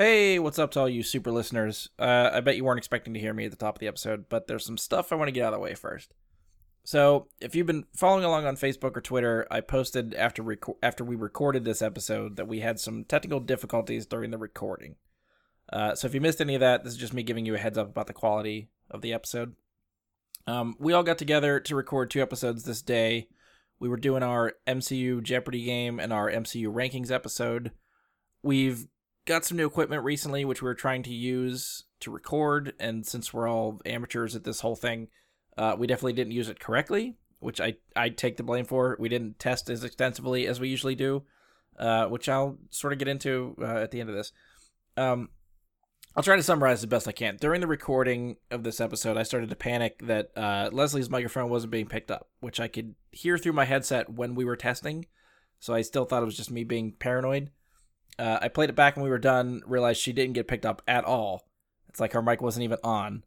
Hey, what's up to all you super listeners? Uh, I bet you weren't expecting to hear me at the top of the episode, but there's some stuff I want to get out of the way first. So, if you've been following along on Facebook or Twitter, I posted after reco- after we recorded this episode that we had some technical difficulties during the recording. Uh, so, if you missed any of that, this is just me giving you a heads up about the quality of the episode. Um, we all got together to record two episodes this day. We were doing our MCU Jeopardy game and our MCU rankings episode. We've got some new equipment recently, which we were trying to use to record. And since we're all amateurs at this whole thing, uh, we definitely didn't use it correctly, which I I take the blame for. We didn't test as extensively as we usually do, uh, which I'll sort of get into uh, at the end of this. Um, I'll try to summarize the best I can. During the recording of this episode, I started to panic that uh, Leslie's microphone wasn't being picked up, which I could hear through my headset when we were testing. So I still thought it was just me being paranoid. Uh, I played it back when we were done, realized she didn't get picked up at all. It's like her mic wasn't even on.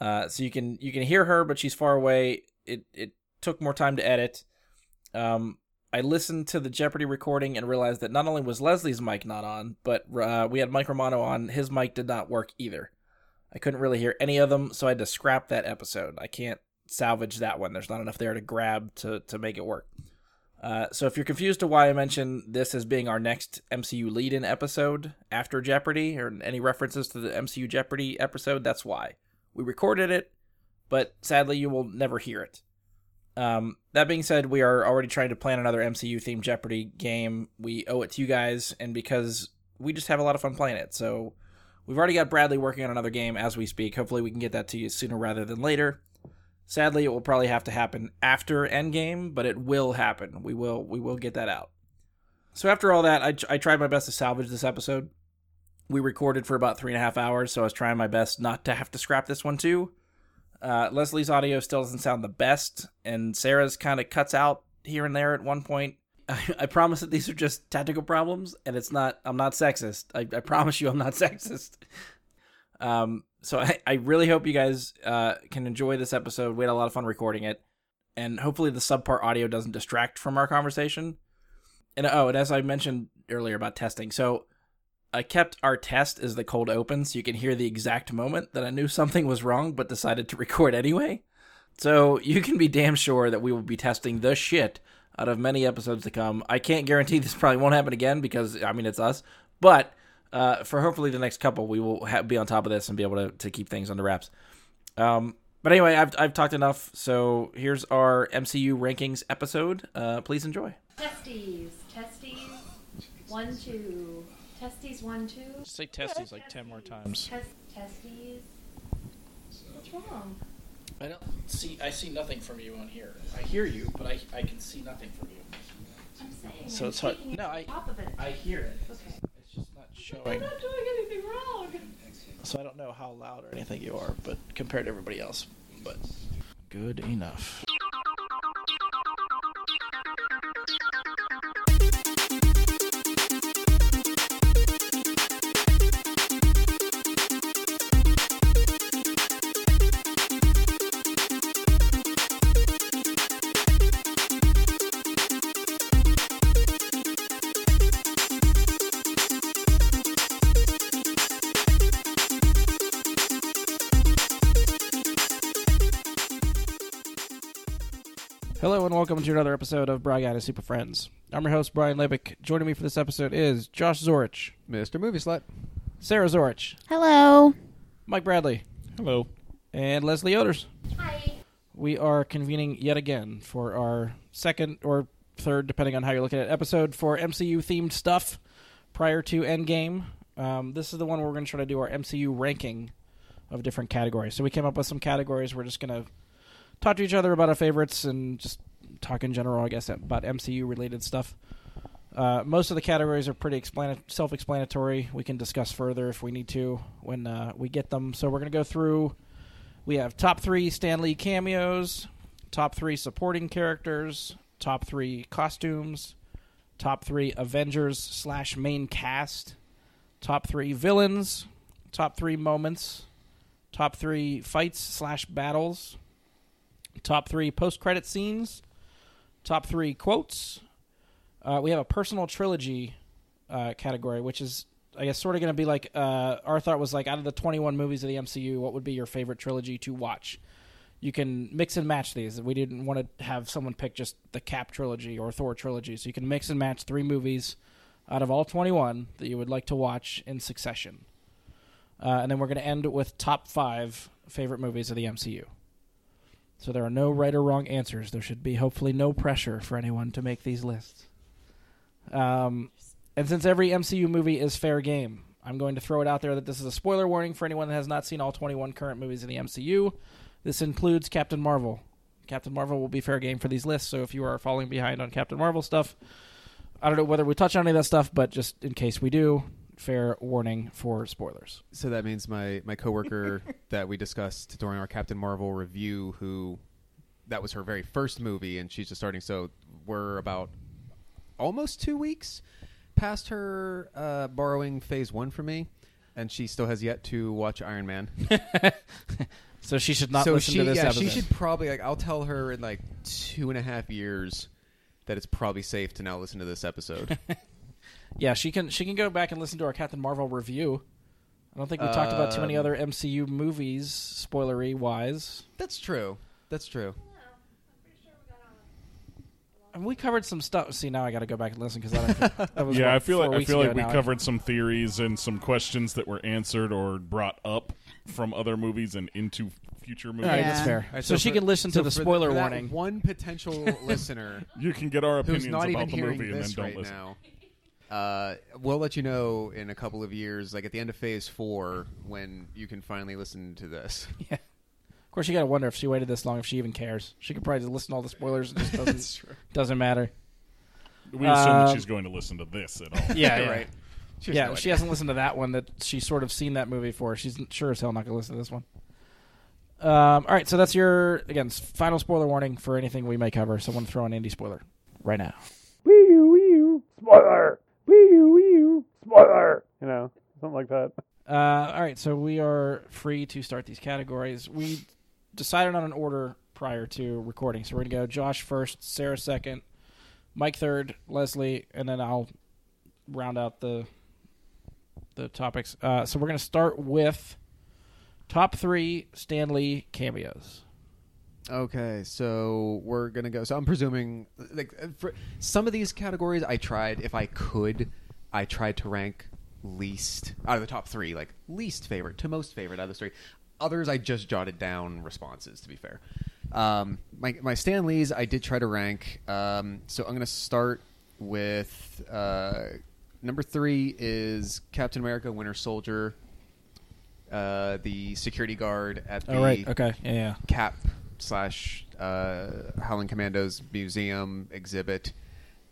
Uh, so you can you can hear her, but she's far away. It it took more time to edit. Um, I listened to the Jeopardy recording and realized that not only was Leslie's mic not on, but uh, we had Mike Romano on. His mic did not work either. I couldn't really hear any of them, so I had to scrap that episode. I can't salvage that one. There's not enough there to grab to to make it work. Uh, so if you're confused to why I mention this as being our next MCU lead-in episode after Jeopardy, or any references to the MCU Jeopardy episode, that's why. We recorded it, but sadly you will never hear it. Um, that being said, we are already trying to plan another MCU themed Jeopardy game. We owe it to you guys, and because we just have a lot of fun playing it. So we've already got Bradley working on another game as we speak. Hopefully, we can get that to you sooner rather than later. Sadly, it will probably have to happen after Endgame, but it will happen. We will we will get that out. So after all that, I, I tried my best to salvage this episode. We recorded for about three and a half hours, so I was trying my best not to have to scrap this one too. Uh, Leslie's audio still doesn't sound the best, and Sarah's kind of cuts out here and there at one point. I, I, promise that these are just technical problems, and it's not. I'm not sexist. I, I promise you, I'm not sexist. Um, so I, I really hope you guys uh, can enjoy this episode. We had a lot of fun recording it, and hopefully the subpart audio doesn't distract from our conversation. And oh, and as I mentioned earlier about testing, so I kept our test as the cold open, so you can hear the exact moment that I knew something was wrong, but decided to record anyway. So you can be damn sure that we will be testing the shit out of many episodes to come. I can't guarantee this probably won't happen again because I mean it's us, but uh, for hopefully the next couple, we will ha- be on top of this and be able to, to keep things under wraps. Um, but anyway, I've, I've talked enough. So here's our MCU rankings episode. Uh, please enjoy. Testes, testes, one, two. Testes, one, two. Just say testes like 10 more times. Test, testes. What's wrong? I don't see, I see nothing from you on here. I hear you, but I, I can see nothing from you. I'm saying. So I'm it's hard- no, I- top of it. I hear it. Okay. Not I'm not doing anything wrong. So I don't know how loud or anything you are, but compared to everybody else. But good enough. Welcome to another episode of Brian and Super Friends. I'm your host Brian Lebick. Joining me for this episode is Josh Zorich, Mr. Movie Slut. Sarah Zorich, Hello. Mike Bradley, Hello. and Leslie Oders. Hi. We are convening yet again for our second or third, depending on how you're looking at it, episode for MCU themed stuff prior to Endgame. Um, this is the one where we're going to try to do our MCU ranking of different categories. So we came up with some categories. We're just going to talk to each other about our favorites and just talk in general, I guess, about MCU related stuff. Uh, most of the categories are pretty explana- self-explanatory. We can discuss further if we need to when uh, we get them. So we're going to go through. We have top three Stan Lee cameos, top three supporting characters, top three costumes, top three Avengers slash main cast, top three villains, top three moments, top three fights slash battles, top three post credit scenes, top three quotes. Uh, we have a personal trilogy uh, category, which is I guess sort of going to be like uh, our thought was like out of the 21 movies of the MCU, what would be your favorite trilogy to watch? You can mix and match these. We didn't want to have someone pick just the Cap trilogy or Thor trilogy, so you can mix and match three movies out of all 21 that you would like to watch in succession. Uh, and then we're going to end with top five favorite movies of the MCU. So there are no right or wrong answers. There should be hopefully no pressure for anyone to make these lists. Um, and since every MCU movie is fair game, I'm going to throw it out there that this is a spoiler warning for anyone that has not seen all 21 current movies in the MCU. This includes Captain Marvel. Captain Marvel will be fair game for these lists, so if you are falling behind on Captain Marvel stuff, I don't know whether we touch on any of that stuff, but just in case we do, fair warning for spoilers. So that means my my coworker that we discussed during our Captain Marvel review, who that was her very first movie, and she's just starting. So we're about almost two weeks past her uh, borrowing Phase One from me, and she still has yet to watch Iron Man. So she should not so listen she, to this yeah, episode. she should probably like. I'll tell her in like two and a half years that it's probably safe to now listen to this episode. Yeah, she can she can go back and listen to our Captain Marvel review. I don't think we talked about too many Um, other MCU movies, spoilery wise. That's true. That's true. And we covered some stuff. See, now I got to go back and listen because that, that was yeah, what, I feel four like I weeks feel ago like we now. covered some theories and some questions that were answered or brought up from other movies and into future movies. All right, Yeah. that's fair. All right, so, she for- can listen so to the for spoiler for that warning. One potential listener You can get our who's opinions not about even the hearing movie and then this don't right listen. now. Uh, we'll let you know in a couple of years, like at the end of Phase Four, when you can finally listen to this. Yeah. Of course, you got to wonder if she waited this long, if she even cares. She could probably just listen to all the spoilers. and just doesn't, doesn't matter. We assume that Um, she's going to listen to this at all. Yeah, yeah. right. She has yeah, no she idea. hasn't listened to that one that she's sort of seen that movie for. She's sure as hell not going to listen to this one. Um, all right, so that's your again s- final spoiler warning for anything we may cover. Someone throw an indie spoiler right now. spoiler. Spoiler. You know, something like that. Uh, all right, so we are free to start these categories. We decided on an order prior to recording, so we're gonna go Josh first, Sarah second, Mike third, Leslie, and then I'll round out the the topics. Uh, so we're gonna start with top three Stan Lee cameos. Okay, so we're gonna go. So I'm presuming, like, uh, for some of these categories, I tried. If I could, I tried to rank least out of the top three, like least favorite to most favorite out of the three. Others, I just jotted down responses. To be fair, um, my my Stan Lees, I did try to rank. Um, so I'm gonna start with uh, number three is Captain America: Winter Soldier. Uh, the security guard at the Oh right, okay, yeah, yeah. Cap slash uh, Howling Commandos museum exhibit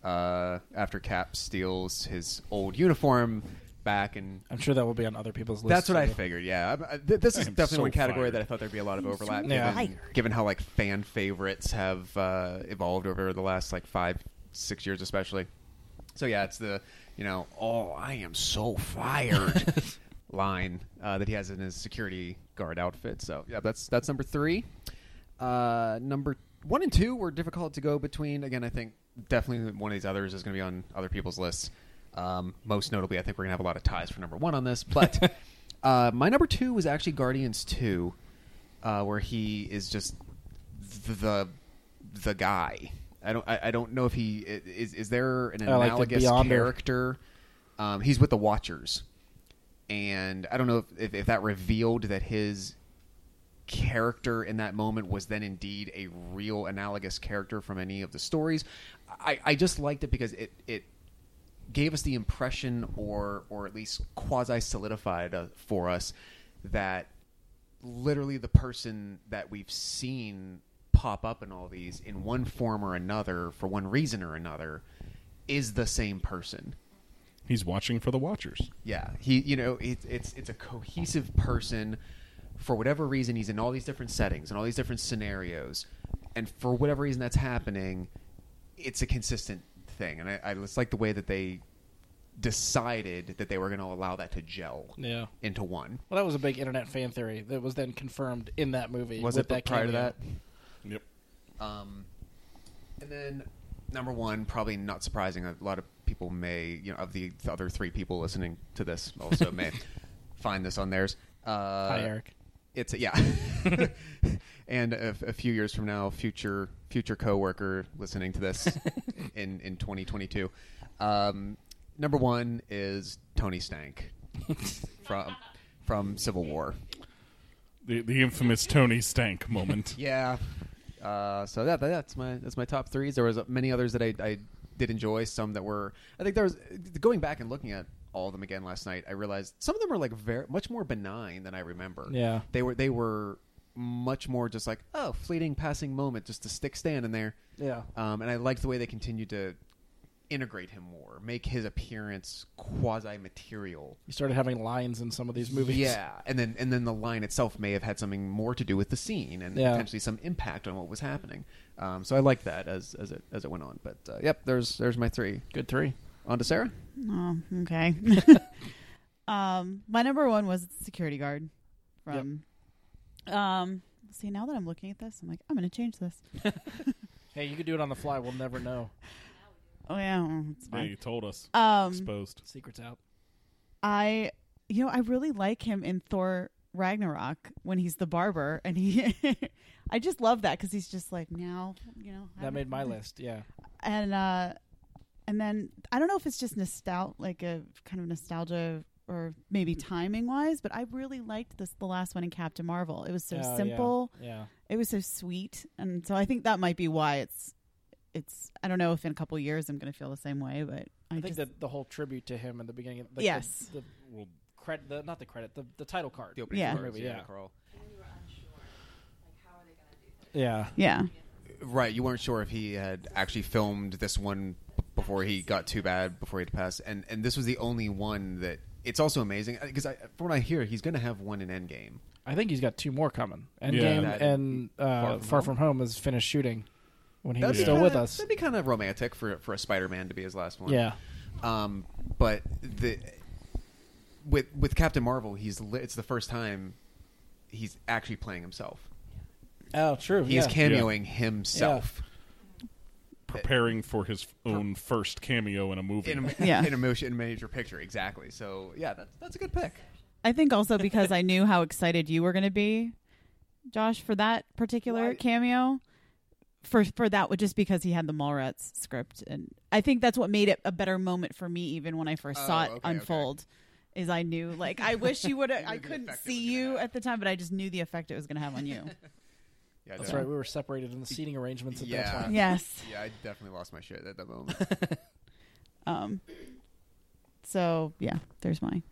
uh, after Cap steals his old uniform back and. I'm sure that will be on other people's lists. That's what I figured. Yeah, I- I- th- this is I am definitely so one category fired. that I thought there'd be a lot of overlap, Yeah. given, given how like fan favorites have uh, evolved over the last like five, six years, especially. So yeah, it's the you know, oh, I am so fired line uh, that he has in his security guard outfit. So yeah, that's that's number three. Uh, number one and two were difficult to go between. Again, I think definitely one of these others is going to be on other people's lists. Um, most notably, I think we're going to have a lot of ties for number one on this. But uh, my number two was actually Guardians Two, uh, where he is just the the guy. I don't I, I don't know if he is is there an Oh, like the analogous Beyonder. character. Um, he's with the Watchers, and I don't know if, if, if that revealed that his character in that moment was then indeed a real analogous character from any of the stories. I, I just liked it because it it gave us the impression, or or at least quasi solidified uh, for us, that literally the person that we've seen pop up in all these in one form or another for one reason or another is the same person. He's watching for the Watchers. Yeah, he you know it's it's it's a cohesive person. For whatever reason, he's in all these different settings and all these different scenarios, and for whatever reason that's happening, it's a consistent thing. And I, I just like the way that they decided that they were going to allow that to gel Yeah. into one. Well, that was a big internet fan theory that was then confirmed in that movie. Was with it that prior to that? Yep. Um, and then number one, probably not surprising. A lot of people people may, you know, of the, the other three people listening to this also may find this on theirs. Uh, Hi, Eric. It's yeah, and a, a few years from now, future future coworker listening to this in in 2022. Um, number one is Tony Stank from from Civil War. The the infamous Tony Stank moment. Yeah. Uh, so that that's my that's my top threes. There was many others that I, I did enjoy. Some that were I think there was going back and looking at all of them again last night. I realized some of them are like very much more benign than I remember. Yeah. they were they were much more just like oh fleeting passing moment just to stick stand in there. Yeah. Um, and I liked the way they continued to integrate him more, make his appearance quasi material. You started having lines in some of these movies. Yeah, and then and then the line itself may have had something more to do with the scene and Yeah. potentially some impact on what was happening. Um, so I liked that as as it as it went on. But uh, yep, there's there's my three. Good three. On to Sarah. Oh, okay. um, my number one was security guard from. Um, see, now that I'm looking at this, I'm like, I'm going to change this. Hey, you could do it on the fly. We'll never know. Oh yeah, oh, it's Yeah, fine. you told us. Um, Exposed. Secrets out. I, you know, I really like him in Thor Ragnarok when he's the barber, and he, I just love that because he's just like now, you know. That made my list. Yeah. and uh and then I don't know if it's just nostalgia, like a kind of nostalgia, or maybe mm. timing wise, but I really liked this the last one in Captain Marvel. It was so Oh, simple, Yeah. it was so sweet, and so I think that might be why it's it's. I don't know if in a couple years I'm going to feel the same way, but I, I, think that the whole tribute to him in the beginning. Of, like, Yes. The, the Well, credit, the, not the credit, the, the title card. The opening Yeah. cards, Movie, yeah. Carl. Yeah. yeah, Right, you weren't sure if he had actually filmed this one b- before he got too bad before he had to pass, and and this was the only one that. It's also amazing because I, from what I hear, he's going to have one in Endgame. I think he's got two more coming. Yeah. Endgame That- and uh, Far Far, From from, Home? Home is finished shooting when he That'd was be still kinda- with us. That'd be kind of romantic for for a Spider-Man to be his last one. Yeah. Um, but the with with Captain Marvel, he's li- it's the first time he's actually playing himself. Oh, true. He yeah. is cameoing himself preparing for his own first cameo in a movie. in a, Yeah. in a motion in a major picture. Exactly. So yeah, that's that's a good pick. I think also because I knew how excited you were going to be, Josh, for that particular Why- cameo. For for that, would just because he had the Mallrats script, and I think that's what made it a better moment for me, even when I first saw Oh, it okay, okay. unfold. Is I knew like I wish you would. Have I couldn't see you have. at the time, but I just knew the effect it was going to have on you. Yeah, That's right. We were separated in the seating arrangements at Yeah. that time. yes. Yeah, I definitely lost my shit at that moment. Um. So yeah, there's my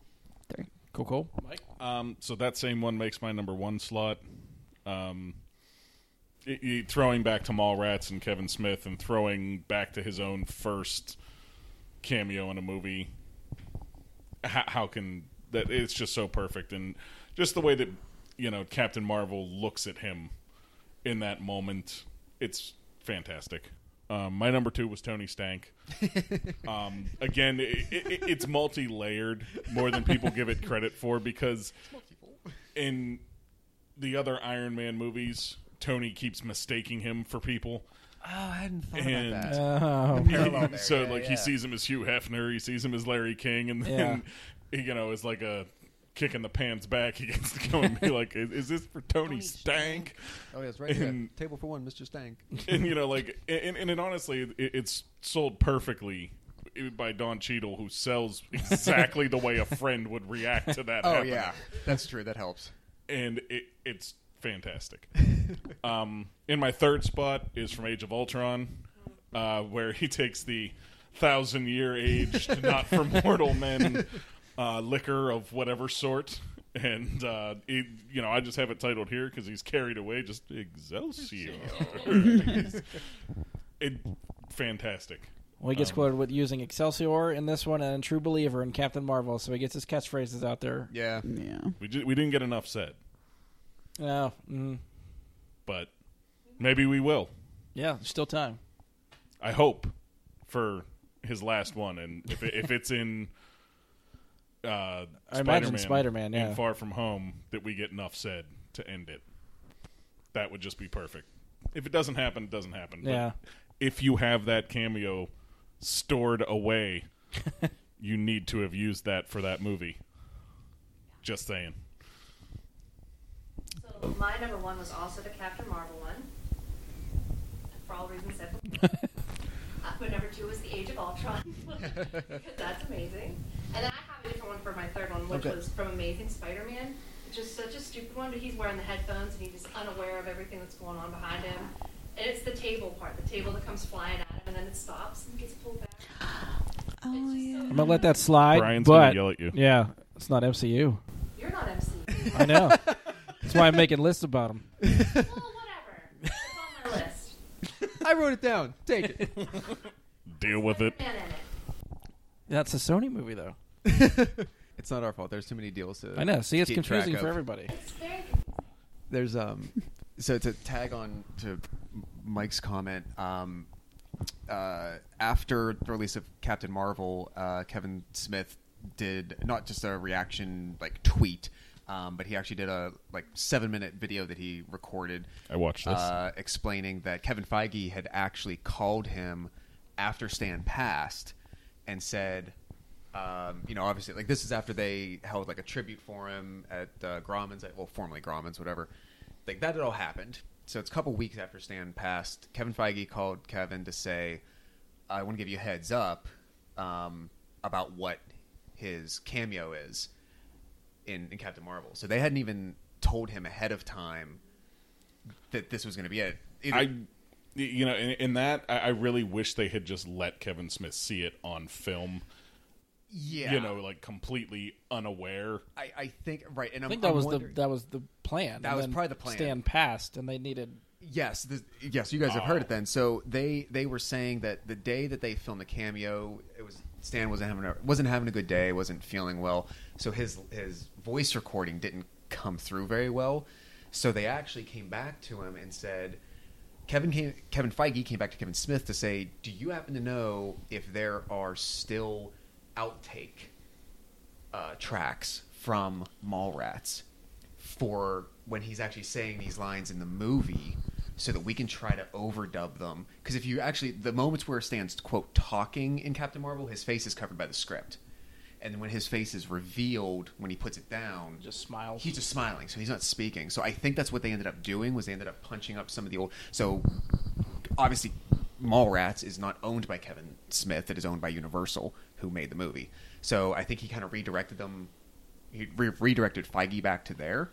three. Cool, cool. Mike? Um, so that same one makes my number one slot. Um, i- i- throwing back to Mallrats and Kevin Smith, and throwing back to his own first cameo in a movie. How, how can that? It's just so perfect, and just the way that you know Captain Marvel looks at him in that moment, it's fantastic. Um, my number two was Tony Stank. Um, again, it, it, it's multi-layered more than people give it credit for because in the other Iron Man movies, Tony keeps mistaking him for people. oh, I hadn't thought And- about that. Oh, Parallel there. so Yeah, like yeah. he sees him as Hugh Hefner, he sees him as Larry King, and then you know is like a kick in the pants back. He gets to go and be like, "Is, is this for Tony, Stank?" Oh, yes, right here. And- Table for one, Mr. Stank. and you know, like, and, and it honestly, it, it's sold perfectly by Don Cheadle, who sells exactly the way a friend would react to that. Oh happening. yeah, that's true. That helps. and it, it's fantastic. um, in my third spot is from Age of Ultron, uh, where he takes the thousand year aged, not for mortal men uh, liquor of whatever sort. And uh, it, you know, I just have it titled here because he's carried away. Just Excelsior. it fantastic. Well, he gets Um, quoted with using Excelsior in this one and True Believer in Captain Marvel, so he gets his catchphrases out there. Yeah. Yeah. We ju- we didn't get enough said, Oh, mm, but maybe we will. yeah, there's still time. I hope for his last one, and if it, if it's in, uh, I imagine Spider-Man, yeah. in Far From Home, that we get enough said to end it. That would just be perfect. If it doesn't happen, it doesn't happen. But Yeah. If you have that cameo stored away you need to have used that for that movie. Just saying. So my number one was also the Captain Marvel one, for all reasons said before. But number two was the Age of Ultron, because that's amazing. And then I have a different one for my third one, which Okay. was from Amazing Spider-Man, which is such a stupid one, but he's wearing the headphones and he's just unaware of everything that's going on behind him. And it's the table part, the table that comes flying at him, and then it stops and gets pulled back. Oh yeah. so- I'm gonna let that slide. Brian's but gonna yell at you. yeah, it's not MCU. You're not MCU. I know. That's why I'm making lists about them. well, whatever. It's on my list. I wrote it down. Take it. Deal with it. Man in it. That's a Sony movie, though. it's not our fault. There's too many deals to. I know. See, it's keep track confusing of. for everybody. It's very confusing. There's um, so to tag on to Mike's comment, um, uh, after the release of Captain Marvel, uh, Kevin Smith did not just a reaction like tweet, um, but he actually did a like seven minute video that he recorded. I watched this. Uh, explaining that Kevin Feige had actually called him after Stan passed and said, um, you know, obviously, like this is after they held like a tribute for him at uh, Grauman's, well, formerly Grauman's, whatever. Like that had all happened. So it's a couple weeks after Stan passed. Kevin Feige called Kevin to say, "I want to give you a heads up um, about what his cameo is in, in Captain Marvel." So they hadn't even told him ahead of time that this was going to be it. Either- I, you know, in, in that, I, I really wish they had just let Kevin Smith see it on film. yeah, You know, like completely unaware. I, I think right, and I I'm, think that I'm was the that was the plan. That And was probably the plan. Stan passed, and they needed. Yes, this, yes, you guys have heard it then. So they they were saying that the day that they filmed the cameo, it was Stan wasn't having a, wasn't having a good day, wasn't feeling well. So his his voice recording didn't come through very well. So they actually came back to him and said, Kevin came, Kevin Feige came back to Kevin Smith to say, "Do you happen to know if there are still outtake uh, tracks from Mallrats for when he's actually saying these lines in the movie, so that we can try to overdub them? Because if you actually, the moments where Stan's quote talking in Captain Marvel, his face is covered by the script." And when his face is revealed, when he puts it down, Just smiles. He's just smiling, so he's not speaking. So I think that's what they ended up doing was they ended up punching up some of the old. So obviously, Mallrats is not owned by Kevin Smith; it is owned by Universal, who made the movie. So I think he kind of redirected them. He re- redirected Feige back to there.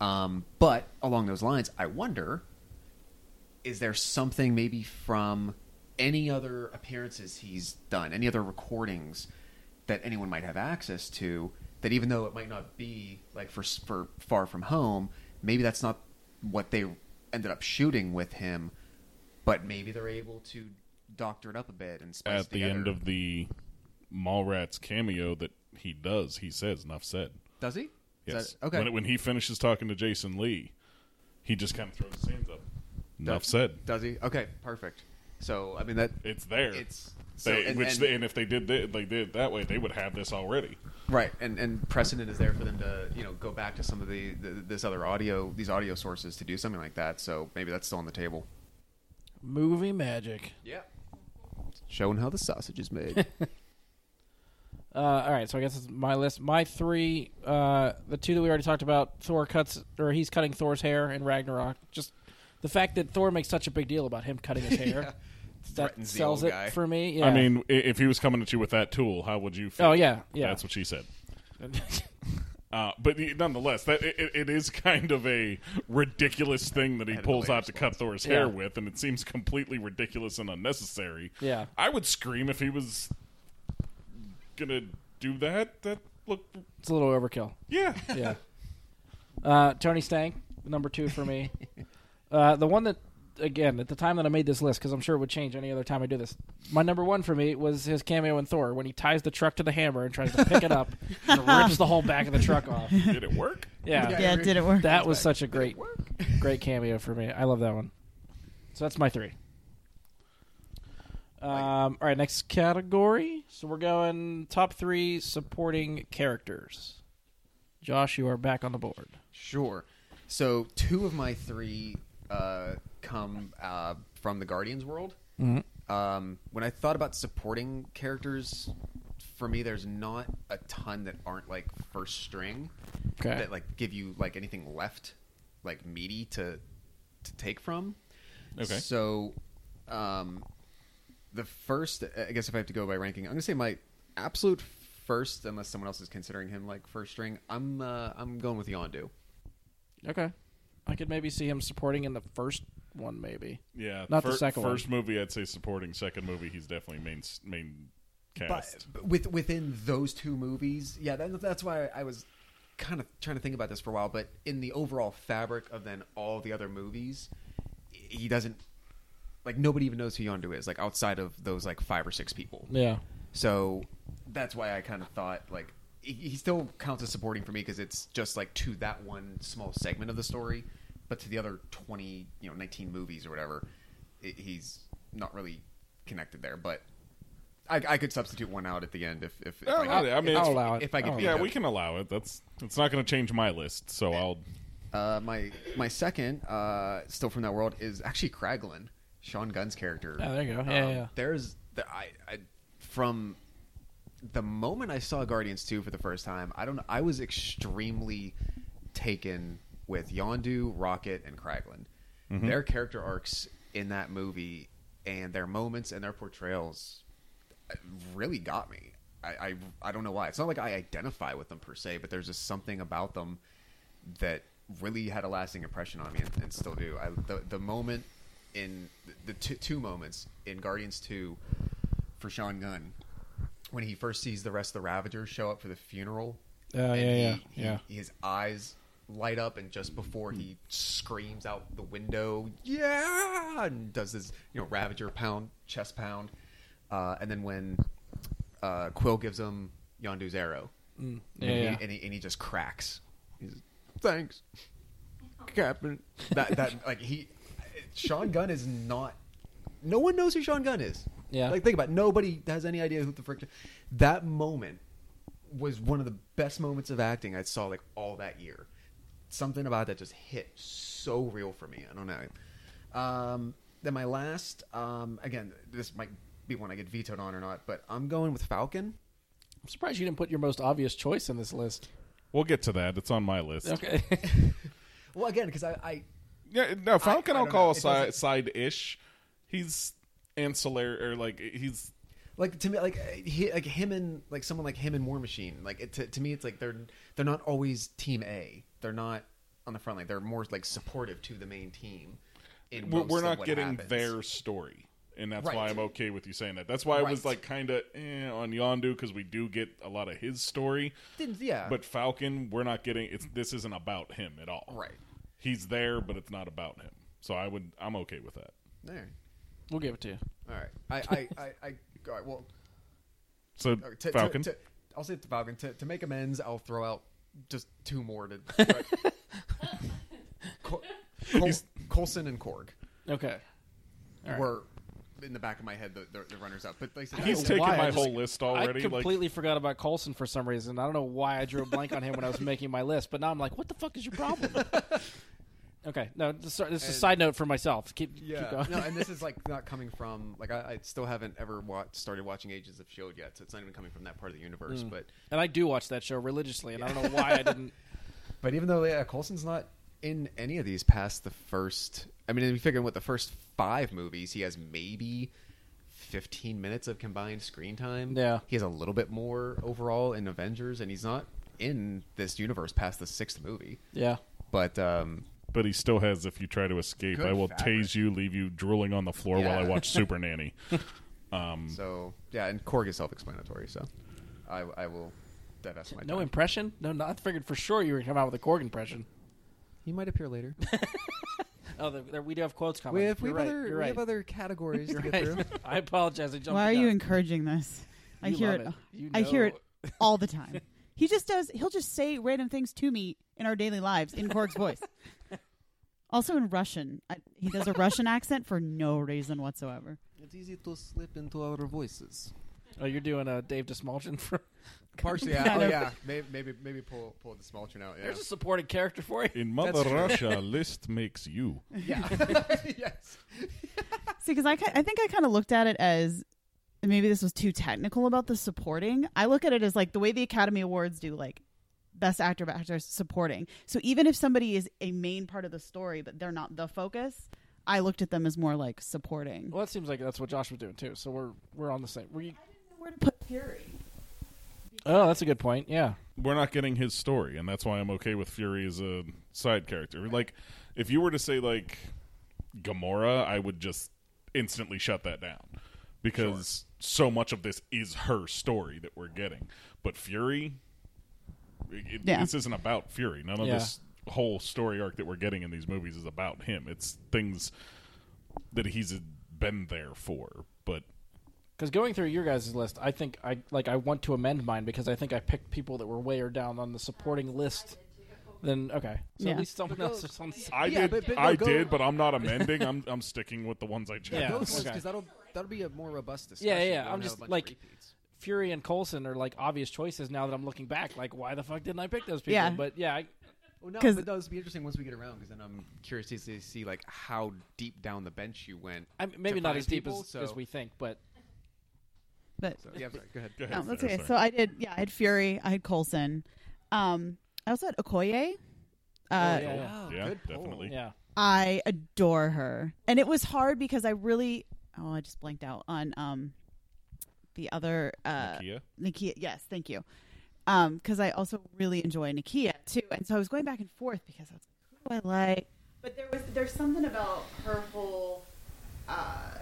Um, but along those lines, I wonder: is there something maybe from any other appearances he's done, any other recordings that anyone might have access to? That even though it might not be like for for Far From Home, maybe that's not what they ended up shooting with him, but maybe they're able to doctor it up a bit and spice At the together. end of the Mallrats cameo that he does, he says, "Enough said." does he? Is Yes. that- okay. When, when he finishes talking to Jason Lee, he just kind of throws his hands up. Enough Does- said. Does he? Okay, perfect. So I mean that It's there. it's so, They, and, which and- they, and if they did th- they did that way, they would have this already. right, and and precedent is there for them to you know go back to some of the, the this other audio these audio sources to do something like that. So maybe that's still on the table. Movie magic. Yeah, showing how the sausage is made. Uh, all right, so I guess it's my list. My three, uh, the two that we already talked about, Thor cuts or he's cutting Thor's hair in Ragnarok. Just the fact that Thor makes such a big deal about him cutting his hair, that sells it guy. for me. Yeah. I mean, i- if he was coming at you with that tool, how would you feel? oh yeah, yeah. That's what she said. Uh, but the- nonetheless, that it, it- it is kind of a ridiculous thing that he pulls out to cut Thor's hair Yeah. with, and it seems completely ridiculous and unnecessary. Yeah. I would scream if he was gonna do that. That look, it's a little overkill. yeah, yeah. Uh, Tony Stank, number two for me. Uh, the one that, again, at the time that I made this list, because I'm sure it would change any other time I do this. My number one for me was his cameo in Thor when he ties the truck to the hammer and tries to pick it up and rips the whole back of the truck off. did it work? Yeah, Yeah, it did it work? that was such a great, great cameo for me. I love that one. So that's my three. Um, all right, next category. So we're going top three supporting characters. Josh, you are back on the board. Sure. So two of my three uh, come uh, from the Guardians world. Mhm. Um, when I thought about supporting characters, for me, there's not a ton that aren't like first string Okay. that like give you like anything left, like meaty to to take from. Okay. So, um, the first, I guess if I have to go by ranking, I'm gonna say my absolute first, unless someone else is considering him like first string. I'm uh, I'm going with Yondu. Okay. I could maybe see him supporting in the first one, maybe. Yeah, Not the fir- second one. First movie, I'd say supporting. Second movie, he's definitely main s- main But, cast. but with within those two movies, yeah, that, that's why I was kind of trying to think about this for a while. But in the overall fabric of then all the other movies, he doesn't like nobody even knows who Yondu is, like outside of those like five or six people. Yeah. So that's why I kind of thought like he, he still counts as supporting for me because it's just like to that one small segment of the story, but to the other twenty, you know, nineteen movies or whatever, it, he's not really connected there. But I, I could substitute one out at the end if if, if Oh, I, yeah, I mean, if, I'll allow it. if I could. Yeah, we can allow it. That's it's not going to change my list. So I'll. Uh, my my second, uh, still from that world, is actually Kraglin, Sean Gunn's character. Oh, there you go. Yeah, Um, yeah. There's the, I, I from the moment I saw Guardians two for the first time. I don't. know, I was extremely taken with Yondu, Rocket, and Kraglin. Their character arcs in that movie and their moments and their portrayals uh, really got me. I, I I don't know why. It's not like I identify with them per se, but there's just something about them that really had a lasting impression on me and, and still do. I, the the moment in the, the two, two moments in Guardians Two for Sean Gunn when he first sees the rest of the Ravagers show up for the funeral. Oh, and yeah, he- yeah, he- yeah. His eyes light up, and just before he screams out the window, yeah, and does his you know Ravager pound, chest pound, uh, and then when uh, Quill gives him Yondu's arrow, Yeah, and, yeah. He, and, he, and he just cracks. He's thanks, Captain. That that like he, Sean Gunn is not. No one knows who Sean Gunn is. Yeah. Like think about it. nobody has any idea who the frick. That moment was one of the best moments of acting I saw like all that year. Something about that just hit so real for me. I don't know. Um, then my last, um, again, this might be one I get vetoed on or not, but I'm going with Falcon. I'm surprised you didn't put your most obvious choice in this list. We'll get to that. It's on my list. Okay. Well, again, because I, I Yeah, no, Falcon I I, don't call side side ish. He's ancillary or like he's like to me like he, like him and like someone like him and War Machine like it, to, to me it's like they're they're not always team A they're not on the front line they're more like supportive to the main team in we're, we're not getting happens. their story. And that's why I'm okay with you saying that. That's why I was like kind of eh, on Yondu because we do get a lot of his story. Didn't- yeah But Falcon, we're not getting. It's this isn't about him at all. right He's there, but it's not about him. So I would. I'm okay with that. all right we'll give it to you. all right I I I, I all right well So all right, to, Falcon. to, to, I'll say it to Falcon to, to make amends I'll throw out just two more to right. Col- Col- Coulson and Korg Okay. All right. were in the back of my head the, the, the runners up but like I said, He's taken why, my just- whole list already. I like completely forgot about Coulson for some reason. I don't know why I drew a blank on him when I was making my list, but now I'm like, what the fuck is your problem? Okay, no, this, this is a side note for myself. Keep, keep Yeah, going. no, and this is like not coming from like I, I still haven't ever watched started watching Agents of Shield yet, so it's not even coming from that part of the universe. Mm. But and I do watch that show religiously, and I don't know why I didn't. but even though yeah, Coulson's not in any of these past the first, I mean, if you figure what the first five movies, he has maybe fifteen minutes of combined screen time. Yeah. he has a little bit more overall in Avengers, and he's not in this universe past the sixth movie. Yeah. But um, but he still has. If you try to escape, Good I will fabric. tase you, leave you drooling on the floor while I watch Super Nanny. Um, so yeah, and Korg is self-explanatory, so I, I will divest my No time. impression? No, no, I figured for sure you were going to come out with a Korg impression. He might appear later. Oh, there, there, we do have quotes coming. We have, we You're have right. other You're we right. have other categories You're to get right. through. I apologize. I jumped Why are the you gun. encouraging this? I You hear love it. it. You I hear know. it all the time. He just does. He'll just say random things to me in our daily lives in Korg's voice. Also in Russian, I, he does a Russian accent for no reason whatsoever. It's easy to slip into our voices. Oh, you're doing a Dave DeSmulchin for. Partially, yeah. Oh, yeah. Maybe, maybe, maybe pull pull the Smoltron out. Yeah. There's a supporting character for you. in Mother That's. Russia, list makes you. yeah. yes. See, because I, I think I kind of looked at it as maybe this was too technical about the supporting. I look at it as like the way the Academy Awards do, like best actor, best actress, supporting. So even if somebody is a main part of the story, but they're not the focus, I looked at them as more like supporting. Well, that seems like that's what Josh was doing too. So we're we're on the same. Were you... Where to put Fury? Oh, that's a good point. Yeah. we're not getting his story, and that's why I'm okay with Fury as a side character. Like, if you were to say like Gamora, I would just instantly shut that down because so much of this is her story that we're getting. But Fury, it, Yeah. this isn't about Fury. None of Yeah. this whole story arc that we're getting in these movies is about him. It's things that he's been there for. But Because going through your guys' list, I think I like I want to amend mine because I think I picked people that were way or down on the supporting list. Then okay, so Yeah. at least someone else is on. the- I Yeah, did, but- but no, I go- did, but I'm not amending. I'm I'm sticking with the ones I chose. Yeah. Go okay. because that'll that'll be a more robust discussion. Yeah, We yeah. I'm just bunch like repeats. Fury and Coulson are like obvious choices now that I'm looking back. Like, why the fuck didn't I pick those people? Yeah. But yeah, I, Well, no, 'Cause- but those be interesting once we get around because then I'm curious to see, see like how deep down the bench you went. I maybe not as deep people, as, so- as we think, but But So, yeah, sorry, go ahead. Go ahead, no, that's okay. sorry. So I did. Yeah, I had Fury. I had Coulson. Um, I also had Okoye. Uh, yeah, yeah. Yeah, good definitely. yeah. I adore her, and it was hard because I really. Oh, I just blanked out on um, the other uh, Nakia? Nakia. Yes, thank you. Um, because I also really enjoy Nakia too, and so I was going back and forth because I was like, who do I like? But there was there's something about her whole uh,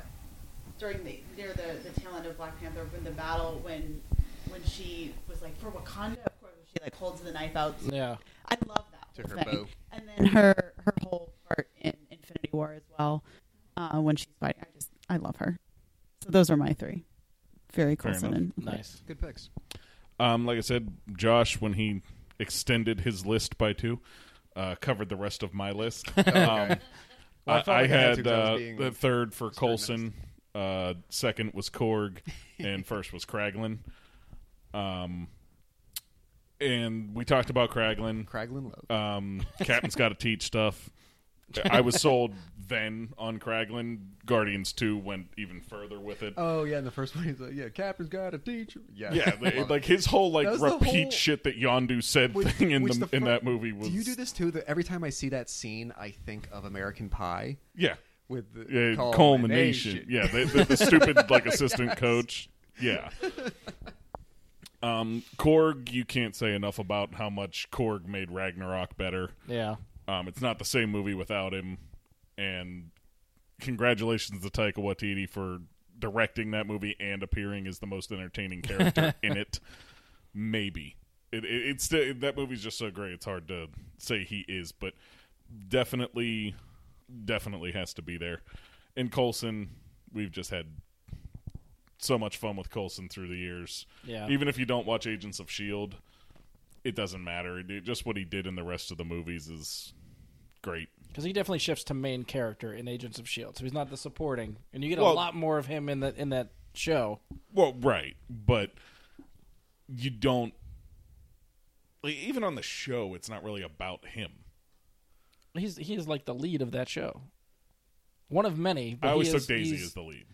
during the near the the tail end of Black Panther when the battle when when she was like for Wakanda, of course, she like holds the knife out. Yeah. I love that To her thing. bow. and then her her whole part in Infinity War as well, uh, when she's fighting. I just I love her. So those are my three. Fury Fair Coulson enough. and Nice. Good picks. Um, like I said, Josh, when he extended his list by two, uh, covered the rest of my list. Um, Well, I I, I like I had had to 'cause I was uh, the third for scrutinized. Coulson, uh, second was Korg, and first was Kraglin. Um, and we talked about Kraglin. Kraglin Love. Um, Captain's got to teach stuff. I was sold then on Kraglin. Guardians Two went even further with it. oh yeah, and the first one he's like, yeah, Captain's got a teacher. Yeah, Yeah, they, like his whole like That was the repeat whole- shit that Yondu said Which- thing in which the, the in fir- that movie was. Do you do this too? That every time I see that scene, I think of American Pie Yeah, with the yeah, culmination. culmination. Yeah, the, the, the stupid like assistant coach. Yeah. Um, Korg, you can't say enough about how much Korg made Ragnarok better. Yeah. Um, it's not the same movie without him, and congratulations to Taika Waititi for directing that movie and appearing as the most entertaining character in it. Maybe it, it, it's that movie's just so great. It's hard to say he is, but definitely, definitely has to be there. And Coulson, we've just had so much fun with Coulson through the years. Yeah. Even if you don't watch Agents of Shield, it doesn't matter. It, just what he did in the rest of the movies is great. Because he definitely shifts to main character in Agents of Shield, so he's not the supporting, and you get Well- a lot more of him in that in that show. Well, right, but you don't. Like, even on the show, it's not really about him. He's he is like the lead of that show, one of many. But I always took Daisy as the lead.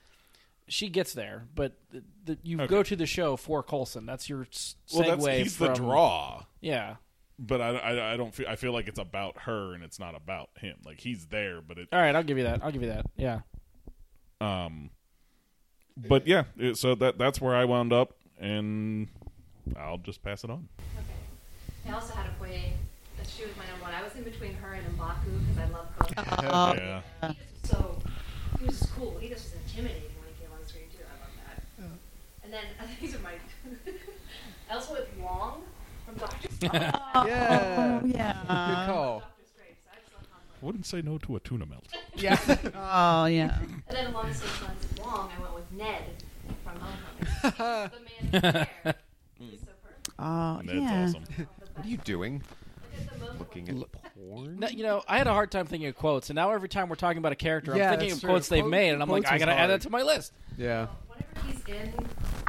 She gets there, but the, the, you Okay. go to the show for Coulson. That's your segue. Well, that's he's from, the draw, Yeah. but I, I, I don't feel. I feel like it's about her and it's not about him. Like he's there, but it. All right, I'll give you that. I'll give you that. Yeah. Um, but yeah, it, so that that's where I wound up, and I'll just pass it on. Okay. I also had a way that she was my number one. I was in between her and Mbaku because I love Coco. Oh, yeah. He so he was cool. He just was intimidating when he came on screen too. I love that. And then I think these are my. I also went Wong from Doctor Strange. Yeah. Oh, oh, yeah. Good call. Doctor Strange. So I just love conflict. Wouldn't say no to a tuna melt. Yeah. Oh yeah. And then along the same lines as Wong, I went with Ned from Homecoming. the man in the chair. He's so perfect. Oh Ned's yeah. awesome. what are you doing? Look at the moment. Looking at porn? Now, you know, I had a hard time thinking of quotes, and now every time we're talking about a character, Yeah, I'm thinking that's of true. quotes they've Quote- made, and I'm like, quotes I is gotta add hard. that to my list. Yeah. Whenever he's in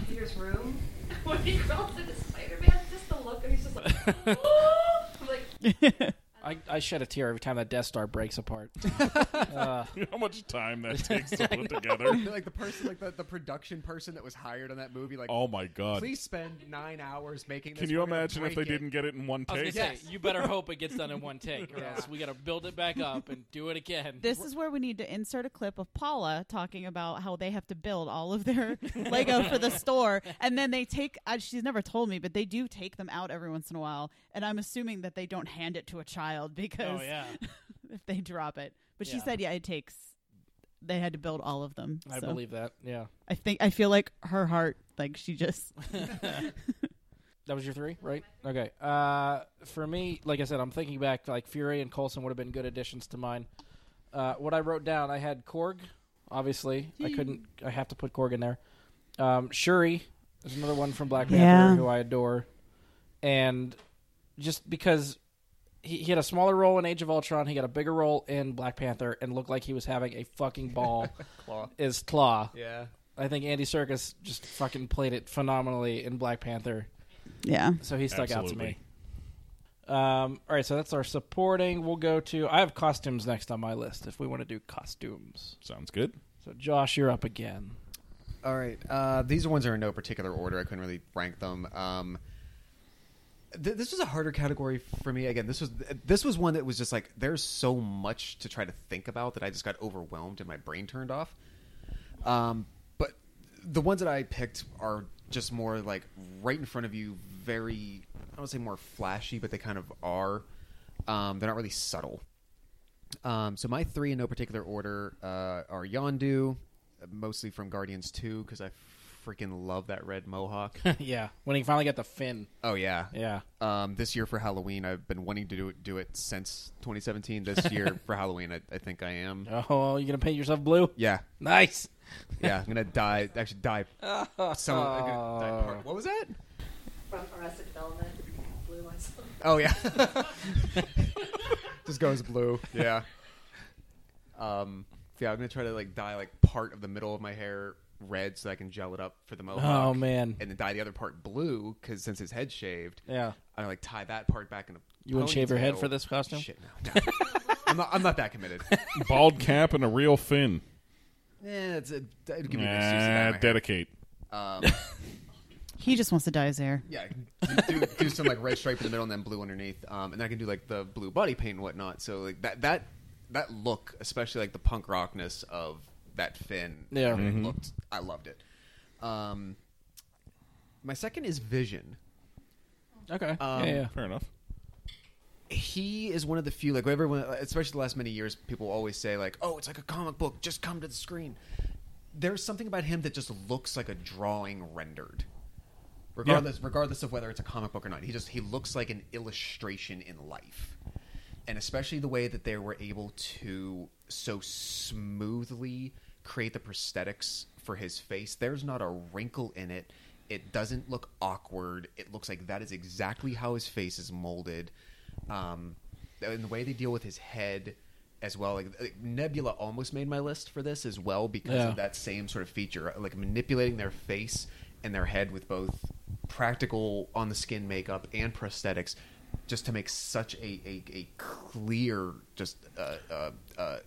Peter's room, when he crawls into Spider-Man, just the look, and he's just like, "Oh!" I'm like, I I, I shed a tear every time that Death Star breaks apart. uh, How much time that takes to put together? like the person, like the, the production person that was hired on that movie, like, Oh my god! please spend nine hours making. This. Can you We're gonna imagine if break they it." didn't get it in one I was take? gonna say, you better hope it gets done in one take, or Yeah. else we got to build it back up and do it again. This is where we need to insert a clip of Paula talking about how they have to build all of their Lego for the store, and then they take. Uh, she's never told me, but they do take them out every once in a while, and I'm assuming that they don't hand it to a child because oh yeah, if they drop it. But she Yeah. said, yeah, it takes. They had to build all of them. I so believe that. Yeah, I think I feel like her heart, like she just. that was your three, right? Okay. Uh, for me, like I said, I'm thinking back. Like Fury and Coulson would have been good additions to mine. Uh, what I wrote down, I had Korg. Obviously, I couldn't. I have to put Korg in there. Um, Shuri is another one from Black Panther Yeah. who I adore, and just because he, he had a smaller role in Age of Ultron, he got a bigger role in Black Panther, and looked like he was having a fucking ball. Klaue. is Klaue. Yeah. I think Andy Serkis just fucking played it phenomenally in Black Panther, Yeah. so he stuck out to me. Um, all right, so that's our supporting. We'll go to. I have costumes next on my list if we want to do costumes. Sounds good. So Josh, you're up again. All right. Uh, these ones are in no particular order. I couldn't really rank them. Um, th- this was a harder category for me. Again, this was this was one that was just like there's so much to try to think about that I just got overwhelmed and my brain turned off. Um, but the ones that I picked are just more like right in front of you. Very, I don't say more flashy, but they kind of are. Um, they're not really subtle. Um, so my three in no particular order uh, are Yondu, mostly from Guardians Two because I freaking love that red mohawk. yeah, when he finally got the fin. oh yeah, Yeah, Um, this year for Halloween, I've been wanting to do it, do it since 2017. This year for Halloween, I, I think I am. Oh, you're gonna paint yourself blue? Yeah, Nice. yeah, I'm gonna dye. Actually, dye. Some. I'm gonna dye part- what was that? From Arrested Development, Blue myself. Oh yeah. Just goes blue. Yeah. Um. Yeah, I'm gonna try to like dye like part of the middle of my hair red so I can gel it up for the mohawk. Oh man. And then dye the other part blue because since his head's shaved, Yeah. I like tie that part back in a. You wouldn't shave your head for this costume? Shit, no. no. I'm not. I'm not that committed. Bald cap and a real fin. Yeah, it's a. It'd give me an excuse to dye my Nah, hair. dedicate. Um, He just wants to dye his hair. yeah, do, do, do some like red stripe in the middle and then blue underneath, um, and then I can do like the blue body paint and whatnot. So like that that that look, especially like the punk rockness of that fin, Yeah. it Mhm. looked. I loved it. Um, my second is Vision. Okay. Um, yeah, yeah. Fair enough. he is one of the few like everyone especially the last many years people always say like oh it's like a comic book just come to the screen there's something about him that just looks like a drawing rendered regardless regardless of whether it's a comic book or not he just he looks like an illustration in life and especially the way that they were able to so smoothly create the prosthetics for his face. There's not a wrinkle in it. It doesn't look awkward. It looks like that is exactly how his face is molded. Um, and the way they deal with his head as well like, like, nebula almost made my list for this as well because Yeah. of that same sort of feature like manipulating their face and their head with both practical on the skin makeup and prosthetics just to make such a, a, a clear just uh, uh, uh,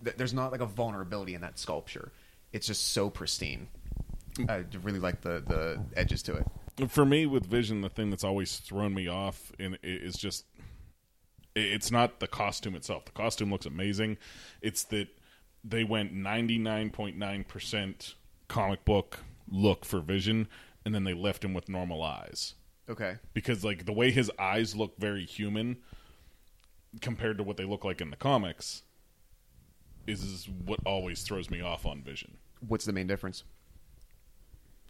there's not like a vulnerability in that sculpture. It's just so pristine. I really like the the edges to it. For me, with Vision, the thing that's always thrown me off in, is just it's not the costume itself. The costume looks amazing. It's that they went ninety nine point nine percent comic book look for Vision, and then they left him with normal eyes. Okay. Because like the way his eyes look very human compared to what they look like in the comics is, is what always throws me off on Vision. what's the main difference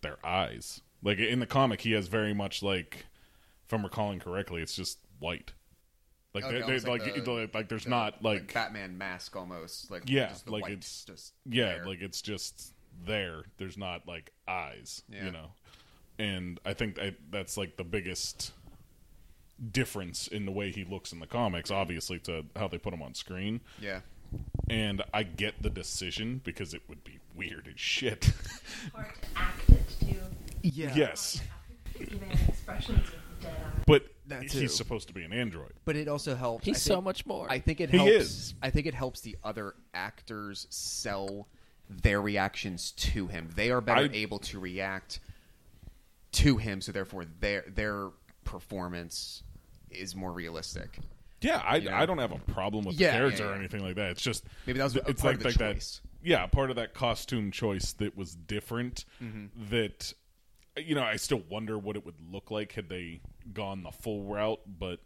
their eyes. Like in the comic, he has very much like, if I'm recalling correctly, it's just white. Like, Okay, they, they, like, like like, the- like, there's The- not like, batman mask almost like Yeah, like it's- just yeah, there. like it's just there. There's not like eyes, Yeah. you know. And I think that that's like the biggest difference in the way he looks in the comics, obviously to how they put him on screen. yeah And I get the decision because it would be weird as shit. Hard to act it too. yeah yes. Even expressions of dead eye. But That too. he's supposed to be an android. But it also helps. He's I so think- much more. I think it He helps. is. I think it helps the other actors sell their reactions to him. They are better I- able to react to him, so therefore their their performance is more realistic. Yeah, I, You know? I don't have a problem with Yeah, the character yeah, or anything like that. It's just Maybe that was a it's part like, of the like that. choice. Yeah, part of that costume choice that was different. Mm-hmm. That you know, I still wonder what it would look like had they gone the full route, but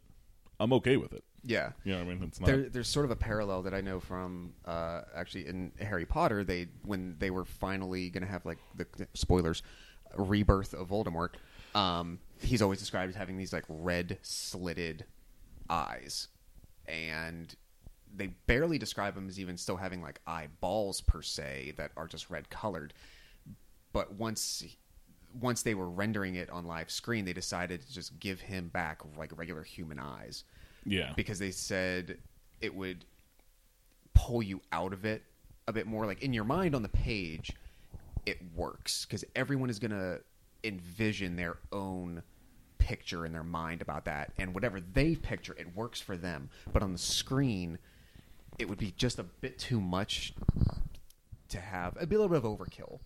I'm okay with it. Yeah. You know what I mean? It's not. There, there's sort of a parallel that I know from uh, actually in Harry Potter. They when they were finally going to have like the spoilers, rebirth of Voldemort. Um, he's always described as having these like red slitted eyes, and they barely describe him as even still having like eyeballs per se that are just red colored. But once once they were rendering it on live screen, they decided to just give him back like regular human eyes yeah, because they said it would pull you out of it a bit more. Like in your mind on the page, it works because everyone is going to envision their own picture in their mind about that, and whatever they picture, it works for them. But on the screen, it would be just a bit too much to have. It'd be a little bit of overkill.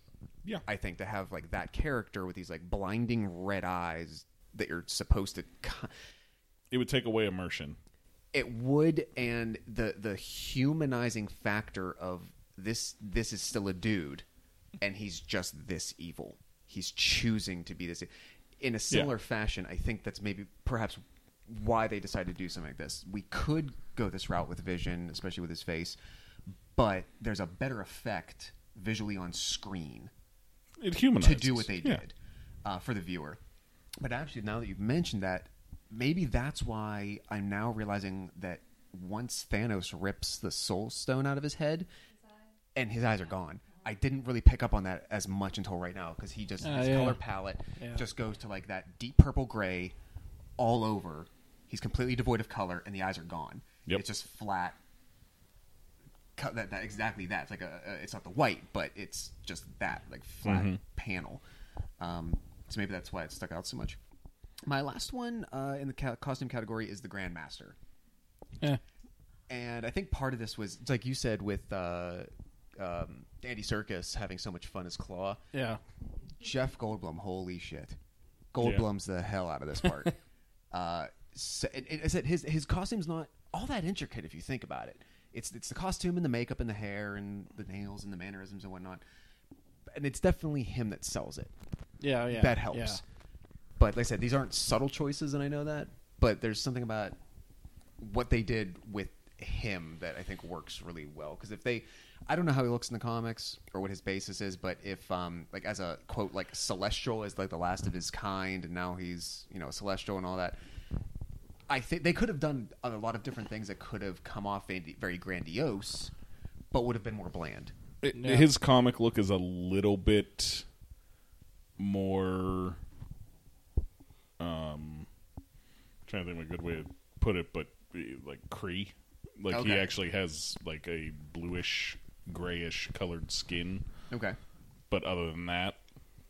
yeah. I think to have like that character with these like blinding red eyes that you're supposed to. it would take away immersion. it would and the the humanizing factor of this this is still a dude and he's just this evil he's choosing to be this in a similar fashion i think that's maybe perhaps why they decided to do something like this we could go this route with vision especially with his face but there's a better effect visually on screen It humanizes to do what they Yeah. did uh, for the viewer. But actually, now that you've mentioned that, maybe that's why I'm now realizing that once Thanos rips the Soul Stone out of his head, and his eyes are gone. I didn't really pick up on that as much until right now because he just Ah, his yeah. color palette Yeah. just goes to like that deep purple gray all over. He's completely devoid of color, and the eyes are gone. Yep. It's just flat. Cut that, that exactly that. It's like a, a it's not the white, but it's just that like flat Mm-hmm. panel. Um, so maybe that's why it stuck out so much. My last one uh, in the ca- costume category is the Grandmaster, Yeah. and I think part of this was like you said with uh, um, Andy Serkis having so much fun as Klaue. Yeah. Jeff Goldblum, holy shit, Goldblum's the hell out of this part. uh, so, and, and I said his his costume's not all that intricate if you think about it. It's it's the costume and the makeup and the hair and the nails and the mannerisms and whatnot, and it's definitely him that sells it. Yeah. Yeah. that helps. Yeah. But like I said, these aren't subtle choices, and I know that. But there's something about what they did with him that I think works really well. Because if they, I don't know how he looks in the comics or what his basis is, but if um like as a quote like celestial is like the last of his kind, and now he's you know celestial and all that. I think they could have done a lot of different things that could have come off very very grandiose, but would have been more bland. It- Yeah. His comic look is a little bit more. Um, trying to think of a good way to put it, but eh, like Kree, like he actually has like a bluish, grayish colored skin. Okay. But other than that,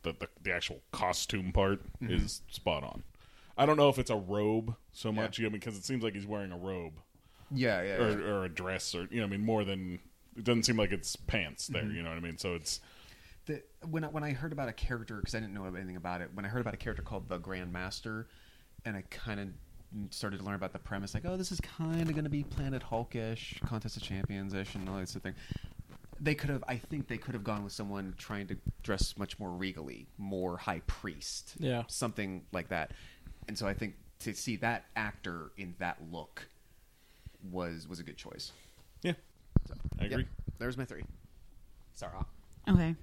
the the, the actual costume part Mm-hmm. is spot on. I don't know if it's a robe so much, you know, because it seems like he's wearing a robe Yeah, yeah. or, or a dress, or you know, I mean, more than it doesn't seem like it's pants there. Mm-hmm. You know what I mean? So it's the, when I, when I heard about a character because I didn't know anything about it. When I heard about a character called the Grand Master, and I kind of started to learn about the premise, like, oh, this is kind of going to be Planet Hulkish, Contest of Champions ish, and all that sort of thing. They could have, I think, they could have gone with someone trying to dress much more regally, more high priest, Yeah. something like that. And so I think to see that actor in that look was was a good choice. yeah, So, I agree. Yep, there's my three. Sarah. Okay.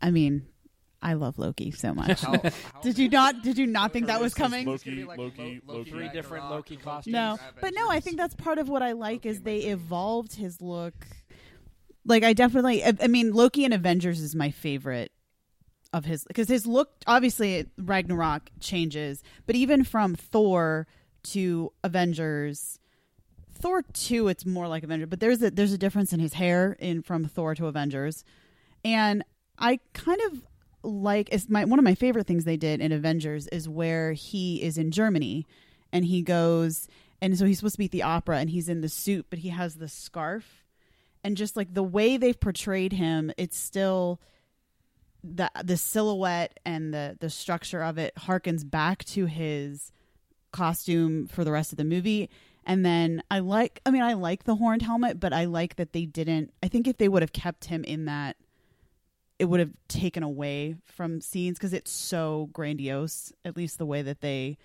I mean, I love Loki so much. How- how did you not? Did you not think that was coming? Loki, Loki, Loki. Three different Loki costumes. No, but no, I think that's part of what I like is they evolved his look. Like I definitely, I, mean, Loki and Avengers is my favorite of his because his look obviously Ragnarok changes, but even from Thor to Avengers, Thor two, it's more like Avengers, but there's a there's a difference in his hair in from Thor to Avengers, and I kind of like is my one of my favorite things they did in Avengers is where he is in Germany and he goes and so he's supposed to be at the opera and he's in the suit but he has the scarf and just like the way they've portrayed him it's still the the silhouette and the the structure of it harkens back to his costume for the rest of the movie. And then I like I mean I like the horned helmet but I like that they didn't I think if they would have kept him in that it would have taken away from scenes because it's so grandiose at least the way that they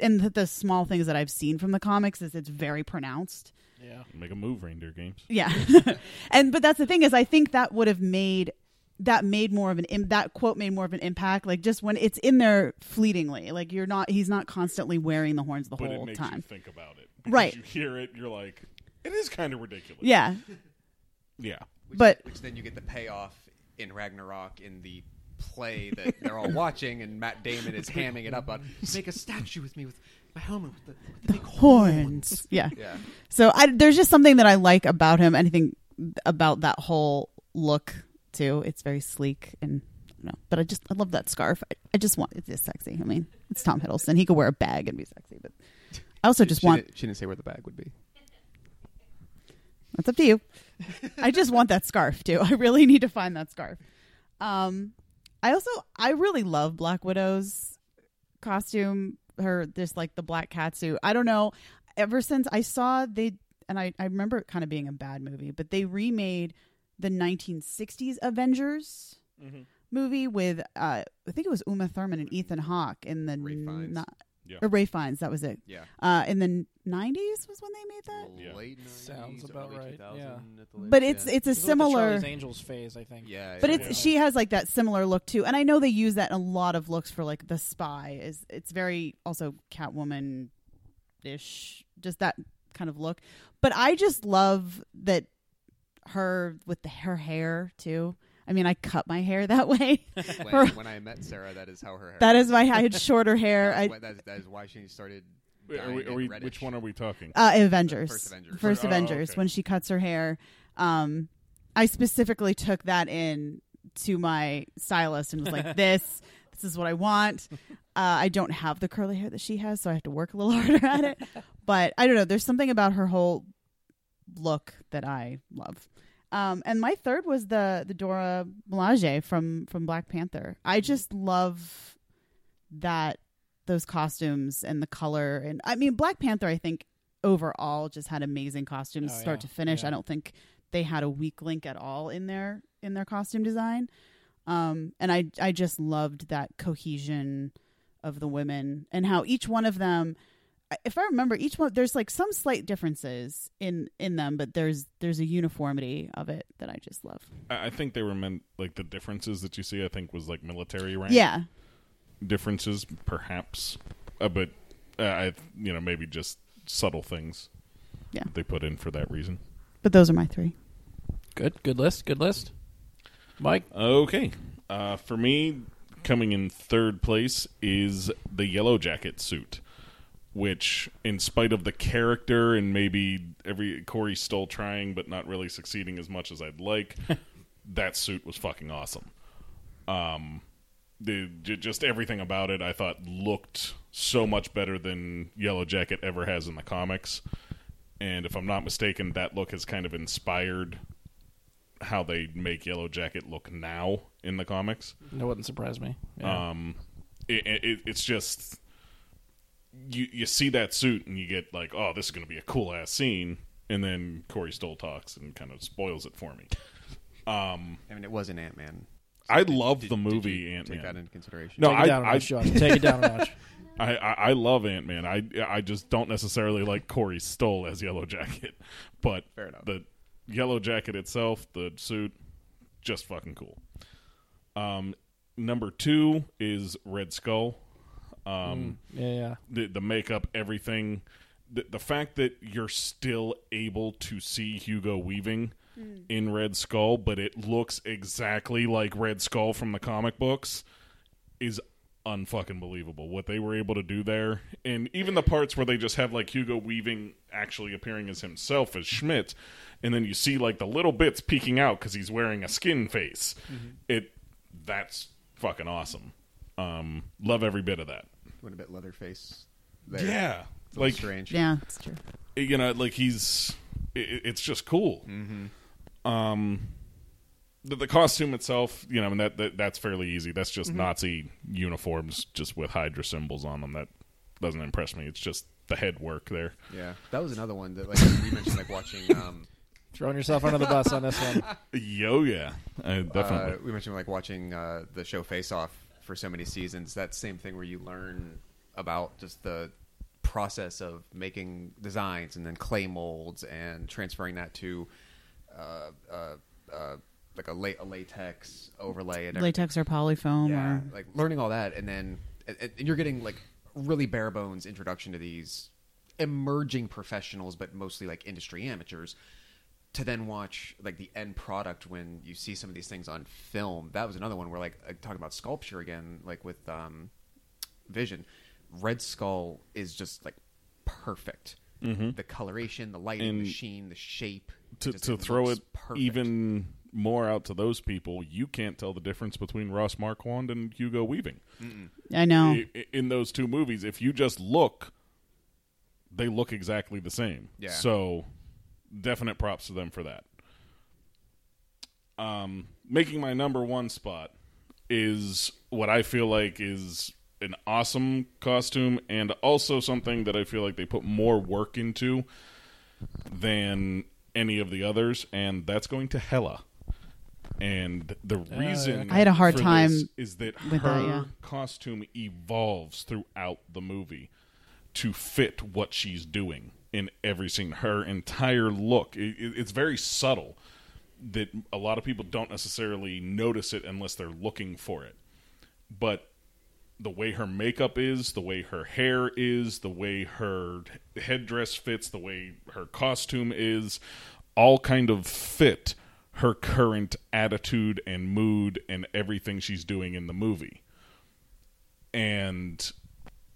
and the, the small things that I've seen from the comics is it's very pronounced Yeah. Make a move, reindeer games. yeah. and but that's the thing is I think that would have made that made more of an im- that quote made more of an impact like just when it's in there fleetingly like you're not he's not constantly wearing the horns the But it whole makes you time. think about it. Because Right. You hear it, you're like, it is kind of ridiculous. Yeah. Yeah. Which, But- which then you get the payoff in Ragnarok in the play that they're all watching, and Matt Damon is hamming it up on make a statue with me with my helmet with the, with the big Horns. Yeah. Yeah, So I, there's just something that I like about him. Anything about that whole look too. It's very sleek and you know. But I just I love that scarf. I, I just want it's sexy. I mean, it's Tom Hiddleston. He could wear a bag and be sexy. But I also just she, want Didn't, she didn't say where the bag would be. That's up to you. I just want that scarf too. I really need to find that scarf. Um, I also I really love Black Widow's costume. Her this like the black cat suit. I don't know. Ever since I saw they and I I remember it kind of being a bad movie, but they remade the 1960s Avengers movie with uh I think it was Uma Thurman and Ethan Hawke in the not Yeah. or Ralph Fiennes. That was it. Yeah, Uh, in the 90s was when they made that. Yeah. late Sounds about early right, 2000 yeah. at the But latest, it's yeah. it's a This was like the similar Charlie's Angels phase, I think. yeah, but yeah. it's she has like that similar look too and i know they use that in a lot of looks for like the spy is it's very also catwoman ish just that kind of look but i just love that her with the her hair too i mean i cut my hair that way when, when I met Sarah, that is how her hair. that is why i had shorter hair That's i why- that, is, that is why she started. Wait, Are dyeing we, are we, which one are we talking? uh avengers First Avengers. First Oh, avengers okay. when she cuts her hair um i specifically took that in to my stylist and was like this this is what i want uh, i don't have the curly hair that she has so i have to work a little harder at it but i don't know there's something about her whole look that i love um, and my third was the the Dora Milaje from from Black Panther. I just love that those costumes and the color and I mean Black Panther I think overall just had amazing costumes Oh, start yeah. to finish. Yeah. I don't think they had a weak link at all in their in their costume design. Um, and I I just loved that cohesion of the women and how each one of them if I remember each one there's like some slight differences in in them but there's there's a uniformity of it that I just love. I I think they were meant like the differences that you see. I think was like military rank Yeah. differences, perhaps, uh, but uh, I you know maybe just subtle things. Yeah. they put in for that reason. But those are my three. Good. Good list. Good list. Mike. Okay, uh, for me, coming in third place is the Yellow Jacket suit, which, in spite of the character and maybe every Corey Stoll trying but not really succeeding as much as I'd like, that suit was fucking awesome. Um, the just everything about it I thought looked so much better than Yellow Jacket ever has in the comics. And if I'm not mistaken, that look has kind of inspired how they make Yellow Jacket look now in the comics. That wouldn't surprise me. Yeah. Um, it, it, it's just you you see that suit and you get like, oh, this is going to be a cool ass scene, and then Corey Stoll talks and kind of spoils it for me. Um, I mean, it was an Ant Man. I love Did- the movie Ant Man. Take that into consideration. No, Take it I- down a I- notch, Take it down a notch. I, I, I love Ant Man. I I just don't necessarily like Corey Stoll as Yellow Jacket, but Fair enough. the Yellow Jacket itself, the suit, just fucking cool. Um, number two is Red Skull. Um, Yeah. Yeah. the the makeup, everything, the the fact that you're still able to see Hugo Weaving in Red Skull, but it looks exactly like Red Skull from the comic books, is unfucking believable. What they were able to do there, and even the parts where they just have like Hugo Weaving actually appearing as himself as Schmidt, and then you see like the little bits peeking out because he's wearing a skin face. It that's fucking awesome. Um, love every bit of that. Went a bit Leatherface. There. Yeah, It's like strange. Yeah, it's true. you know, like he's it, it's just cool. Mm-hmm. Um, the, the costume itself, you know, I mean, that, that that's fairly easy. That's just Mm-hmm. Nazi uniforms, just with Hydra symbols on them. That doesn't impress me. It's just the head work there. Yeah, that was another one that like we mentioned, like watching. Um, Throwing yourself under the bus on this one. Yo, yeah, I definitely. Uh, we mentioned like watching uh, the show Face Off for so many seasons. That same thing where you learn about just the process of making designs and then clay molds and transferring that to uh, uh, uh, like a, la- a latex overlay and everything. Latex or polyfoam Yeah, or like learning all that, and then and, and you're getting like really bare bones introduction to these emerging professionals, but mostly like industry amateurs. To then watch like the end product when you see some of these things on film. That was another one where like talking about sculpture again, like with um, Vision. Red Skull is just like perfect. The coloration, the lighting, And the sheen, the shape. to just- to throw it perfect. even more out to those people, you can't tell the difference between Ross Marquand and Hugo Weaving. I know. I- i- In those two movies, if you just look, they look exactly the same. Yeah. So, definite props to them for that. Um, making my number one spot is what I feel like is an awesome costume and also something that I feel like they put more work into than any of the others, and that's going to Hela. And the reason I had a hard time is that her that, yeah. costume evolves throughout the movie to fit what she's doing in every scene. Her entire look, it, it- it's very subtle that a lot of people don't necessarily notice it unless they're looking for it. But the way her makeup is, the way her hair is, the way her headdress fits, the way her costume is, all kind of fit her current attitude and mood and everything she's doing in the movie. And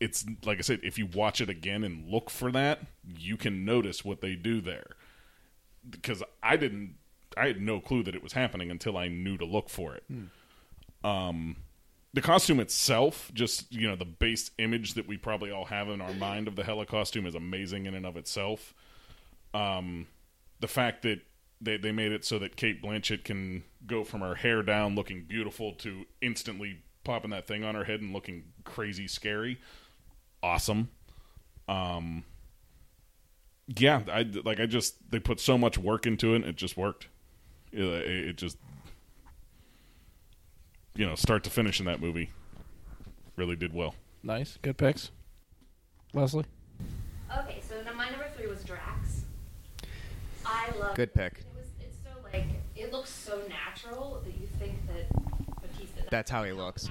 it's like I said, if you watch it again and look for that, you can notice what they do there. Because I didn't, I had no clue that it was happening until I knew to look for it Um, the costume itself, just you know, the base image that we probably all have in our mind of the Hela costume is amazing in and of itself. Um, the fact that they they made it so that Cate Blanchett can go from her hair down looking beautiful to instantly popping that thing on her head and looking crazy scary, awesome. Um, yeah, I like I just they put so much work into it, and it just worked. It, it just you know, start to finish in that movie, really did well. Nice. Good picks. Leslie? Okay, so now my number three was Drax. I love Good pick. It was. It's so like it looks so natural that you think that Bautista. That's how he looks.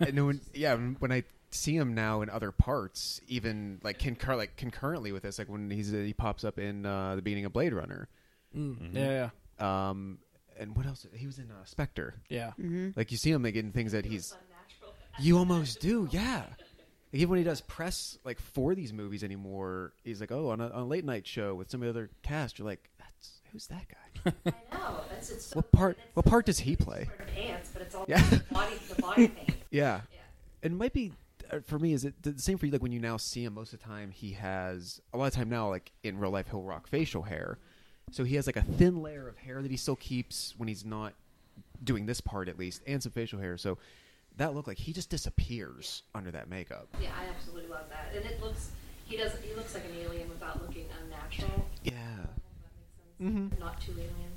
And when, yeah, when when I see him now in other parts, even like concur like concurrently with this, like when he's he pops up in uh, the beginning of Blade Runner, Mm. Yeah, yeah. um, and what else? He was in uh, Spectre. Yeah. Like you see him like in things that he's you almost do, yeah. Like, even when he does press like for these movies anymore, he's like, oh, on a, on a late night show with some of the other cast, you're like, that's who's that guy? I know. That's it's so What part- it's what part does he play? It's for the pants, but it's all Yeah. the body, the body paint. yeah. Yeah. it might be Uh, for me is it the same for you like when you now see him most of the time he has a lot of time now like in real life he'll rock facial hair so he has like a thin layer of hair that he still keeps when he's not doing this part at least and some facial hair so that look like he just disappears under that makeup Yeah, I absolutely love that, and it looks. He does. He looks like an alien without looking unnatural. yeah If that makes sense. Mm-hmm. Not too alien.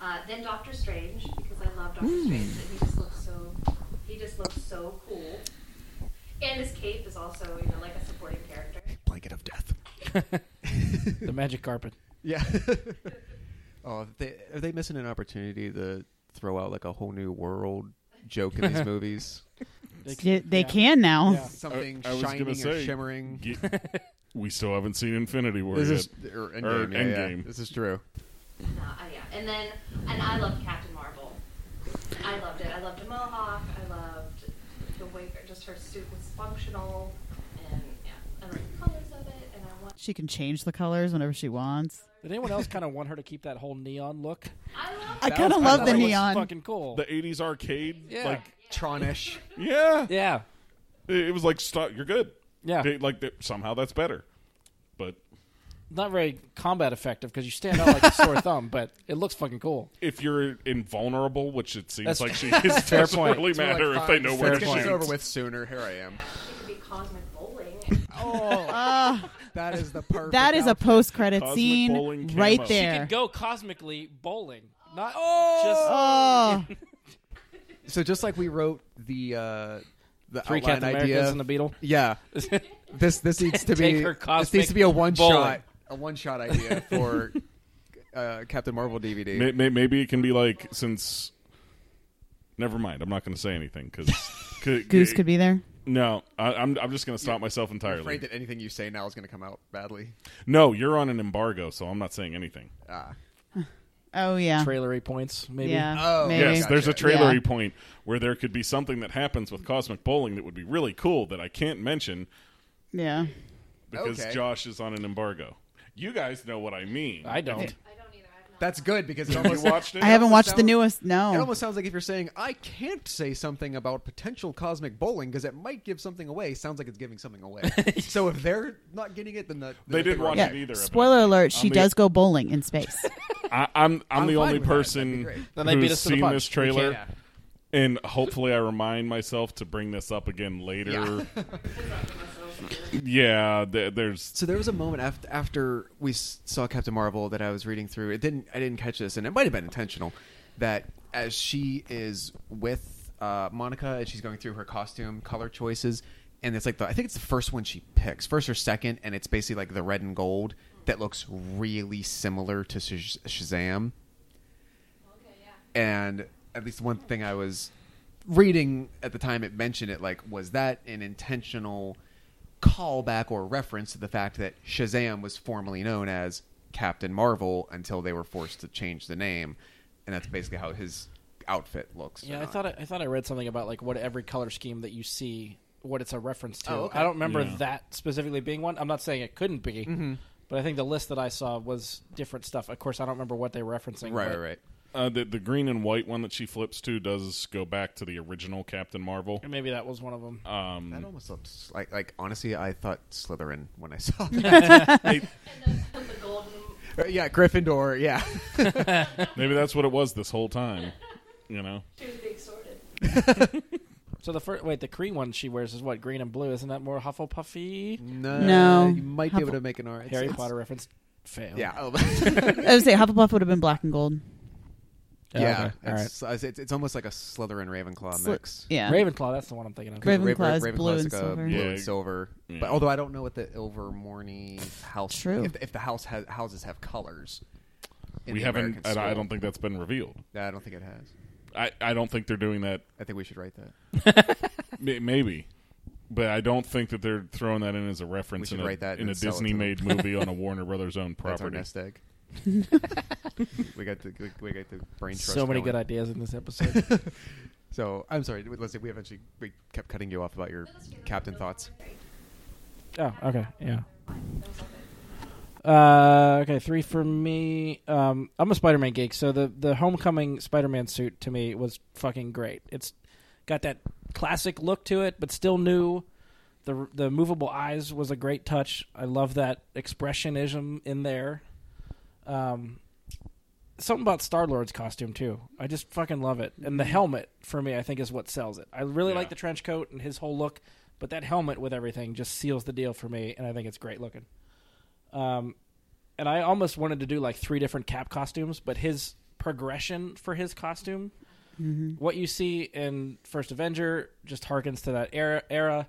Uh, then Doctor Strange, because I love Doctor mm. Strange, and he just looks so. He just looks so cool. And his cape is also, you know, like a supporting character. blanket of death The magic carpet. yeah oh they, are they missing an opportunity to throw out like a whole new world joke in these movies They, they Yeah. can now. Yeah. something I was shining gonna or say, shimmering Ge- we still haven't seen Infinity War This yet. is or Or Endgame, yeah, yeah. This is true. No, uh, yeah. And then, and I loved Captain Marvel. I loved it. I loved the mohawk. I loved the way just her suit was functional, and yeah, I like the colors of it. And I want. She can change the colors whenever she wants. Did anyone else kind of want her to keep that whole neon look? I love. I That kind of love I the thought it was neon. fucking cool. The '80s arcade, Yeah. like Tronish. Yeah, Yeah, it, it was like stop. You're good. yeah. They- like they- somehow that's better, but Not very combat effective because you stand out like a sore thumb, but it looks fucking cool. if you're invulnerable, which it seems That's- like she is, it Fair doesn't point. really So like, matter if they know let's where get to this shoot. over with sooner. Here I am. It could be cosmic bowling. Oh. That is the perfect. That is a outfit. post-credit Cosmic scene bowling right camo. She there. could go cosmically bowling, not Oh, So just like we wrote the uh, the just three outline Captain idea. Americas and the Beetle. yeah, this this needs to Take be her this cosmic needs to be a one bowling. shot a one shot idea for uh, Captain Marvel DVD. May- may- Maybe it can be like since. Never mind. I'm not going to say anything because Goose could be there. No, I, I'm. I'm just going to stop myself I'm entirely. afraid that anything you say now is going to come out badly. No, you're on an embargo, so I'm not saying anything. Ah. Oh yeah, Trailery points, maybe. yeah. Oh, maybe. Yes, Gotcha. there's a trailery Yeah. point where there could be something that happens with Cosmic Bowling that would be really cool that I can't mention yeah. because Okay. Josh is on an embargo. You guys know what I mean. I don't. I don't either. I've not. That's good because it You watched it? I haven't almost watched the sounds- newest. No. it almost sounds like if you're saying I can't say something about potential cosmic bowling because it might give something away. Sounds like it's giving something away. so if they're not getting it, then the, They didn't watch Yeah. it either. Spoiler alert: She I'm the- does go bowling in space. I, I'm I'm, I'm the fine only with that. That'd be person great. Then they beat who's us to the seen punch. this We trailer, Yeah. and hopefully I remind myself to bring this up again later. Yeah, th- there's So there was a moment after after we saw Captain Marvel that I was reading through. It didn't. I didn't catch this, and it might have been intentional. That as she is with uh, Monica and she's going through her costume color choices, and it's like the I think it's the first one she picks, first or second, and it's basically like the red and gold that looks really similar to Shaz- Shazam. And at least one thing I was reading at the time it mentioned it like was that an intentional callback or reference to the fact that Shazam was formerly known as Captain Marvel until they were forced to change the name, and that's basically how his outfit looks. Yeah, I not. thought I, I thought I read something about like what every color scheme that you see, what it's a reference to. Oh, okay. I don't remember Yeah. that specifically being one. I'm not saying it couldn't be, Mm-hmm. but I think the list that I saw was different stuff. Of course, I don't remember what they were referencing. right, but- right, right. Uh, the the green and white one that she flips to does go back to the original Captain Marvel. and Maybe that was one of them. Um, That almost looks like like honestly, I thought Slytherin when I saw that. hey, And the, the golden. Uh, yeah, Gryffindor. Yeah, maybe that's what it was this whole time. You know, She was big sorted. So the first wait, the Kree one she wears is what green and blue. Isn't that more Hufflepuffy? no, No. you might be able to make an art. Harry Potter reference. Fail. Yeah, oh. I would say Hufflepuff would have been black and gold. Yeah. okay. All right. It's, it's it's almost like a Slytherin Ravenclaw Sli- mix. Yeah. Ravenclaw. That's the one I'm thinking of. Ravenclaw is Ravenclaw's blue and like a silver. blue Yeah. and silver. Yeah. But although I don't know what the Ilvermorny house. True. If, if the house has houses have colors. in we the haven't. American I, I school. don't think that's been revealed. I don't think it has. I, I don't think they're doing that. I think we should write that. May- Maybe, but I don't think that they're throwing that in as a reference should in a, write that in a sell it to Disney-made movie on a Warner Brothers owned That's our property. nest egg. we got the we- got the brain trust. So many going. good ideas in this episode. So I'm sorry. Let's say we eventually we kept cutting you off about your captain thoughts. oh, okay, yeah. Uh, okay, three for me. Um, I'm a Spider-Man geek, so the the Homecoming Spider-Man suit to me was fucking great. It's got that classic look to it, but still new. the The movable eyes was a great touch. I love that expressionism in there. Um, something about Star Lord's costume too. I just fucking love it, and the helmet for me, I think, is what sells it. I really Yeah. like the trench coat and his whole look, but that helmet with everything just seals the deal for me, and I think it's great looking. Um, and I almost wanted to do like three different Cap costumes, but his progression for his costume, what you see in First Avenger, just harkens to that era. Era.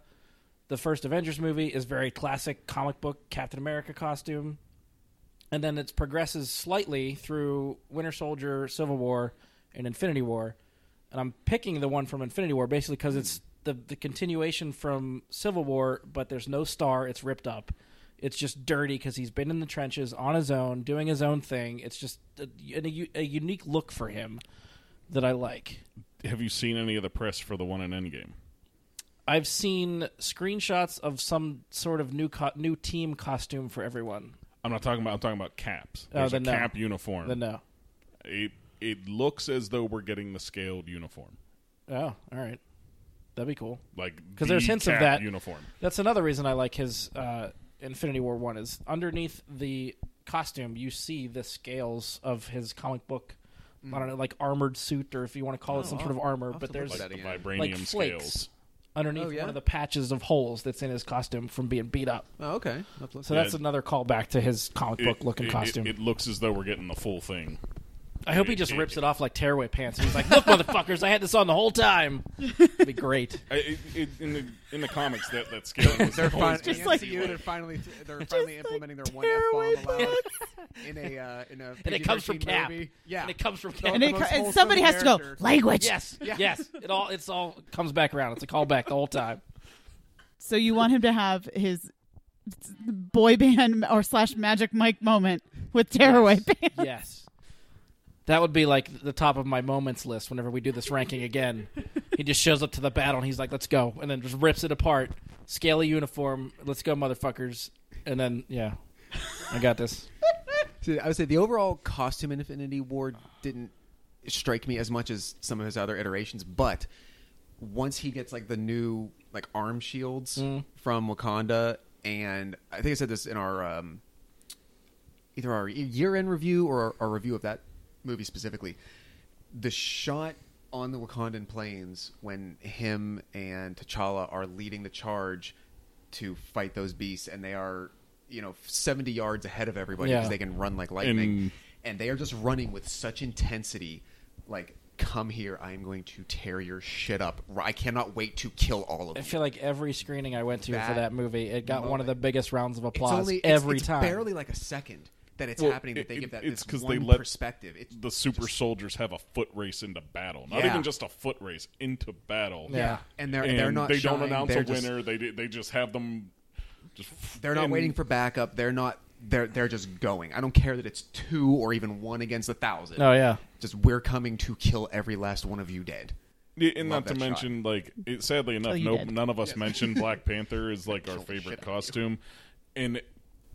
The first Avengers movie is very classic comic book Captain America costume, and then it progresses slightly through Winter Soldier, Civil War, and Infinity War. And I'm picking the one from Infinity War basically because it's the the continuation from Civil War, but there's no star. It's ripped up. It's just dirty because he's been in the trenches on his own, doing his own thing. It's just a, a, a unique look for him that I like. Have you seen any of the press for the one in Endgame? I've seen screenshots of some sort of new co- new team costume for everyone. I'm not talking about. I'm talking about caps. Oh, There's a then no. cap uniform. Then no. It it looks as though we're getting the scaled uniform. Oh, all right. That'd be cool. like 'Cause there's the hints of that. uniform. That's another reason I like his uh, Infinity War one is underneath the costume you see the scales of his comic book. I don't know, like armored suit, or if you want to call it Oh, some I'll- sort of armor. I'll have but to there's look Like that the again. vibranium like flakes scales. Underneath Oh, yeah? one of the patches of holes that's in his costume from being beat up. Oh, okay. I'll have to look So at that's Yeah. another callback to his comic book looking it, it- costume. It, looks as though we're getting the full thing. I hope he just rips it off like tearaway pants. And he's like, "Look, motherfuckers, I had this on the whole time." It'd be great. I- It, it, in the in the comics, that that scaling was They're always finally, just like- they're finally they're finally implementing their one tearaway F bomb allowed in a uh, in a And it comes from PG-13 Cap. movie. Yeah, And it comes from Cap. And, it, and somebody has to go language. Yes, yes. It all it's all comes back around. It's a callback the whole time. So you want him to have his boy band or slash Magic Mike moment with tearaway pants. Yes. That would be like the top of my moments list whenever we do this ranking again. He just shows up to the battle and he's like, "Let's go," and then just rips it apart. Scaly uniform. Let's go, motherfuckers. And then yeah, I got this. So I would say the overall costume in Infinity War didn't strike me as much as some of his other iterations, but once he gets like the new like arm shields Mm. from Wakanda, and I think I said this in our um, either our year-end review or our, our review of that movie specifically, the shot on the Wakandan plains when him and T'Challa are leading the charge to fight those beasts, and they are, you know, seventy yards ahead of everybody Yeah. because they can run like lightning, And- and they are just running with such intensity, like. Come here! I am going to tear your shit up. I cannot wait to kill all of them. I feel like every screening I went to for That that movie, it got one of the biggest rounds of It's applause only it's- every it's time. barely like a second that it's Well, happening that they it- give that it's this 'cause one they let perspective. It's The super soldiers have a foot race into battle, not Yeah. even just a foot race into battle. Yeah. and they're and they're not they don't announce they're a just- winner. They they just have them. Just They're not and- waiting for backup. They're not. They're they're just going. I don't care that it's two or even one against a thousand. oh yeah, Just we're coming to kill every last one of you dead. Yeah, and Love not to that shot. mention, like, it, sadly enough, you no, dead. none of us mentioned Black Panther is like our Kill the shit favorite out of you. costume, and it,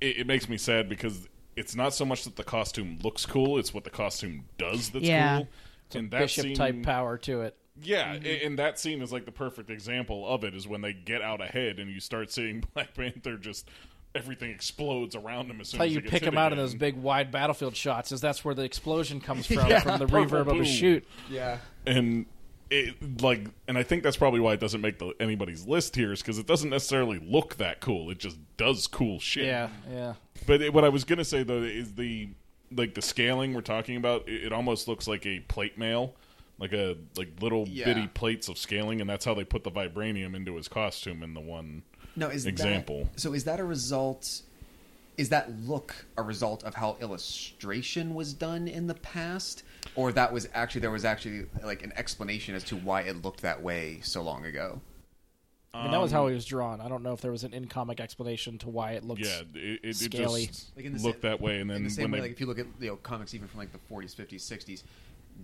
it makes me sad because it's not so much that the costume looks cool; it's what the costume does that's Yeah. cool. and that bishop scene, type power to it. yeah, a- mm-hmm. and that scene is like the perfect example of it. Is when they get out ahead and you start seeing Black Panther just everything explodes around him as soon How as you pick hit him out in those big wide battlefield shots is that's where the explosion comes from Yeah. from the Purple reverb of boom. a shoot. Yeah. and it like and i think that's probably why it doesn't make the, anybody's list here is because it doesn't necessarily look that cool it just does cool shit Yeah, yeah. but it, what i was gonna say though is the like the scaling we're talking about it, it almost looks like a plate mail like a like little Yeah. bitty plates of scaling and that's how they put the vibranium into his costume in the one No, is Example. That, so is that a result? Is that look a result of how illustration was done in the past, or that was actually there was actually like an explanation as to why it looked that way so long ago? I mean, that was how um, he was drawn. I don't know if there was an in-comic explanation to why it looked yeah it, it, it Scaly. just Like in the looked sa- that way and then in the same when way, they like if you look at you know comics even from like the 40s, 50s, 60s,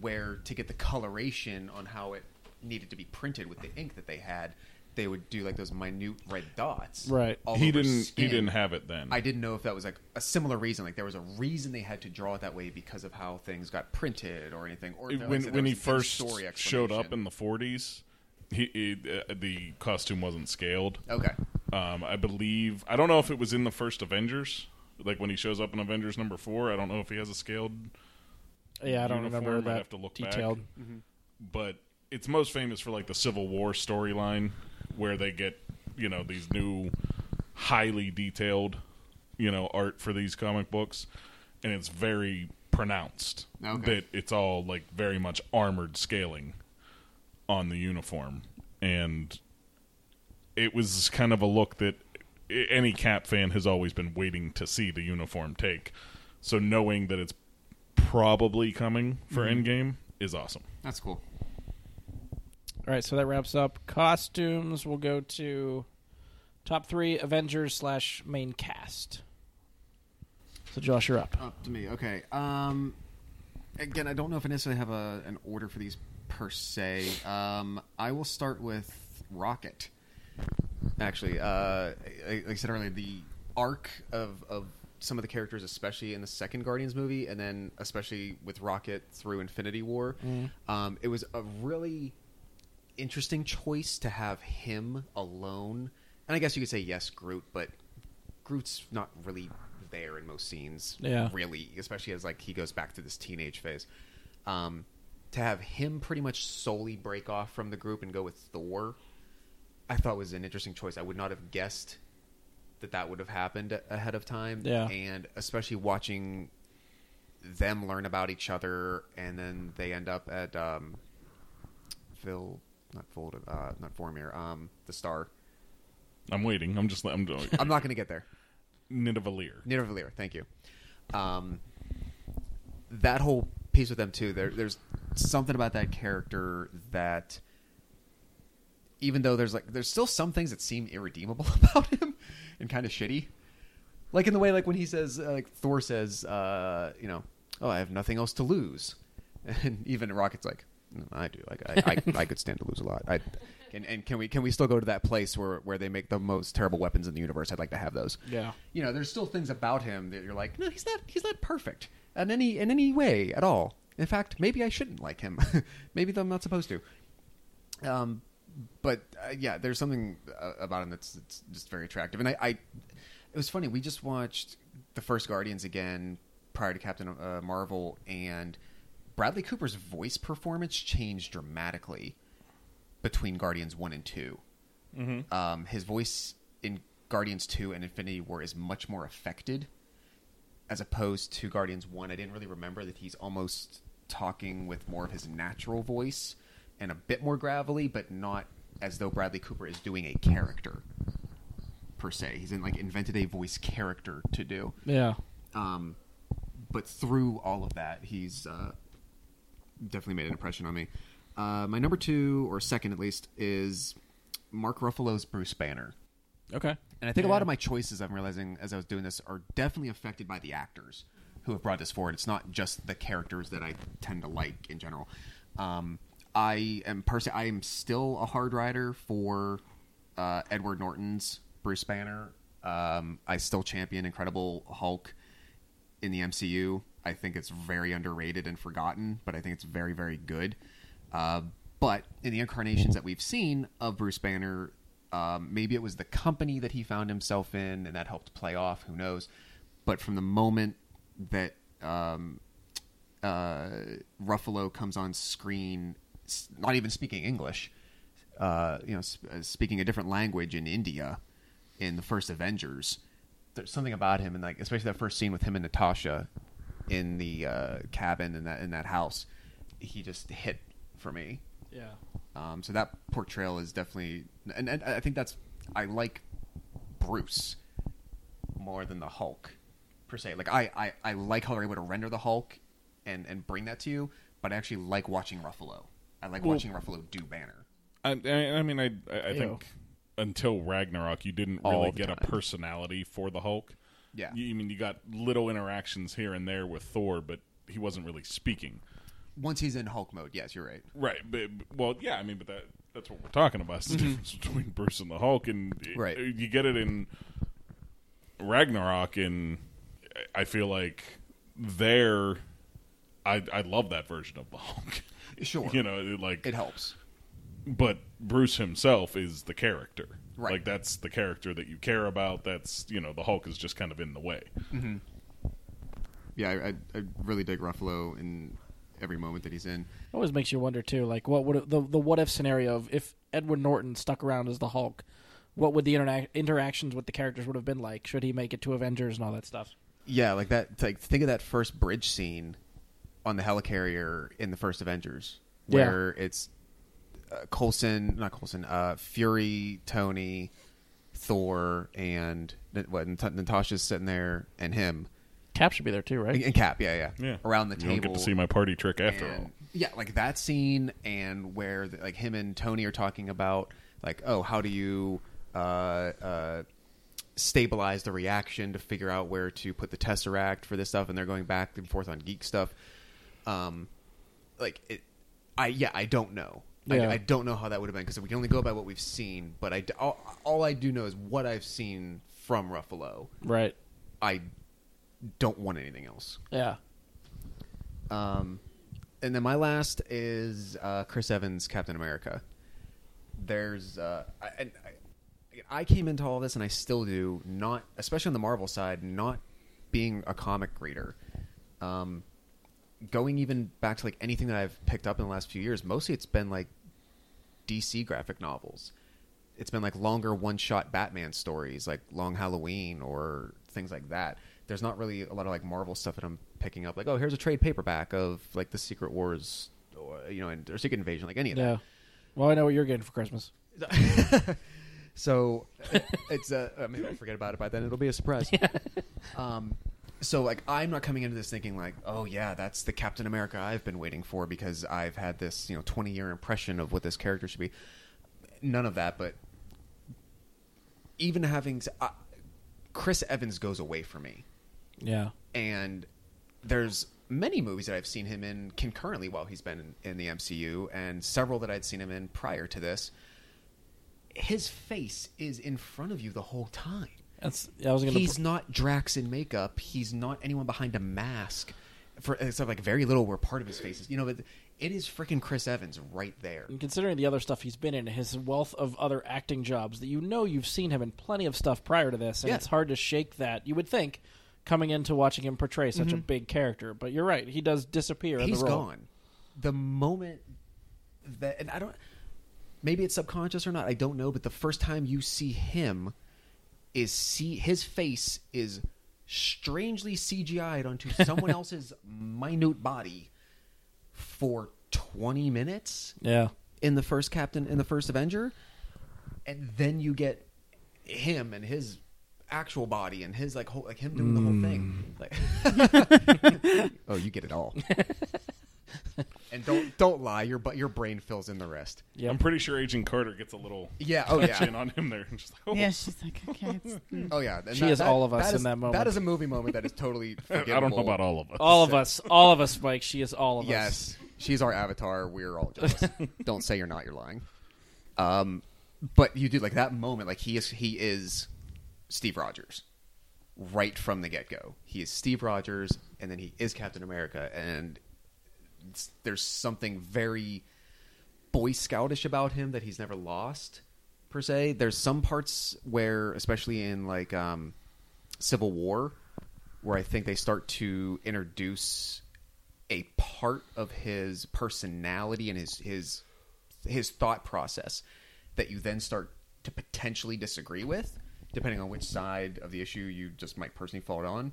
where to get the coloration on how it needed to be printed with the ink that they had, they would do like those minute red dots. Right. all he over didn't skin. he didn't have it then I didn't know if that was like a similar reason. Like there was a reason they had to draw it that way because of how things got printed or anything. Or if, like when when he first in-story showed up in the 40s he, he uh, the costume wasn't scaled okay, um, i believe i don't know if it was in the first avengers like when he shows up in avengers number four i don't know if he has a scaled Yeah, I don't uniform. remember I'd that have to look back. detailed. but it's most famous for like the civil war storyline where they get you know these new highly detailed you know art for these comic books and it's very pronounced. Okay. that it's all like very much armored scaling on the uniform. And it was kind of a look that any cap fan has always been waiting to see the uniform take. So knowing that it's probably coming for mm-hmm. endgame is awesome. That's cool. All right, so that wraps up costumes. We'll go to top three Avengers slash main cast. So Josh, you're up. Up to me. Okay. Um, again, I don't know if I necessarily have a, an order for these per se. Um, I will start with Rocket. Actually, uh, like I said earlier, the arc of, of some of the characters, especially in the second Guardians movie, and then especially with Rocket through Infinity War, um, it was a really interesting choice to have him alone. And I guess you could say yes, Groot, but Groot's not really there in most scenes. Yeah. Really, especially as like he goes back to this teenage phase. Um, to have him pretty much solely break off from the group and go with Thor, I thought was an interesting choice. I would not have guessed that that would have happened ahead of time. Yeah. And especially watching them learn about each other, and then they end up at um, Phil, not Fold, uh, not Vormir, um, the Star. I'm waiting. I'm just. I'm doing. I'm not going to get there. Nidavellir. Nidavellir, thank you. Um, that whole piece with them too. There, there's something about that character that, even though there's like, there's still some things that seem irredeemable about him and kind of shitty. Like in the way, like when he says, uh, like Thor says, uh, you know, oh, I have nothing else to lose, and even Rocket's like, "No, I do. Like I, I, I could stand to lose a lot. I, and, and can we can we still go to that place where where they make the most terrible weapons in the universe? I'd like to have those Yeah. you know, there's still things about him that you're like, no, he's not, he's not perfect in any in any way at all. In fact, maybe I shouldn't like him. maybe I'm not supposed to. Um, but uh, yeah, there's something uh, about him that's, that's just very attractive. And I, I, it was funny. We just watched the first Guardians again prior to Captain uh, Marvel, and Bradley Cooper's voice performance changed dramatically between Guardians one and 2 Um, his voice in Guardians two and Infinity War is much more affected, as opposed to Guardians one. I didn't really remember that he's almost talking with more of his natural voice and a bit more gravelly, but not as though Bradley Cooper is doing a character per se. He's in like invented a voice character to do. Yeah. Um, but through all of that, he's uh, definitely made an impression on me. Uh, my number two, or second at least, is Mark Ruffalo's Bruce Banner. Okay. And I think a lot of my choices, I'm realizing as I was doing this, are definitely affected by the actors who have brought this forward. It's not just the characters that I tend to like in general. Um, I am personally, I am still a hard rider for uh, Edward Norton's Bruce Banner. Um, I still champion Incredible Hulk in the MCU. I think it's very underrated and forgotten, but I think it's very, very good. Uh, but in the incarnations that we've seen of Bruce Banner, um, maybe it was the company that he found himself in, and that helped play off. Who knows? But from the moment that um, uh, Ruffalo comes on screen, not even speaking English, uh, you know, sp- uh, speaking a different language in India in the first Avengers. There's something about him, and like especially that first scene with him and Natasha in the uh, cabin in that in that house, he just hit for me. Yeah. Um, so that portrayal is definitely, and, and I think that's I like Bruce more than the Hulk per se. Like I, I, I like how they're able to render the Hulk and and bring that to you, but I actually like watching Ruffalo. I like Well- watching Ruffalo do Banner. I, I, I mean, I, I I think until Ragnarok, you didn't really the get a personality for the Hulk. Yeah. You, I mean, you got little interactions here and there with Thor, but he wasn't really speaking. Once he's in Hulk mode, yes, you're right. Right. But, well, yeah. I mean, but that that's what we're talking about. It's the difference between Bruce and the Hulk, and Mm-hmm. Right. you get it in Ragnarok, and I feel like there, I I love that version of the Hulk. Sure. you know, it, like It helps. but Bruce himself is the character. Right. Like that's the character that you care about. That's you know the Hulk is just kind of in the way. Mm-hmm. Yeah, I, I, I really dig Ruffalo in every moment that he's in. It always makes you wonder too, like what would the the what if scenario of if Edward Norton stuck around as the Hulk, what would the interna- interactions with the characters would have been like? Should he make it to Avengers and all that stuff? Yeah, like that. Like think of that first bridge scene on the helicarrier in the first Avengers, Yeah. where it's uh, Coulson, not Coulson, uh, Fury, Tony, Thor, and what? Nat- Natasha's sitting there, and him, Cap should be there too, and, right? and Cap. Yeah, yeah, Yeah. around the you table. don't get to see my party trick after and- all. Yeah, like that scene, and where the, like him and Tony are talking about like, oh, how do you uh, uh, stabilize the reaction to figure out where to put the tesseract for this stuff, and they're going back and forth on geek stuff. Um, like it, I yeah, I don't know. Yeah. I, I don't know how that would have been because we can only go by what we've seen. But I all, all I do know is what I've seen from Ruffalo. Right. I don't want anything else. Yeah. Um, and then my last is uh, Chris Evans, Captain America. there's uh, I, I, I came into all this, and I still do not, especially on the Marvel side, not being a comic reader. Um, going even back to like anything that I've picked up in the last few years, mostly it's been like DC graphic novels. It's been like longer one-shot Batman stories, like Long Halloween or things like that. There's not really a lot of like Marvel stuff that I'm picking up. Like, oh, here's a trade paperback of like the Secret Wars, or, you know, and, or Secret Invasion, like any of that. Yeah. Well, I know what you're getting for Christmas. so it- it's uh, uh, maybe I'll forget about it by then. It'll be a surprise. um, so like I'm not coming into this thinking like, oh yeah, that's the Captain America I've been waiting for because I've had this you know 20 year impression of what this character should be. None of that, but even having uh, Chris Evans goes away for me Yeah. and there's many movies that I've seen him in concurrently while he's been in, in the MCU, and several that I'd seen him in prior to this. His face is in front of you the whole time. That's. I was gonna. He's not Drax in makeup. He's not anyone behind a mask. For except like very little where part of his face is. You know, but it is freaking Chris Evans right there. And considering the other stuff he's been in, his wealth of other acting jobs, that you know you've seen him in plenty of stuff prior to this, and Yeah. it's hard to shake that. You would think coming into watching him portray such a big character, but you're right. He does disappear. in Mm-hmm. He's the role. gone. The moment that, and I don't, maybe it's subconscious or not, I don't know, but the first time you see him is see his face is strangely CGI'd onto someone else's minute body for 20 minutes Yeah. in the first Captain, in the first Avenger. And then you get him and his actual body and his like whole like him doing the whole thing mm. like oh you get it all and don't don't lie your but your brain fills in the rest Yeah. I'm pretty sure Agent Carter gets a little yeah oh yeah in on him there. And just like, oh, Yeah, she's like, okay. It's, mm. oh yeah and She is all of us in is- that moment. that is a movie moment that is totally I don't know about all of us. All of us. All of us, Mike. She is all of us. yes she's our avatar we're all jealous don't say you're not you're lying um but you do like that moment like he is he is steve rogers right from the get-go he is steve rogers and then he is captain america and it's- there's something very boy scoutish about him that he's never lost per se there's some parts where especially in like um civil war where i think they start to introduce a part of his personality and his his his thought process that you then start to potentially disagree with, depending on which side of the issue you just might personally fall on.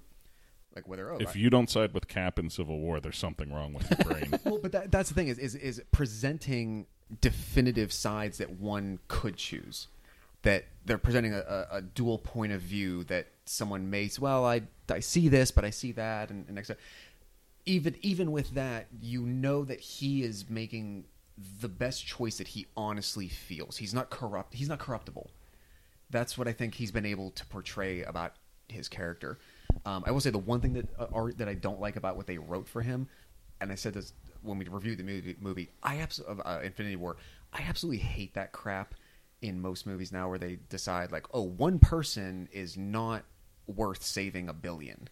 Like whether oh, If I- you don't side with Cap in Civil War, there's something wrong with your brain. well, but that, that's the thing is, is is presenting definitive sides that one could choose. That they're presenting a, a, a dual point of view that someone may say, well, I I see this, but I see that, and, and next. Even even with that, you know that he is making the best choice that he honestly feels. He's not corrupt. He's not corruptible. That's what I think he's been able to portray about his character. Um, I will say the one thing that uh, art that I don't like about what they wrote for him, and I said this when we reviewed the movie. Movie, I absolutely uh, Infinity War. I absolutely hate that crap in most movies now, where they decide like, oh, one person is not worth saving a billion.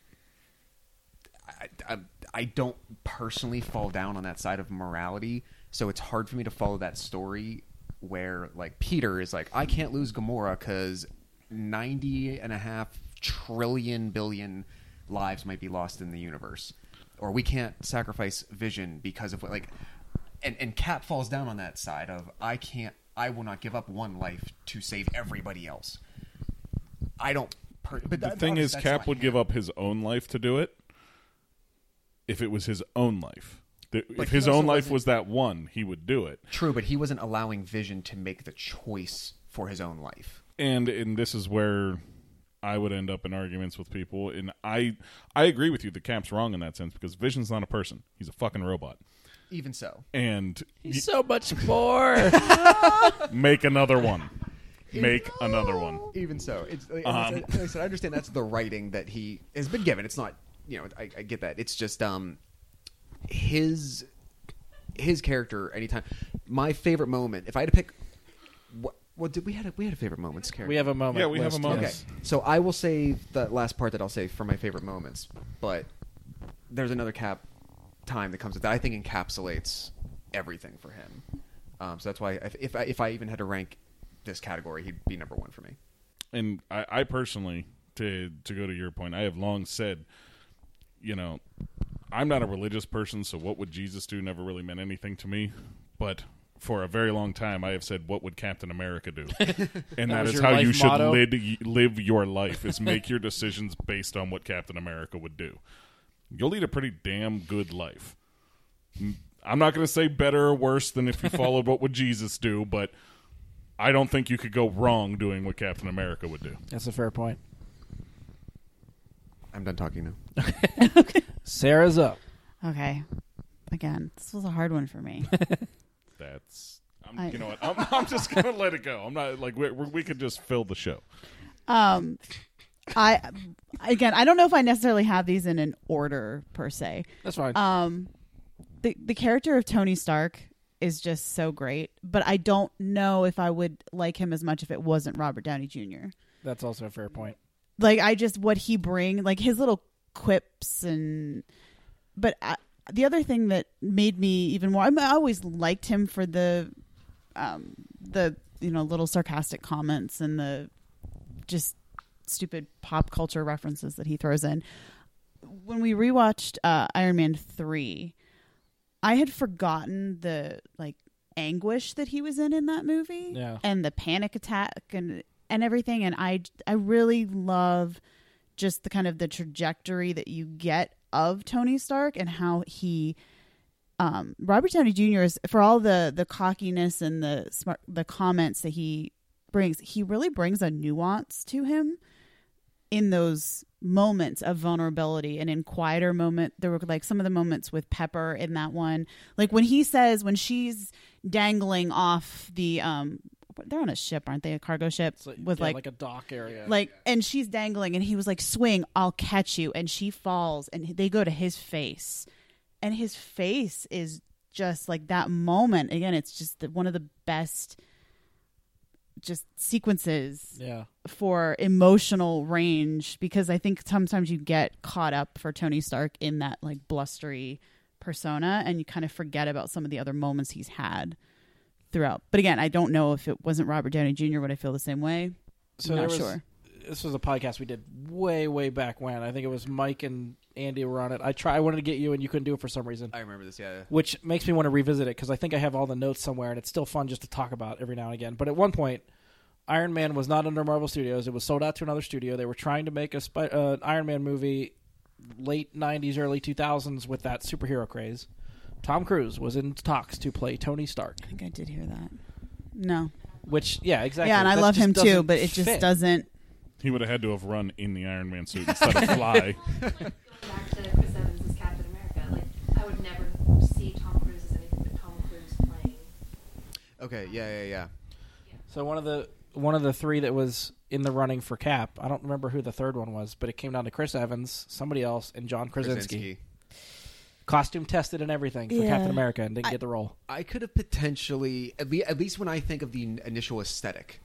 I, I, I don't personally fall down on that side of morality, so it's hard for me to follow that story where like Peter is like, I can't lose Gamora because 90 and a half trillion billion lives might be lost in the universe, or we can't sacrifice Vision because of what like, and and Cap falls down on that side of I can't, I will not give up one life to save everybody else. I don't. Per- but the that- thing is, Cap would him. give up his own life to do it if it was his own life. The- if his own life was that one, he would do it. True, but he wasn't allowing Vision to make the choice for his own life. and and this is where I would end up in arguments with people. And I I agree with you. The Cap's wrong in that sense because Vision's not a person; he's a fucking robot. Even so, And He's so much more. make another one. Make another one. even so, it's like, Um, like I said, I understand that's the writing that he has been given. It's not, you know, I, I get that. It's just um, his his character. Anytime, my favorite moment. If I had to pick, what what did we had a, we had a favorite moments character. we have a moment. Yeah, we have a list, moment. Okay, so I will save the last part that I'll save for my favorite moments. But there's another cap time that comes with that I think encapsulates everything for him. Um, so that's why if if I, if I even had to rank this category, he'd be number one for me. and I, I personally, to to go to your point, I have long said, you know, I'm not a religious person, so what would Jesus do never really meant anything to me. But for a very long time, I have said, what would Captain America do? And that was is your how you life should motto? live, live your life: is make your decisions based on what Captain America would do. You'll lead a pretty damn good life. I'm not going to say better or worse than if you followed what would Jesus do, but I don't think you could go wrong doing what Captain America would do. That's a fair point. I'm done talking now. Sarah's up. Okay. Again, this was a hard one for me. That's I'm, I- you know what I'm, I'm just gonna let it go. I'm not like we we could just fill the show. Um, I again, I don't know if I necessarily have these in an order per se. That's fine. Um, the the character of Tony Stark is just so great, but I don't know if I would like him as much if it wasn't Robert Downey Jr. That's also a fair point. Like I just what he bring, like his little quips and, but I, the other thing that made me even more, I, mean, I always liked him for the, um, the you know little sarcastic comments and the just stupid pop culture references that he throws in. When we rewatched uh, Iron Man three, I had forgotten the like anguish that he was in in that movie, Yeah. and the panic attack and and everything. And I I really love just the kind of the trajectory that you get of Tony Stark and how he um Robert Downey Jr. is for all the the cockiness and the smart the comments that he brings he really brings a nuance to him in those moments of vulnerability and in quieter moment there were like some of the moments with Pepper in that one like when he says when she's dangling off the um they're on a ship aren't they? A cargo ship like, with yeah, like like a dock area. like and she's dangling and he was like swing i'll catch you. And she falls and they go to his face. And his face is just like that moment. Again it's just the, one of the best just sequences yeah. for emotional range because i think sometimes you get caught up for tony stark in that like blustery persona and you kind of forget about some of the other moments he's had throughout but again i don't know if it wasn't robert downey jr would i feel the same way So not was, sure This was a podcast we did way, way back when. I think it was Mike and Andy were on it. I try. I wanted to get you, and you couldn't do it for some reason, I remember this. Yeah. which makes me want to revisit it because I think I have all the notes somewhere, and it's still fun just to talk about every now and again. But at one point, Iron Man was not under Marvel Studios; it was sold out to another studio. They were trying to make a uh, Iron Man movie, late '90s, early 2000s, with that superhero craze. Tom Cruise was in talks to play Tony Stark, i think i did hear that no which yeah, exactly. Yeah, and I That love just him too, doesn't but it just fit. doesn't. He would have had to have run in the Iron Man suit instead of fly. Going back to Chris Evans as Captain America, like I would never see Tom Cruise as anything but Tom Cruise playing. Okay. Yeah. Yeah. Yeah. So one of the one of the three that was in the running for Cap, I don't remember who the third one was, but it came down to Chris Evans, somebody else, and John Krasinski. Krasinski. Costume tested and everything for Yeah. Captain America, and didn't I- get the role. I could have potentially, at, le- at least when I think of the initial aesthetic,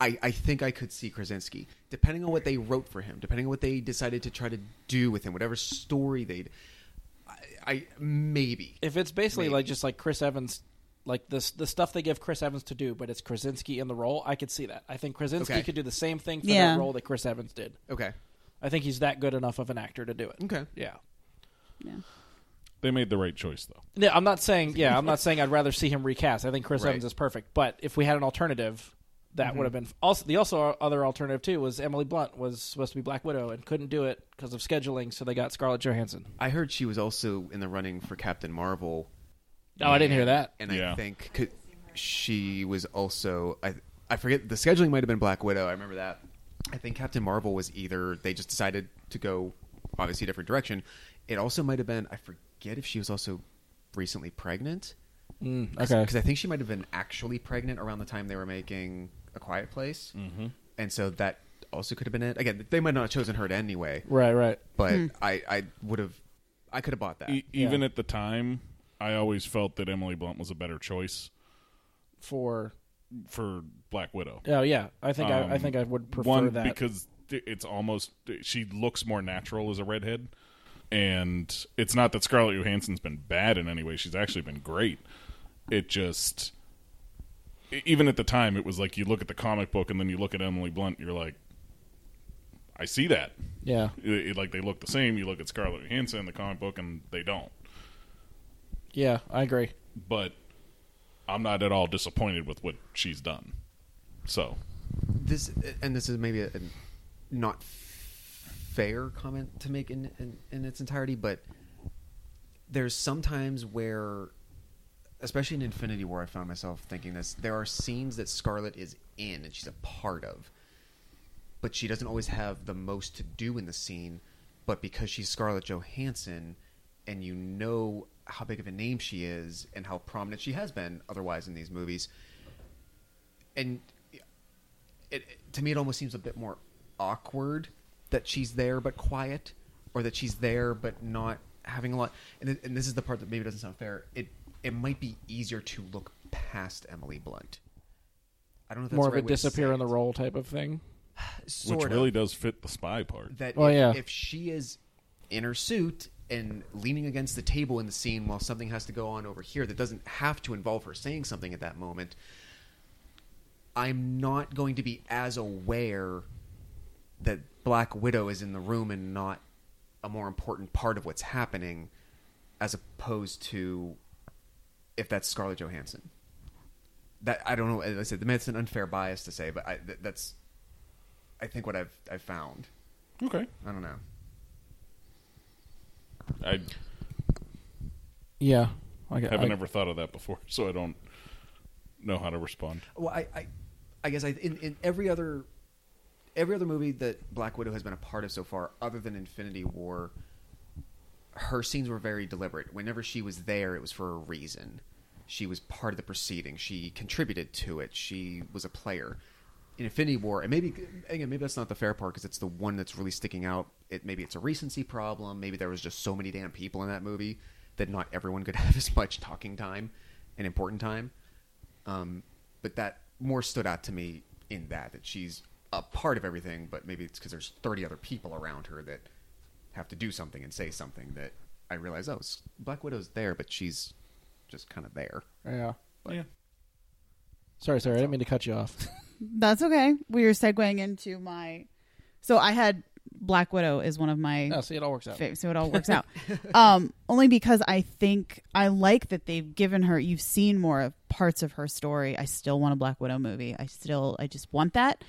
I, I think I could see Krasinski, depending on what they wrote for him, depending on what they decided to try to do with him, whatever story they'd. I, I maybe. If it's basically Maybe. like just like Chris Evans, like this the stuff they give Chris Evans to do, but it's Krasinski in the role, I could see that. I think Krasinski Okay. could do the same thing for Yeah. that role that Chris Evans did. Okay. I think he's that good enough of an actor to do it. Okay. Yeah. Yeah. they made the right choice though. Yeah, I'm not saying. Yeah, I'm not saying I'd rather see him recast. I think Chris Right. Evans is perfect. But if we had an alternative, that Mm-hmm. would have been also the also other alternative too was Emily Blunt was supposed to be Black Widow and couldn't do it because of scheduling, so they got Scarlett Johansson. I heard she was also in the running for Captain Marvel. Oh, I didn't hear that. And Yeah. I think could, she was also I I forget the scheduling might have been Black Widow. I remember that. I think Captain Marvel was either they just decided to go obviously a different direction. It also might have been I forget if she was also recently pregnant. Mm, okay. Because I think she might have been actually pregnant around the time they were making A Quiet Place, mm-hmm. and so that also could have been it. Again, they might not have chosen her anyway, Right, right. but I I would have I could have bought that. E- even Yeah. at the time, I always felt that Emily Blunt was a better choice For for Black Widow. oh yeah, I think I, I Um, think I would prefer One that because it's almost she looks more natural as a redhead, and it's not that Scarlett Johansson's been bad in any way. She's actually been great. it just even at the time it was like you look at the comic book and then you look at Emily Blunt you're like I see that Yeah. It- it- like they look the same you look at Scarlett Johansson in the comic book and they don't Yeah, I agree. but I'm not at all disappointed with what she's done so this and this is maybe a, a not fair comment to make in, in in its entirety, but there's sometimes where, especially in Infinity War, I found myself thinking this. There are scenes that Scarlett is in and she's a part of, but she doesn't always have the most to do in the scene. But because she's Scarlett Johansson, and you know how big of a name she is and how prominent she has been otherwise in these movies, and it, it- to me it almost seems a bit more awkward that she's there but quiet or that she's there but not having a lot. And, it- and this is the part that maybe doesn't sound fair. It it might be easier to look past emily blunt. I don't know if that's More the of a right way to disappear in the role type of thing. sort which of. really does fit the spy part. That Well, if, yeah. if she is in her suit and leaning against the table in the scene while something has to go on over here that doesn't have to involve her saying something at that moment i'm not going to be as aware that black widow is in the room and not a more important part of what's happening as opposed to if that's scarlett johansson that i don't know as i said that's an unfair bias to say but I, th- that's i think what i've i've found okay I don't know. I Yeah. I, got- haven't I, ever thought of that before so I don't know how to respond Well, I, I, I guess I in, in every other every other movie that Black Widow has been a part of so far, other than Infinity War, her scenes were very deliberate. Whenever she was there, it was for a reason. She was part of the proceeding. She contributed to it. She was a player. In Infinity War, and maybe again, maybe that's not the fair part because it's the one that's really sticking out. It maybe it's a recency problem. Maybe there was just so many damn people in that movie that not everyone could have as much talking time and important time. Um, but that more stood out to me in that that she's a part of everything, but maybe it's because there's 30 other people around her that have to do something and say something that I realize, oh, Black Widow's there, but she's just kind of there. yeah. yeah Sorry, sorry. I didn't mean to cut you off. That's okay. We were segueing into my. So I had Black Widow is one of my no, see, it all works out. fa- so it all works out. Um, only because I think I like that they've given her. You've seen more of parts of her story. I still want a Black Widow movie. I still, I just want that.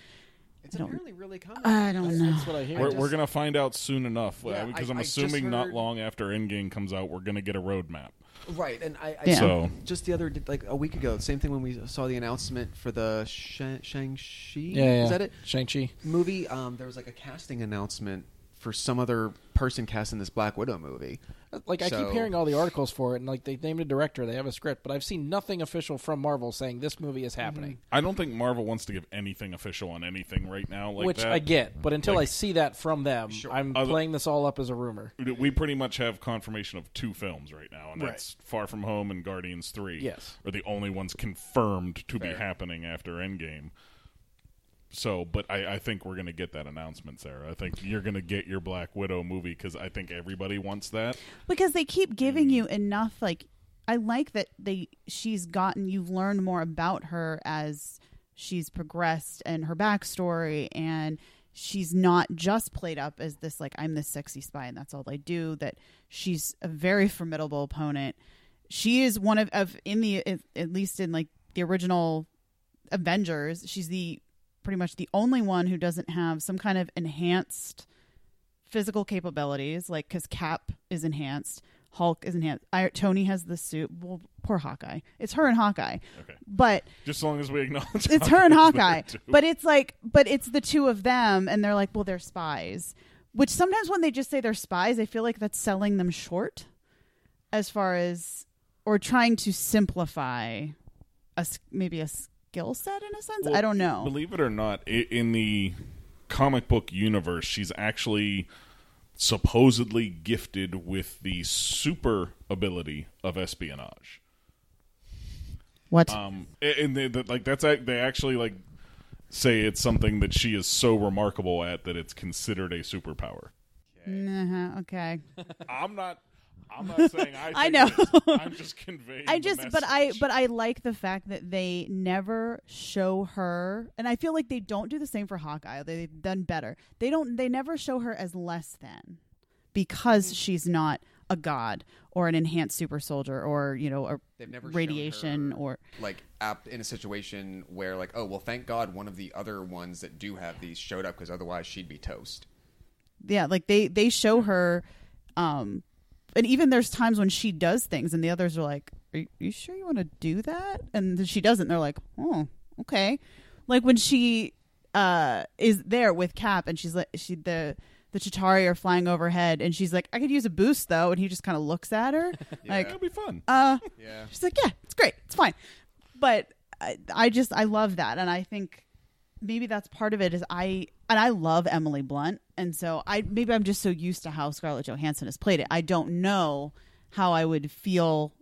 It's I don't- apparently really coming. I don't know. That's what I hear. we're, just- we're gonna find out soon enough Yeah, because I- I'm I just assuming not long after Endgame comes out we're gonna get a roadmap right, and I, I Yeah. so just the other like a week ago, same thing when we saw the announcement for the Shang Chi. Yeah, yeah. Is that it? Shang Chi. Movie. Um, there was like a casting announcement for some other person casting this Black Widow movie. Like I So- keep hearing all the articles for it, and like they named a director, they have a script, but I've seen nothing official from Marvel saying this movie is happening. Mm-hmm. I don't think Marvel wants to give anything official on anything right now like Which that. I get, but until Like- I see that from them, Sure. I'm Other- playing this all up as a rumor. we pretty much have confirmation of two films right now, and Right. that's Far From Home and Guardians Three. Yes. are the only ones confirmed to be happening after Endgame. So, but I, I think we're going to get that announcement, Sarah. I think you're going to get your Black Widow movie because I think everybody wants that. because they keep giving mm. you enough like i like that they she's gotten you've learned more about her as she's progressed and her backstory and she's not just played up as this like i'm this sexy spy and that's all i do that she's a very formidable opponent she is one of, of in the at at least in like the original avengers she's the pretty much the only one who doesn't have some kind of enhanced physical capabilities, like because Cap is enhanced, Hulk is enhanced. I, Tony has the suit. Well, poor Hawkeye. It's her and Hawkeye, Okay, but just as long as we acknowledge it's her and Hawkeye. But it's like, but it's the two of them, and they're like, well, they're spies. Which sometimes when they just say they're spies, I feel like that's selling them short, as far as or trying to simplify a maybe a skill set in a sense. Well, I don't know. Believe it or not, in the comic book universe, she's actually supposedly gifted with the super ability of espionage. what? Um, and they, that like that's ac- they actually like say it's something that she is so remarkable at that it's considered a superpower. Uh-huh, okay. I'm not. I'm not saying I. I know. it is. I'm just conveying. I the just, but I, but I like the fact that they never show her, and I feel like they don't do the same for Hawkeye. They've done better. They don't. They never show her as less than because she's not a god or an enhanced super soldier or you know a They've never shown radiation her, or like apt in a situation where like oh well thank God one of the other ones that do have these showed up because otherwise she'd be toast. yeah like they they show her um and even there's times when she does things and the others are like are you, you sure you want to do that and then she doesn't they're like oh okay like when she uh is there with cap and she's like she the the Chitauri are flying overhead and she's like i could use a boost though and he just kind of looks at her like "It'll be fun. uh Yeah. She's like, yeah, it's great, it's fine. But I, I just I love that, and I think maybe that's part of it. Is I and I love Emily Blunt, and so I maybe I'm just so used to how Scarlett Johansson has played it. I don't know how I would feel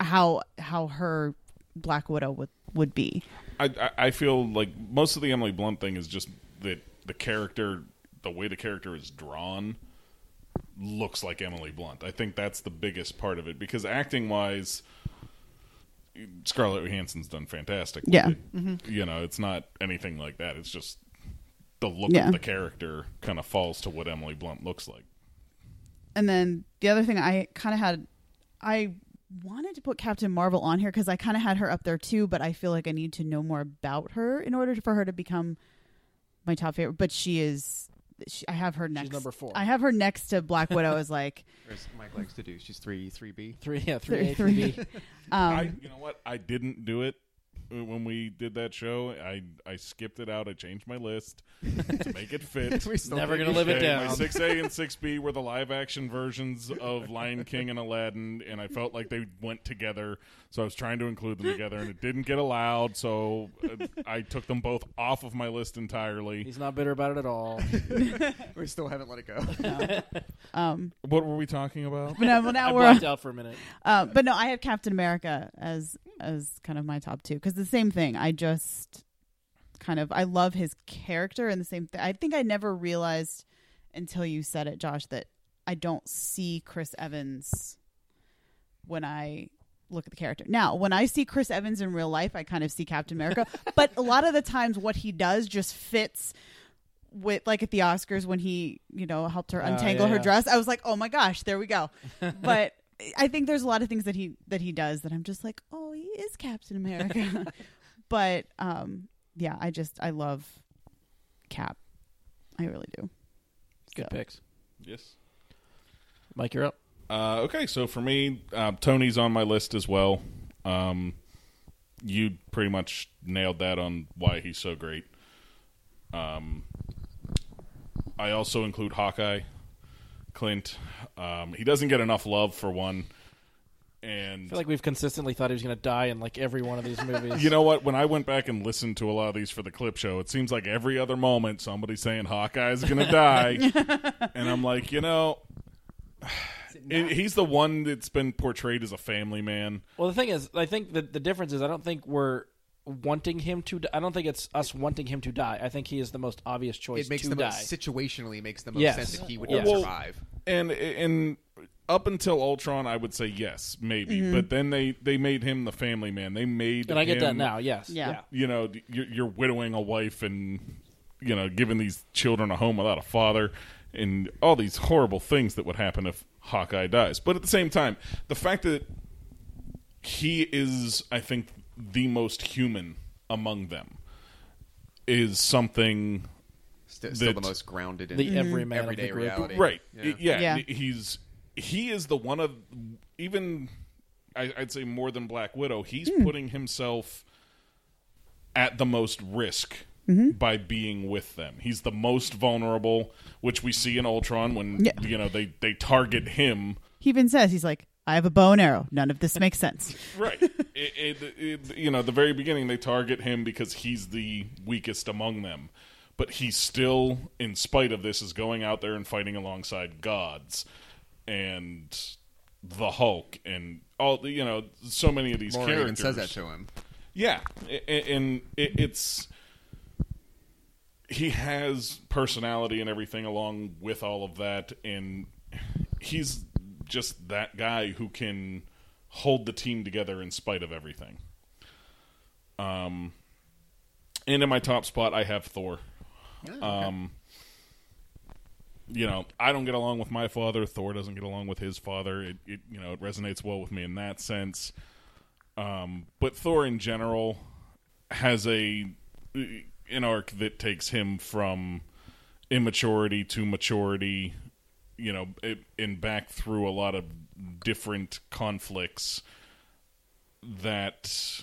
how how her Black Widow would would be. I, I feel like most of the Emily Blunt thing is just that the character, the way the character is drawn, looks like Emily Blunt. I think that's the biggest part of it because acting wise, Scarlett Johansson's done fantastic. Yeah. it. Mm-hmm. you know, it's not anything like that. It's just the look Yeah. of the character kind of falls to what Emily Blunt looks like. And then the other thing I kind of had, I wanted to put Captain Marvel on here because I kind of had her up there too, but I feel like I need to know more about her in order for her to become my top favorite. But she is, she, I have her next. number four. I have her next to Black Widow as like Whereas Mike likes to do. She's three three B. Three, yeah, three, three, A, three. three B. Um, I, you know what? I didn't do it when we did that show. I I skipped it out. I changed my list to make it fit. We still Never gonna live it should. down. My six A and six B were the live action versions of Lion King and Aladdin, and I felt like they went together. So I was trying to include them together, and it didn't get allowed. So uh, I took them both off of my list entirely. He's not bitter about it at all. We still haven't let it go. um, What were we talking about? but no, well, I now we're. blacked out for a minute. Uh, but no, I have Captain America as as kind of my top two because the same thing. I just kind of I love his character and the same thing. I think I never realized until you said it, Josh, that I don't see Chris Evans when I look at the character. Now, when I see Chris Evans in real life, I kind of see Captain America. but a lot of the times, what he does just fits with like at the Oscars when he, you know, helped her Oh, untangle yeah, her yeah. dress. I was like, oh my gosh, there we go. but I think there's a lot of things that he that he does that I'm just like, oh, he is Captain America. but um, yeah, I just I love Cap. I really do. Good So. picks. Yes. Mike, you're up. Uh, okay, so for me, uh, Tony's on my list as well. Um, you pretty much nailed that on why he's so great. Um, I also include Hawkeye, Clint. Um, he doesn't get enough love for one, I and feel like we've consistently thought he was going to die in like every one of these movies. you know what? When I went back and listened to a lot of these for the clip show, it seems like every other moment somebody's saying Hawkeye's going to die, and I'm like, you know, it, he's the one that's been portrayed as a family man. Well, the thing is, I think that the difference is I don't think we're wanting him to. Die. I don't think it's us wanting him to die. I think he is the most obvious choice It makes to the die. most situationally makes the most Yes. sense that he would Well, survive. And and up until Ultron, I would say yes, maybe, mm-hmm. but then they they made him the family man. They made and I get that now. Yes. Yeah. you know, you're, you're widowing a wife and you know giving these children a home without a father, and all these horrible things that would happen if Hawkeye dies. But at the same time, the fact that he is, I think, the most human among them is something St- still the most grounded in The everyman of everyday the reality. right Yeah. yeah, Yeah. he's he is the one of even I, i'd say more than black widow he's Hmm. putting himself at the most risk Mm-hmm. by being with them he's the most vulnerable which we see in ultron when Yeah. you know they they target him He even says he's like, I have a bow and arrow. None of this makes sense. right it, it, it, you know the very beginning they target him because he's the weakest among them but he still in spite of this is going out there and fighting alongside gods and the hulk and all the you know so many of these Laura even characters says that to him. yeah, a- a- and it's he has personality and everything along with all of that, and he's just that guy who can hold the team together in spite of everything. Um, and in my top spot, I have Thor. Um, you know, I don't get along with my father. Thor doesn't get along with his father. It, it you know, it resonates well with me in that sense. Um, but Thor in general has a an arc that takes him from immaturity to maturity, you know, it, and back through a lot of different conflicts that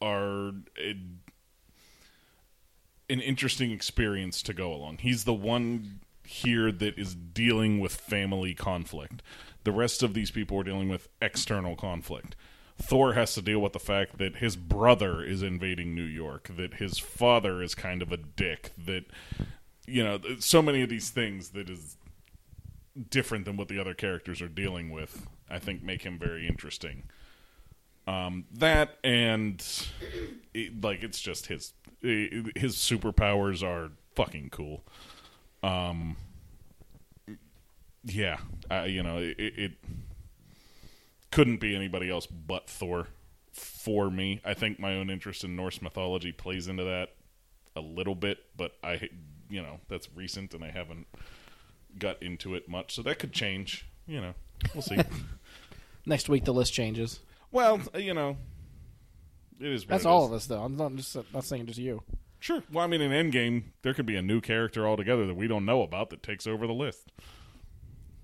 are an interesting experience to go along. He's the one here that is dealing with family conflict. The rest of these people are dealing with external conflict. Thor has to deal with the fact that his brother is invading New York, that his father is kind of a dick, that you know, so many of these things that is different than what the other characters are dealing with. I think make him very interesting. Um, that and it, like it's just his his superpowers are fucking cool. Um, yeah, uh, you know it, it couldn't be anybody else but Thor for me. I think my own interest in Norse mythology plays into that a little bit, but I, you know, that's recent and I haven't got into it much, so that could change. You know, we'll see. Next week the list changes. well, uh, you know, it is. What That's it all is. of us, though. I'm not just not saying just you. Sure. Well, I mean, in Endgame, there could be a new character altogether that we don't know about that takes over the list,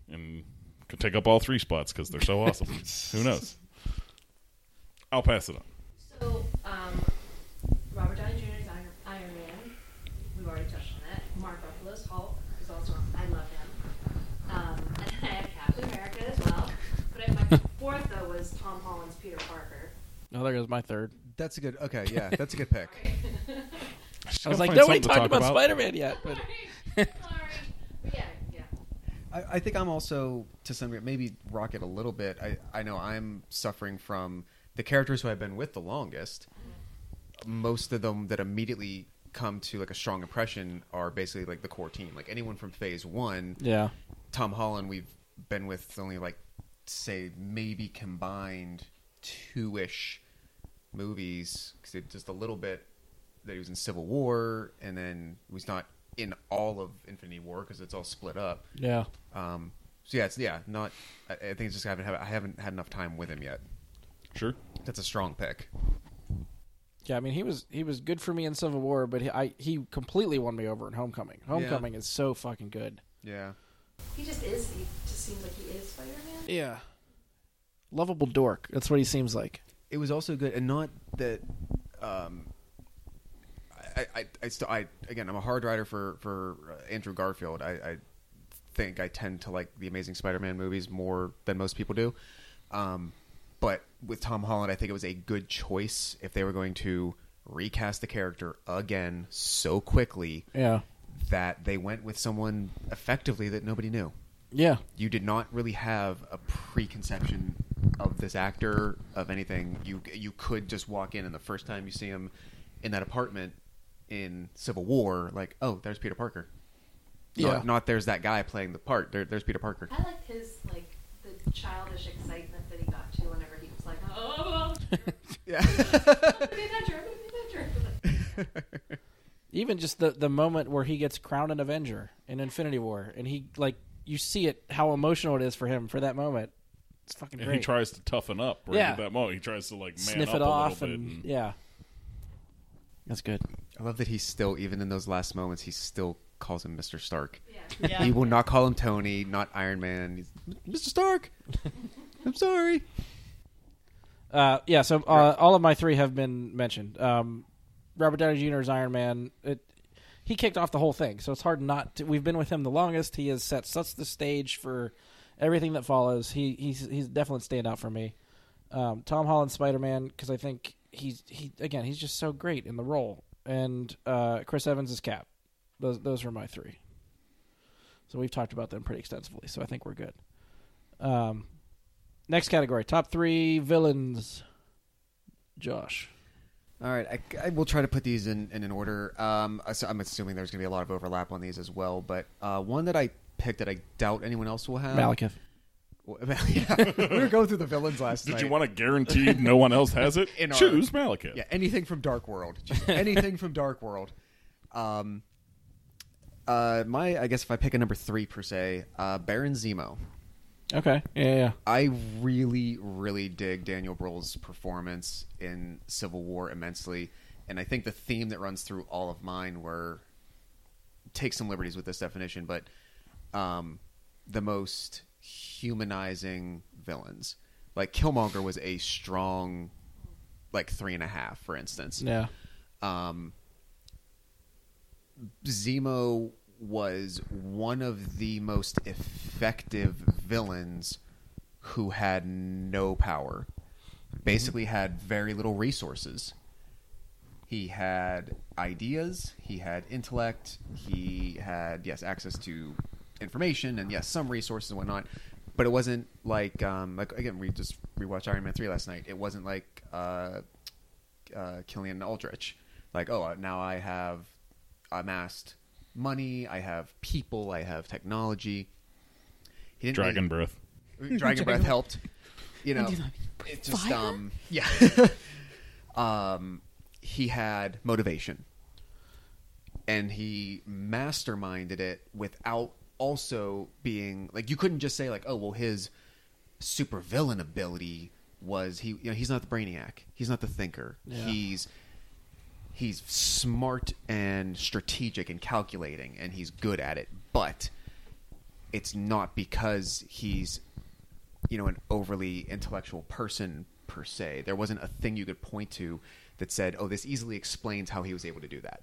and could take up all three spots because they're so awesome. Who knows? I'll pass it on. So, um, Robert Downey Jr.'s Iron, Iron Man. We've already touched on that. Mark Ruffalo's Hulk is also, I love him. Um, and I have Captain America as well. But I- my fourth, though, was Tom Holland's Peter Parker. Oh, there goes my third. That's a good. Okay, yeah, that's a good pick. I was like, nobody talked about, Spider-Man yet, but Sorry. But yeah, yeah. I, I think I'm also to some degree maybe rocket a little bit. I I know I'm suffering from the characters who I've been with the longest. Most of them that immediately come to like a strong impression are basically like the core team. Like anyone from Phase One, yeah, Tom Holland, we've been with only like say maybe combined two ish movies because it just a little bit that he was in Civil War, and then he was not in all of Infinity War because it's all split up. yeah. Um, so yeah, it's yeah, not. I, I think it's just I haven't I haven't had enough time with him yet. Sure. That's a strong pick. Yeah, I mean he was he was good for me in Civil War, but he, I he completely won me over in Homecoming. Homecoming is so fucking good. Yeah. He just is. He just seems like he is Spider-Man. Yeah, lovable dork. That's what he seems like. It was also good, and not that. Um, I, I, I, still, I again, I'm a hard writer for for uh, Andrew Garfield. I, I think I tend to like the Amazing Spider-Man movies more than most people do. Um, but with Tom Holland, I think it was a good choice if they were going to recast the character again so quickly Yeah, that they went with someone effectively that nobody knew. Yeah, You did not really have a preconception of this actor of anything. You you could just walk in and the first time you see him in that apartment in Civil War, like, oh, there's Peter Parker. Yeah. Not, not there's that guy playing the part. There, there's Peter Parker. I like his like the childish excitement that he got to whenever he was like, "Oh, Yeah. I'm gonna be Avenger, I'm gonna be Avenger." even just the the moment where he gets crowned an Avenger in Infinity War, and he like you see it how emotional it is for him for that moment. It's fucking And great. he tries to toughen up right Yeah. at that moment. He tries to like man Sniff up it a off little and, bit. And, yeah, that's good. I love that he's still, even in those last moments, he still calls him Mr. Stark. Yeah. Yeah. He will not call him Tony, not Iron Man. He's Mr. Stark. I'm sorry. Uh, yeah, so uh, all of my three have been mentioned. Um, Robert Downey Jr. is Iron Man. It, he kicked off the whole thing, so it's hard not to. We've been with him the longest. He has set such the stage for everything that follows. He he's he's definitely stand out for me. Um, Tom Holland Spider Man because I think he's he again he's just so great in the role, and uh, Chris Evans is Cap. Those those are my three. So we've talked about them pretty extensively, so I think we're good. Um, next category: top three villains. Josh. All right, I, I will try to put these in, in an order. Um, so I'm assuming there's going to be a lot of overlap on these as well. But uh, one that I picked that I doubt anyone else will have. Malekith. yeah, we were going through the villains last Did night. you want to guarantee no one else has it? In our- Choose Malekith. Yeah, anything from Dark World. Just anything from Dark World. Um, uh, my, I guess if I pick a number three per se, uh, Baron Zemo. Okay. Yeah, yeah. I really, really dig Daniel Bruhl's performance in Civil War immensely, and I think the theme that runs through all of mine were take some liberties with this definition, but um, the most humanizing villains. Like Killmonger was a strong, like three and a half, for instance. Yeah. Um, Zemo was one of the most effective villains who had no power. Basically, had very little resources. He had ideas, he had intellect, he had, yes, access to information, and yes, some resources and whatnot. But it wasn't like, um, like again, we just rewatched Iron Man 3 last night. It wasn't like uh, uh, Killian Aldrich. Like, oh, now I have amassed money, I have people, I have technology. He didn't Dragon really- breath. Dragon Breath helped. You know, And it just fire? um yeah. um, he had motivation, and he masterminded it without also being like you couldn't just say like oh well his supervillain ability was he you know he's not the brainiac he's not the thinker Yeah. he's he's smart and strategic and calculating and he's good at it. But it's not because he's you know an overly intellectual person per se. There wasn't a thing you could point to that said oh this easily explains how he was able to do that.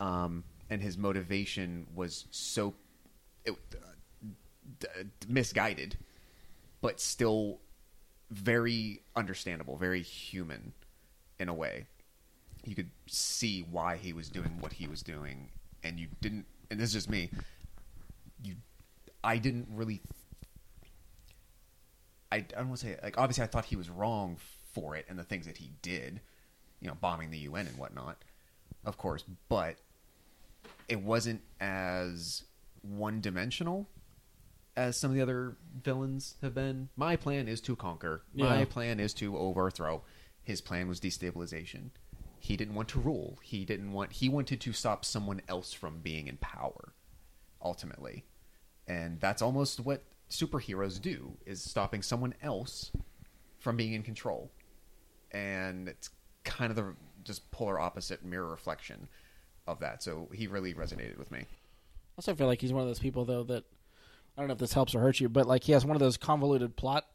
Um, and his motivation was so it, uh, d- misguided but still very understandable very human in a way you could see why he was doing what he was doing and you didn't and this is just me you i didn't really I, I don't want to say like obviously I thought he was wrong for it and the things that he did, you know, bombing the UN and whatnot, of course, but it wasn't as one dimensional as some of the other villains have been. My plan is to conquer. My plan is to overthrow. His plan was destabilization. He didn't want to rule. He didn't want he wanted to stop someone else from being in power ultimately. And that's almost what superheroes do is stopping someone else from being in control. And it's kind of the just polar opposite mirror reflection of that. So he really resonated with me. Also, feel like he's one of those people though that I don't know if this helps or hurts you, but like he has one of those convoluted plot.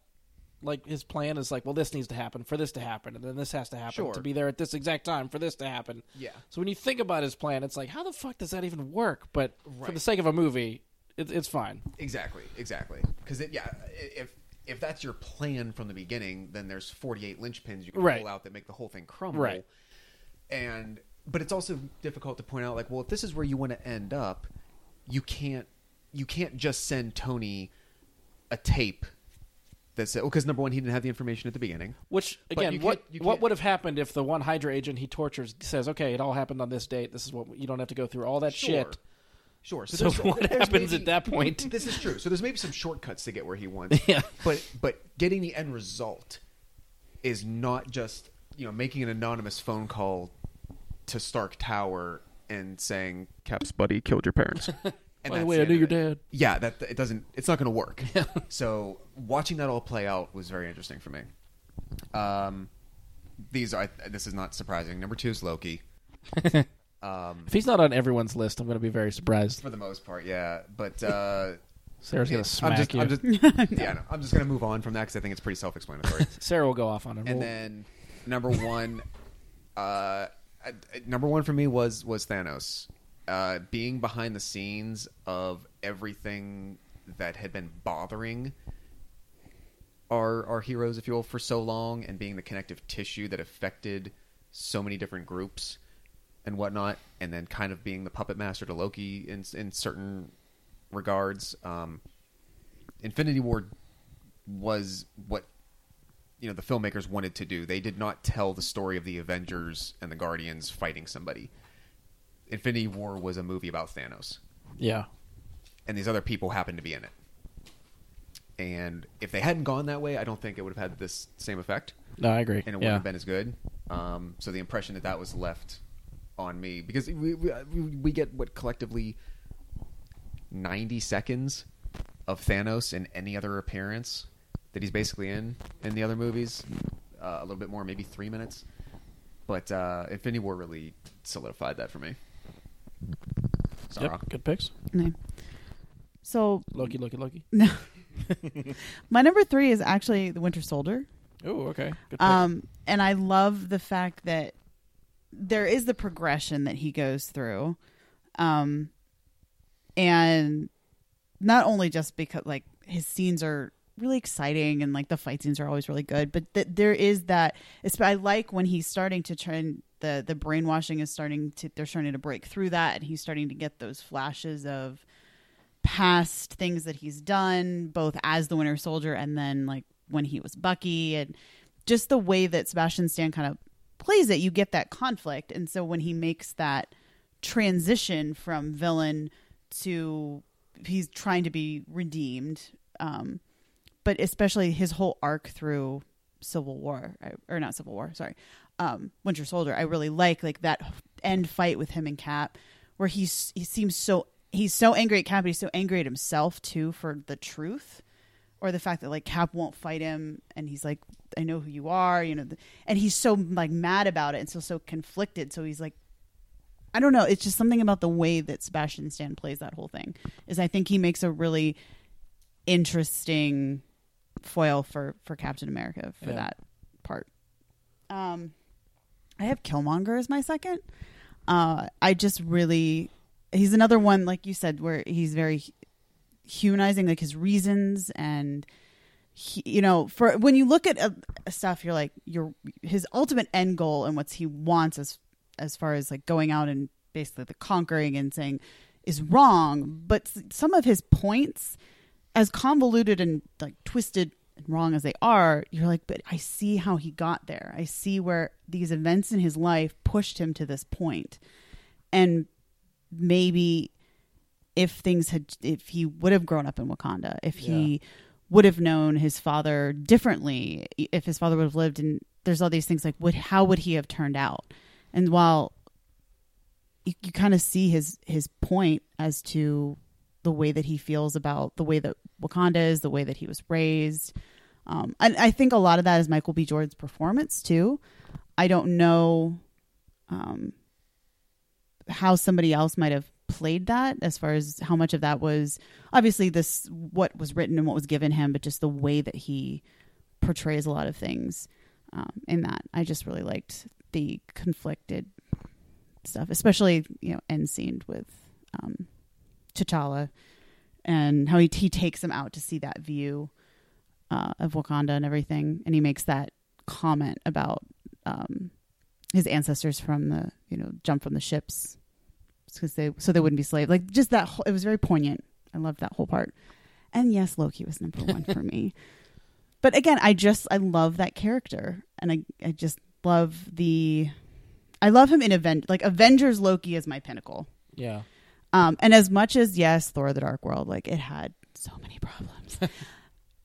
Like his plan is like, well, this needs to happen for this to happen, and then this has to happen Sure. to be there at this exact time for this to happen. Yeah. So when you think about his plan, it's like, how the fuck does that even work? But for the sake of a movie, it, it's fine. Exactly, exactly. Because yeah, if if that's your plan from the beginning, then there's 48 linchpins you can Right. pull out that make the whole thing crumble. Right. And but it's also difficult to point out like, well, if this is where you want to end up, you can't you can't just send Tony a tape that's well, because number one, he didn't have the information at the beginning. Which But again, you what can't- you what can't- would have happened if the one Hydra agent he tortures says, "Okay, it all happened on this date. This is what you don't have to go through all that shit." Sure. So there's- what there's happens at that point? This is true. So there's maybe some shortcuts to get where he wants. Yeah. But but getting the end result is not just you know making an anonymous phone call to Stark Tower and saying Cap's buddy killed your parents. And By the that's way, I knew your dad. Yeah, that it doesn't. It's not going to work. so watching that all play out was very interesting for me. Um, these are this is not surprising. Number two is Loki. um, If he's not on everyone's list, I'm going to be very surprised. for the most part, yeah. But uh, Sarah's going to I'm smack just, you. I'm just, yeah, no, I'm just gonna move on from that because I think it's pretty self-explanatory. Sarah will go off on him. and We'll- then number one, uh, number one for me was was Thanos, uh, being behind the scenes of everything that had been bothering our our heroes, if you will, for so long, and being the connective tissue that affected so many different groups and whatnot, and then kind of being the puppet master to Loki in in certain regards. Um, Infinity War was what you know the filmmakers wanted to do. They did not tell the story of the Avengers and the Guardians fighting somebody. Infinity War was a movie about Thanos, yeah. and these other people happened to be in it. And if they hadn't gone that way, I don't think it would have had this same effect, No, I agree. and it wouldn't yeah. have been as good. Um, so the impression that that was left on me because we we, we get what collectively ninety seconds of Thanos in any other appearance that he's basically in in the other movies. Uh, a little bit more, maybe three minutes. But uh, Infinity War really solidified that for me. Sarah. Yep, good picks. No. So Loki, Loki, Loki. no. my number three is actually the Winter Soldier. Oh, okay. Good pick. Um, and I love the fact that there is the progression that he goes through. Um, and not only just because like his scenes are really exciting and like the fight scenes are always really good, but that there is that. It's, I like when he's starting to turn the the brainwashing is starting to they're starting to break through that, and he's starting to get those flashes of past things that he's done, both as the Winter Soldier and then like when he was Bucky, and just the way that Sebastian Stan kind of plays it, you get that conflict. And so when he makes that transition from villain to he's trying to be redeemed, um, but especially his whole arc through Civil War or not Civil War, sorry, um, Winter Soldier. I really like like that end fight with him and Cap, where he's he seems so he's so angry at Cap, but he's so angry at himself too for the truth or the fact that like Cap won't fight him, and he's like, "I know who you are," you know, and he's so like mad about it and so so conflicted. So he's like, I don't know. It's just something about the way that Sebastian Stan plays that whole thing. Is I think he makes a really interesting foil for for Captain America for Yeah. that part. Um, I have Killmonger as my second. Uh, I just really, he's another one like you said where he's very humanizing like his reasons and he, you know for when you look at uh, stuff you're like your his ultimate end goal and what he wants as as far as like going out and basically the conquering and saying is wrong but some of his points as convoluted and like twisted wrong as they are you're like but i see how he got there i see where these events in his life pushed him to this point. and maybe if things had if he would have grown up in Wakanda, if he would have known his father differently, if his father would have lived and there's all these things like would how would he have turned out? And while you, you kind of see his his point as to the way that he feels about the way that Wakanda is, the way that he was raised. Um, and I think a lot of that is Michael B. Jordan's performance too. I don't know um, how somebody else might have played that as far as how much of that was obviously this what was written and what was given him but just the way that he portrays a lot of things um, in that i just really liked the conflicted stuff especially you know end scene with um, T'Challa and how he, he takes him out to see that view uh, of wakanda and everything and he makes that comment about um, his ancestors from the you know jump from the ships because they so they wouldn't be slaves. Like just that whole, it was very poignant. I loved that whole part. And yes, Loki was number one for me. But again, I just I love that character, and I I just love the I love him in Avengers. Like Avengers, Loki is my pinnacle. yeah. Um, and as much as yes, Thor: The Dark World, like it had so many problems.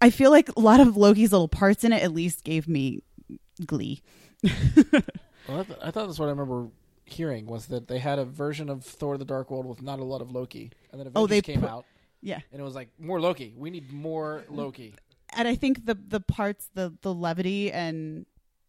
I feel like a lot of Loki's little parts in it at least gave me glee. Well, I, th- I thought that's what I remember hearing was that they had a version of Thor: The Dark World with not a lot of Loki, and then Avengers Oh, they came put- out, Yeah. and it was like more Loki. We need more Loki. and I think the the parts the the levity and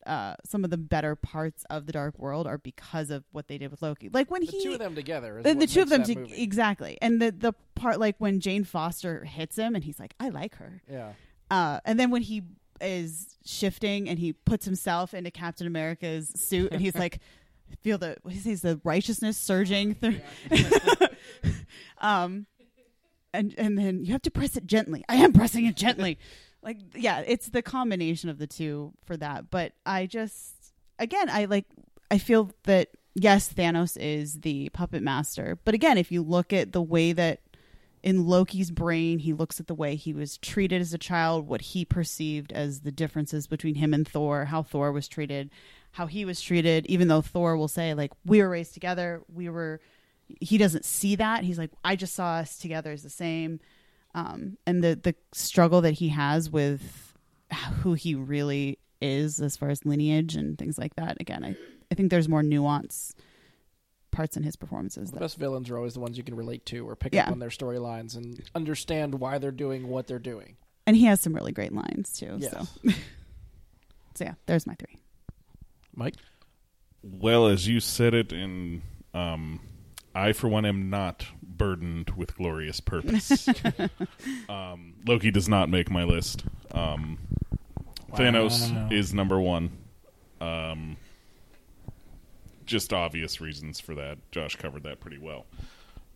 uh, some of the better parts of the Dark World are because of what they did with Loki. Like when The he two of them together. Is the, what the two of them to, exactly, and the the part like when Jane Foster hits him and he's like, I like her, Yeah. Uh, and then when he is shifting and he puts himself into Captain America's suit and he's like. Feel the what he says the righteousness surging through, um, and and then you have to press it gently. I am pressing it gently. like yeah, it's the combination of the two for that. But I just again, I like I feel that yes, Thanos is the puppet master. But again, if you look at the way that in Loki's brain, he looks at the way he was treated as a child, what he perceived as the differences between him and Thor, how Thor was treated, how he was treated, even though Thor will say, like, we were raised together, we were he doesn't see that. He's like, I just saw us together as the same. um, and the the struggle that he has with who he really is as far as lineage and things like that. Again, I I think there's more nuance parts in his performances. The That, best villains are always the ones you can relate to or pick Yeah. up on their storylines and understand why they're doing what they're doing. and he has some really great lines too. Yes. So. so yeah, there's my three. Mike? Well, as you said it, and um, I, for one, am not burdened with glorious purpose. um, Loki does not make my list. Um, Thanos Wow. is number one. Um, just obvious reasons for that. Josh covered that pretty well.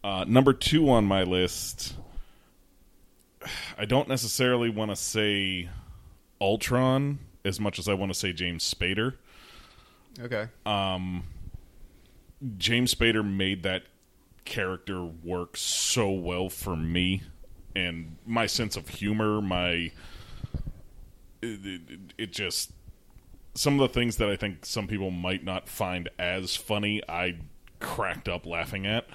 Uh, number two on my list, I don't necessarily want to say Ultron as much as I want to say James Spader. Okay. Um, James Spader made that character work so well for me, and my sense of humor, my it, it, it just some of the things that I think some people might not find as funny, I cracked up laughing at.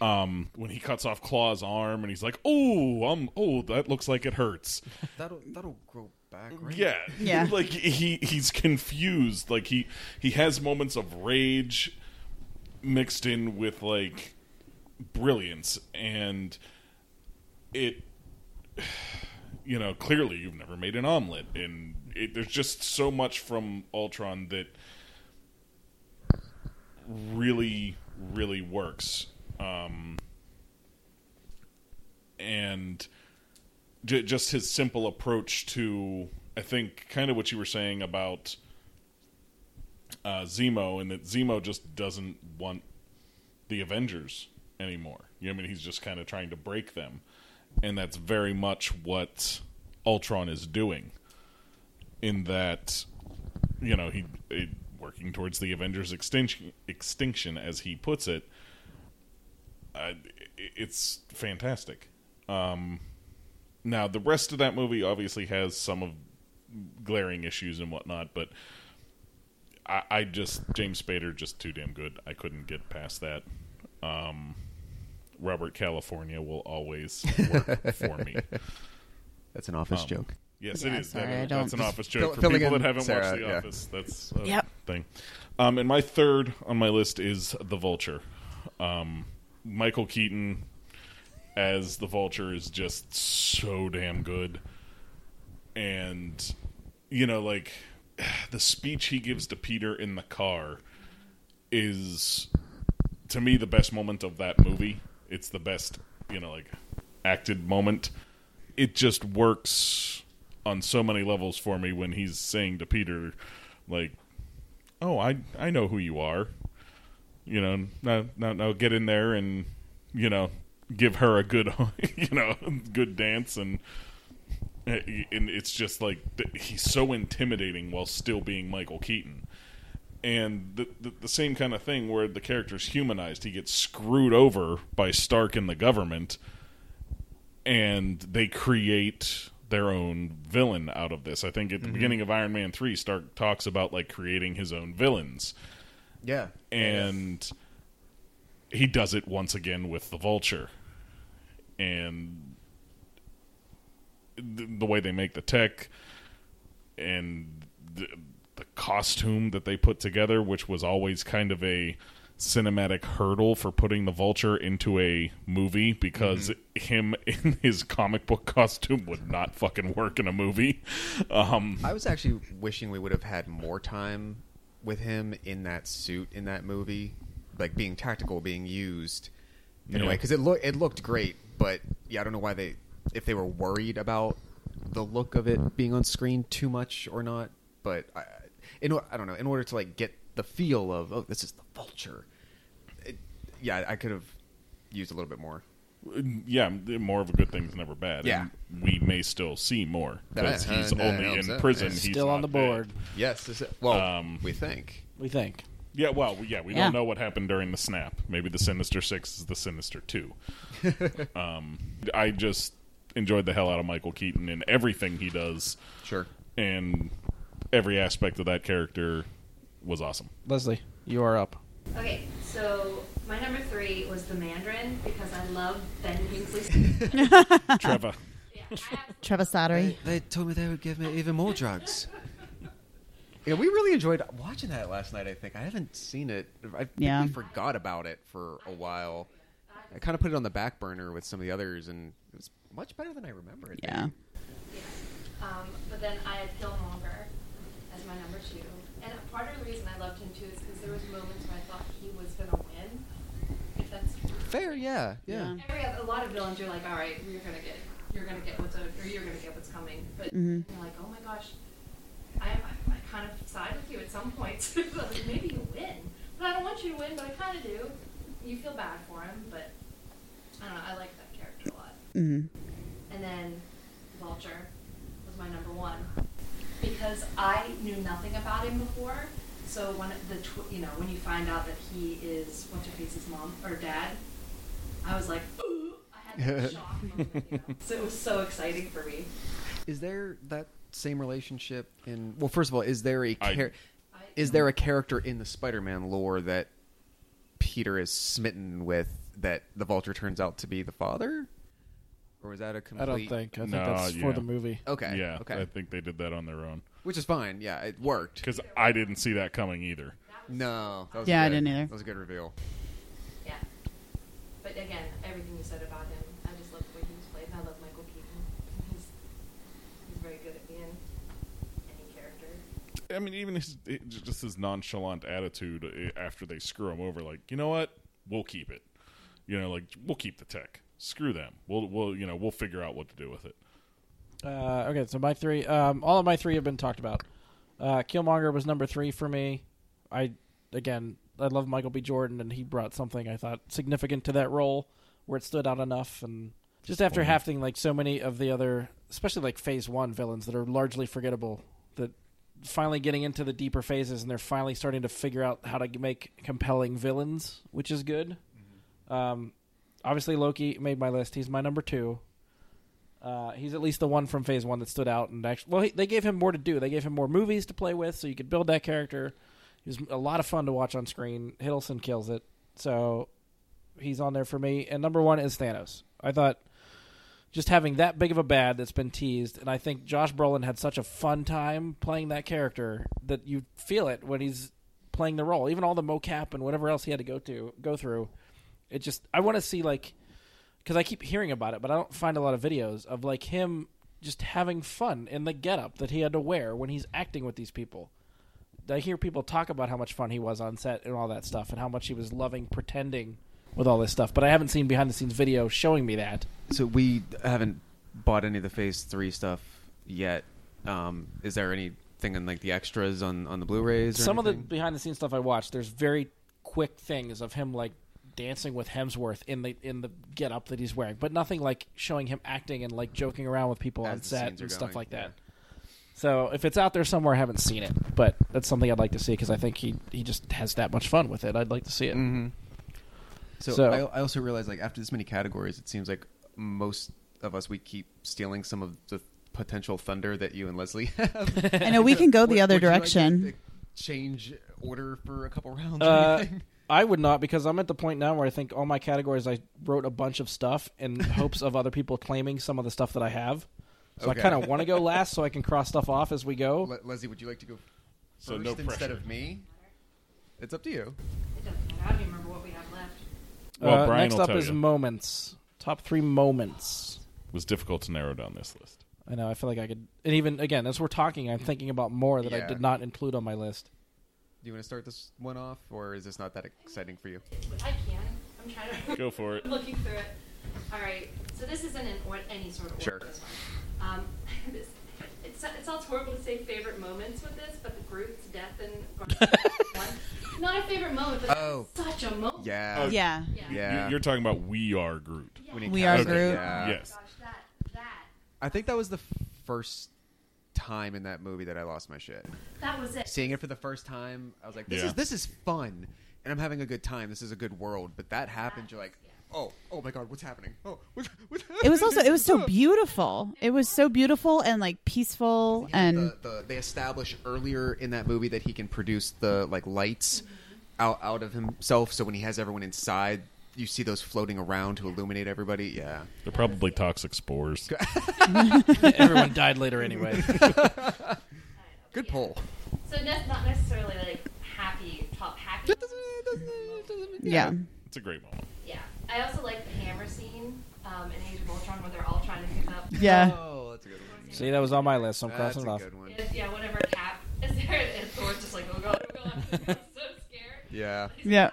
Um, when he cuts off Klaue's arm and he's like, "Oh, um, oh, that looks like it hurts." That'll that'll grow back, right? Yeah, Yeah. like he he's confused. Like he he has moments of rage mixed in with like brilliance, and it. You know, clearly you've never made an omelet, and it, there's just so much from Ultron that really, really works. Um, and j- just his simple approach to I think kind of what you were saying about uh, Zemo, and that Zemo just doesn't want the Avengers anymore. You know, I mean, he's just kind of trying to break them, and that's very much what Ultron is doing. In that, you know, he, he working towards the Avengers' extinction, extinction, as he puts it. Uh, it's fantastic. Um, now, the rest of that movie obviously has some of glaring issues and whatnot, but I, I just James Spader just too damn good. I couldn't get past that. Um, Robert California will always work for me. That's an office Um, joke. Yes, Yeah, it is. sorry, That- that's an office Fill- joke for people that haven't Sarah, watched The yeah. Office. That's a Yep. thing. Um, and my third on my list is The Vulture. Um, Michael Keaton as the Vulture is just so damn good, and you know, like the speech he gives to Peter in the car is to me the best moment of that movie. It's the best, you know, like acted moment. It just works on so many levels for me when he's saying to Peter, like, "Oh, I I know who you are." You know, now now, now get in there and you know give her a good you know good dance and and it's just like he's so intimidating while still being Michael Keaton and the, the the same kind of thing where the character's humanized. He gets screwed over by Stark and the government, and they create their own villain out of this. I think at the mm-hmm. beginning of Iron Man three, Stark talks about like creating his own villains, Yeah. and he does it once again with the Vulture, and the, the way they make the tech and the, the costume that they put together, which was always kind of a cinematic hurdle for putting the Vulture into a movie because him in his comic book costume would not fucking work in a movie. Um, I was actually wishing we would have had more time with him in that suit in that movie, like being tactical, being used in a Yeah. way because it looked it looked great, but yeah, I don't know why they if they were worried about the look of it being on screen too much or not. But I, in I don't know, in order to like get the feel of oh, this is the vulture. It, yeah, I could have used a little bit more. yeah, more of a good thing is never bad. Yeah. and we may still see more because That- he's uh, only in out. prison. Yeah. He's Still on not the dead. board, Yes, is it, well, Um, we think. we think. Yeah, well, yeah, we Yeah. don't know what happened during the snap. Maybe the Sinister Six is the Sinister Two. um, I just enjoyed the hell out of Michael Keaton in everything he does, Sure. and every aspect of that character was awesome. Leslie, you are up. Okay, so my number three was the Mandarin because I love Ben Kingsley. Trevor. yeah, I absolutely- Trevor Slattery. they told me they would give me even more drugs. Yeah, we really enjoyed watching that last night. I think I haven't seen it. I think Yeah. we forgot about it for a while. I kind of put it on the back burner with some of the others, and it was much better than I remember it. Yeah. Yeah. Um, but then I had Killmonger as my number two. And part of the reason I loved him too is because there was moments where I thought he was going to win. If that's Fair, yeah, yeah. Yeah. Every a lot of villains, you're like, all right, you're gonna get, you're gonna get what's, o- or you're gonna get what's coming. But Mhm. you're like, oh my gosh, I, I, I kind of side with you at some points. like, maybe you win, but I don't want you to win, but I kind of do. You feel bad for him, but I don't know. I like that character a lot. hmm And then Vulture was my number one because I knew nothing about him before. So when the tw- you know when you find out that he is what's her face's mom or dad, I was like, ooh, I had that shock. moment, you know? So it was so exciting for me. Is there that same relationship in? Well, first of all, is there a I- char- I, is there a character in the Spider-Man lore that Peter is smitten with that the Vulture turns out to be the father, or was that a complete? I don't think. I think No, that's yeah. for the movie. Okay. Yeah, Okay. I think they did that on their own Which is fine. Yeah, it worked. because I didn't see that coming either. No. That was Yeah, I good. didn't either. That was a good reveal. yeah. But again, everything you said about him, I just love the way he was played. And I love Michael Keaton. He's he's very good at being any character. I mean, even his it- just his nonchalant attitude eh, after they screw him over, like you know what, we'll keep it. You know, like we'll keep the tech. Screw them. We'll we'll you know we'll figure out what to do with it. Uh, okay, so my three, um, all of my three have been talked about. Uh, Killmonger was number three for me. I again, I love Michael B. Jordan, and he brought something I thought significant to that role, where it stood out enough. And just after Mhm. having like so many of the other, especially like Phase One villains that are largely forgettable, that finally getting into the deeper phases, and they're finally starting to figure out how to make compelling villains, which is good. Um, obviously, Loki made my list. He's my number two. Uh, he's at least the one from Phase One that stood out, and actually, well, he, they gave him more to do. They gave him more movies to play with, so you could build that character. He was a lot of fun to watch on screen. Hiddleston kills it, so he's on there for me. And number one is Thanos. I thought just having that big of a bad that's been teased, and I think Josh Brolin had such a fun time playing that character that you feel it when he's playing the role. Even all the mocap and whatever else he had to go to go through. It just I want to see like because I keep hearing about it, but I don't find a lot of videos of like him just having fun in the getup that he had to wear when he's acting with these people. I hear people talk about how much fun he was on set and all that stuff, and how much he was loving pretending with all this stuff. But I haven't seen behind the scenes video showing me that. So we haven't bought any of the Phase Three stuff yet. Um, is there anything in like the extras on on the Blu-rays? Or Some of the behind the scenes stuff I watched, there's very quick things of him like dancing with Hemsworth in the in the getup that he's wearing, but nothing like showing him acting and like joking around with people As on set and stuff going, like that. yeah. So if it's out there somewhere, I haven't seen it, but that's something I'd like to see because I think he he just has that much fun with it. I'd like to see it. Mhm. So, So- I, I also realize like after this many categories, it seems like most of us we keep stealing some of the potential thunder that you and Leslie have. I know we can go the Would- other would you like direction. to change order for a couple rounds. or Uh, anything? I would not because I'm at the point now where I think all my categories I wrote a bunch of stuff in hopes of other people claiming some of the stuff that I have. So Okay. I kind of want to go last so I can cross stuff off as we go. Le- Leslie, would you like to go first So no instead pressure. of me? It's up to you. It doesn't matter. I don't even remember what we have left. Well, Uh, Brian next will up tell is you. moments. Top three moments. It was difficult to narrow down this list. I know. I feel like I could, and even again as we're talking, I'm thinking about more that I did not include on my list. Do you want to start this one off, or is this not that exciting for you? I can. I'm trying to. Go for it. I'm looking through it. All right. So this isn't in or- any sort of order. Sure. This one. Um, this, it's, it sounds horrible to say favorite moments with this, but the Groot's death and one. Not a favorite moment, but Oh. such a moment. Yeah. Oh, Yeah. Yeah. Yeah. You- You're talking about We Are Groot. Yeah. When he We cast are it, Groot. Yeah. Yes. Gosh, that that I think that was the first time in that movie that I lost my shit. that was it. Seeing it for the first time, I was like, "This Yeah. is this is fun, and I'm having a good time. This is a good world." But that happened, you're like, "Oh, oh my god, what's happening? Oh, what's, what's It was also it was so beautiful. It was so beautiful and like peaceful Yeah, and the, the, they establish earlier in that movie that he can produce the like lights mm-hmm. out out of himself. So when he has everyone inside, you see those floating around to illuminate everybody. Yeah, They're probably toxic spores. Everyone died later anyway. good poll. So ne- not necessarily like happy, top happy. Yeah. It's a great moment. Yeah. I also like the hammer scene um, in Age of Ultron where they're all trying to pick up. Yeah. Oh, that's a good one. See, that was on my list, so I'm That's crossing a it off. good one. Yeah, whenever Cap is there and Thor's just like, oh god, oh god, I'm so scared. Yeah. Yeah.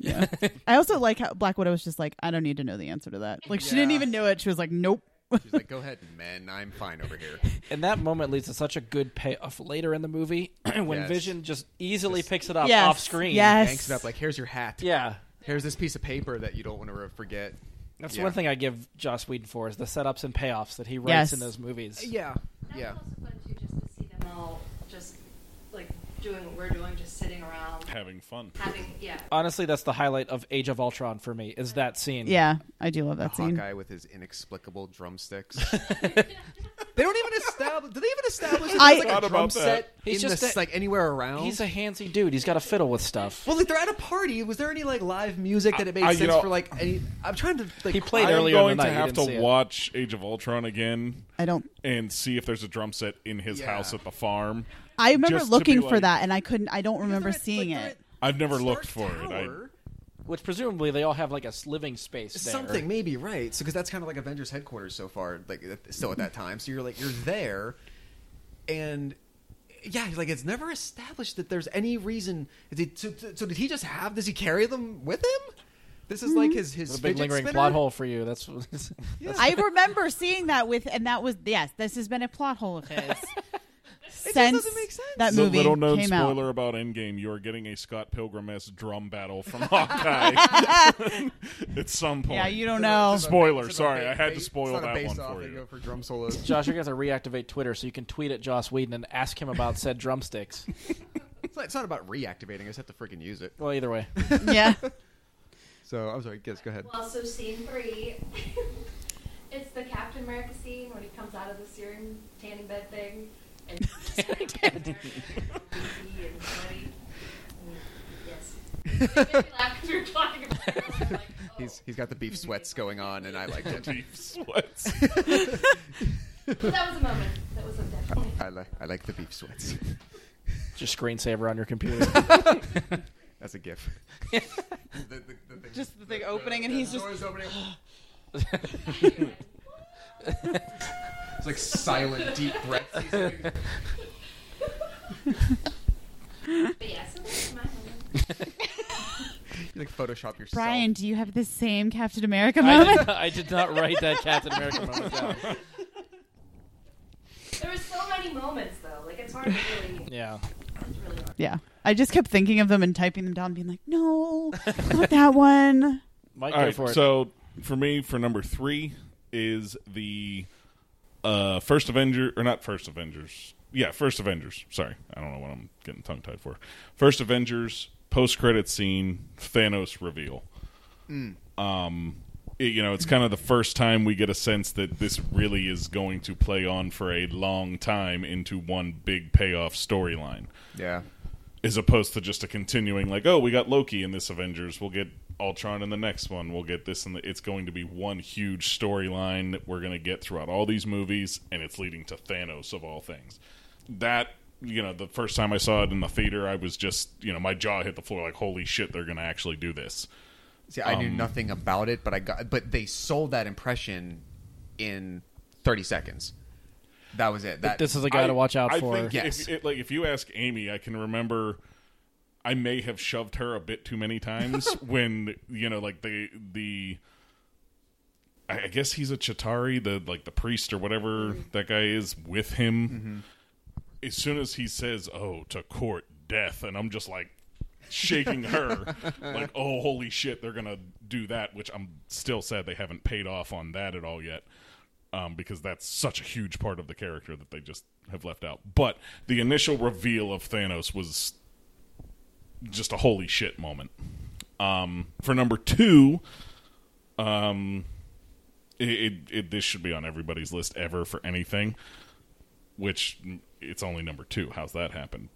Yeah. I also like how Black Widow was just like, I don't need to know the answer to that. Like she didn't Yeah. even know it. She was like, Nope. She's like, "Go ahead, men. I'm fine over here." And that moment leads to such a good payoff later in the movie when Yes. Vision just easily Just- picks it up Yes. off screen. Yes. Yanks it up like, "Here's your hat. Yeah. Here's this piece of paper that you don't want to forget." That's Yeah. one thing I give Joss Whedon for is the setups and payoffs that he writes Yes. in those movies. Yeah. That Yeah. was also fun too, just to see them all just like doing what we're doing, just sitting around, Having fun. having yeah. Honestly, that's the highlight of Age of Ultron for me. Is that scene? Yeah, I do love that scene. Hawkeye with his inexplicable drumsticks. they don't even establish. Do they even establish I- there's like a drum set He's in just this, a- like anywhere around? He's a handsy dude. He's got a fiddle with stuff. well, like they're at a party. Was there any like live music that it made I- you sense know- for like any? I'm trying to. Like, He played I'm earlier in the going night, to you have didn't to see it. watch Age of Ultron again I don't. and see if there's a drum set in his Yeah. house at the farm. I remember Just to be looking for like- that, and I couldn't. I don't remember Because seeing like, it. I've never at looked Stark for it. I, Which presumably they all have like a s- living space there. Something maybe right. So because that's kind of like Avengers headquarters so far, like at- still at that time. So you're like you're there, and yeah, like it's never established that there's any reason. Is he, so, so did he just have? Does he carry them with him? This is like mm-hmm. his his It's a big fidget lingering spinner? plot hole for you. That's, that's I remember seeing that with, and that was yes. This has been a plot hole of his just since doesn't make sense. that the movie little known came spoiler out. about Endgame: you are getting a Scott Pilgrim esque drum battle from Hawkeye at some point. Yeah, you don't know. Spoiler, It's sorry, I had to spoil it's not a that one off, for you. Go for drum solos. Josh, you're gonna have to reactivate Twitter so you can tweet at Joss Whedon and ask him about said drumsticks. It's not, it's not about reactivating. I just have to freaking use it. Well, either way, yeah, So I'm sorry. Guess go ahead. Well, so scene three, it's the Captain America scene when he comes out of the searing tanning bed thing and he's and sweaty. And Yes. It made me laugh 'cause we were talking about it. I was like. He's he's got the beef sweats going on, and I liked it. Beef sweats. But that was a moment. That was a definitely. I like I like the beef sweats. just screensaver on your computer. That's a gif. The- the- the thing- just the thing opening, and he's just doors opening. It's like silent, deep breaths. He's doing. But yeah, so that's my moment. You like Photoshop yourself. Brian. Do you have the same Captain America I, moment? did, I did not write that Captain America moment down. There were so many moments though. Like it's hard to really. Yeah. It's really hard. yeah, I just kept thinking of them and typing them down, being like, no, not that one. Mike, All go right, for it. so for me, for number three is the uh, first Avenger, or not first Avengers. Yeah, first Avengers. Sorry, I don't know what I'm getting tongue tied for. First Avengers post credit scene, Thanos reveal. Um, it- you know, it's kind of the first time we get a sense that this really is going to play on for a long time into one big payoff storyline Yeah. as opposed to just a continuing like oh we got loki in this avengers we'll get ultron in the next one we'll get this and the, it's going to be one huge storyline that we're going to get throughout all these movies and it's leading to thanos of all things that you know the first time i saw it in the theater i was just you know my jaw hit the floor like holy shit they're going to actually do this See, I knew Um, nothing about it, but I got. But they sold that impression in 30 seconds. That was it. That this is a guy I- to watch out I for. think Yes. if, it, like if you ask Amy, I can remember I may have shoved her a bit too many times when you know, like the the. I I guess he's a Chitauri, the like the priest or whatever that guy is with him. As soon as he says, "Oh, to court death," and I'm just like shaking her, like, "Oh, holy shit, they're gonna do that." Which I'm still sad they haven't paid off on that at all yet um, because that's such a huge part of the character that they just have left out. But the initial reveal of Thanos was just a holy shit moment. Um, for number two, um, it, it, it this should be on everybody's list ever for anything, which it's only number two. How's that happen?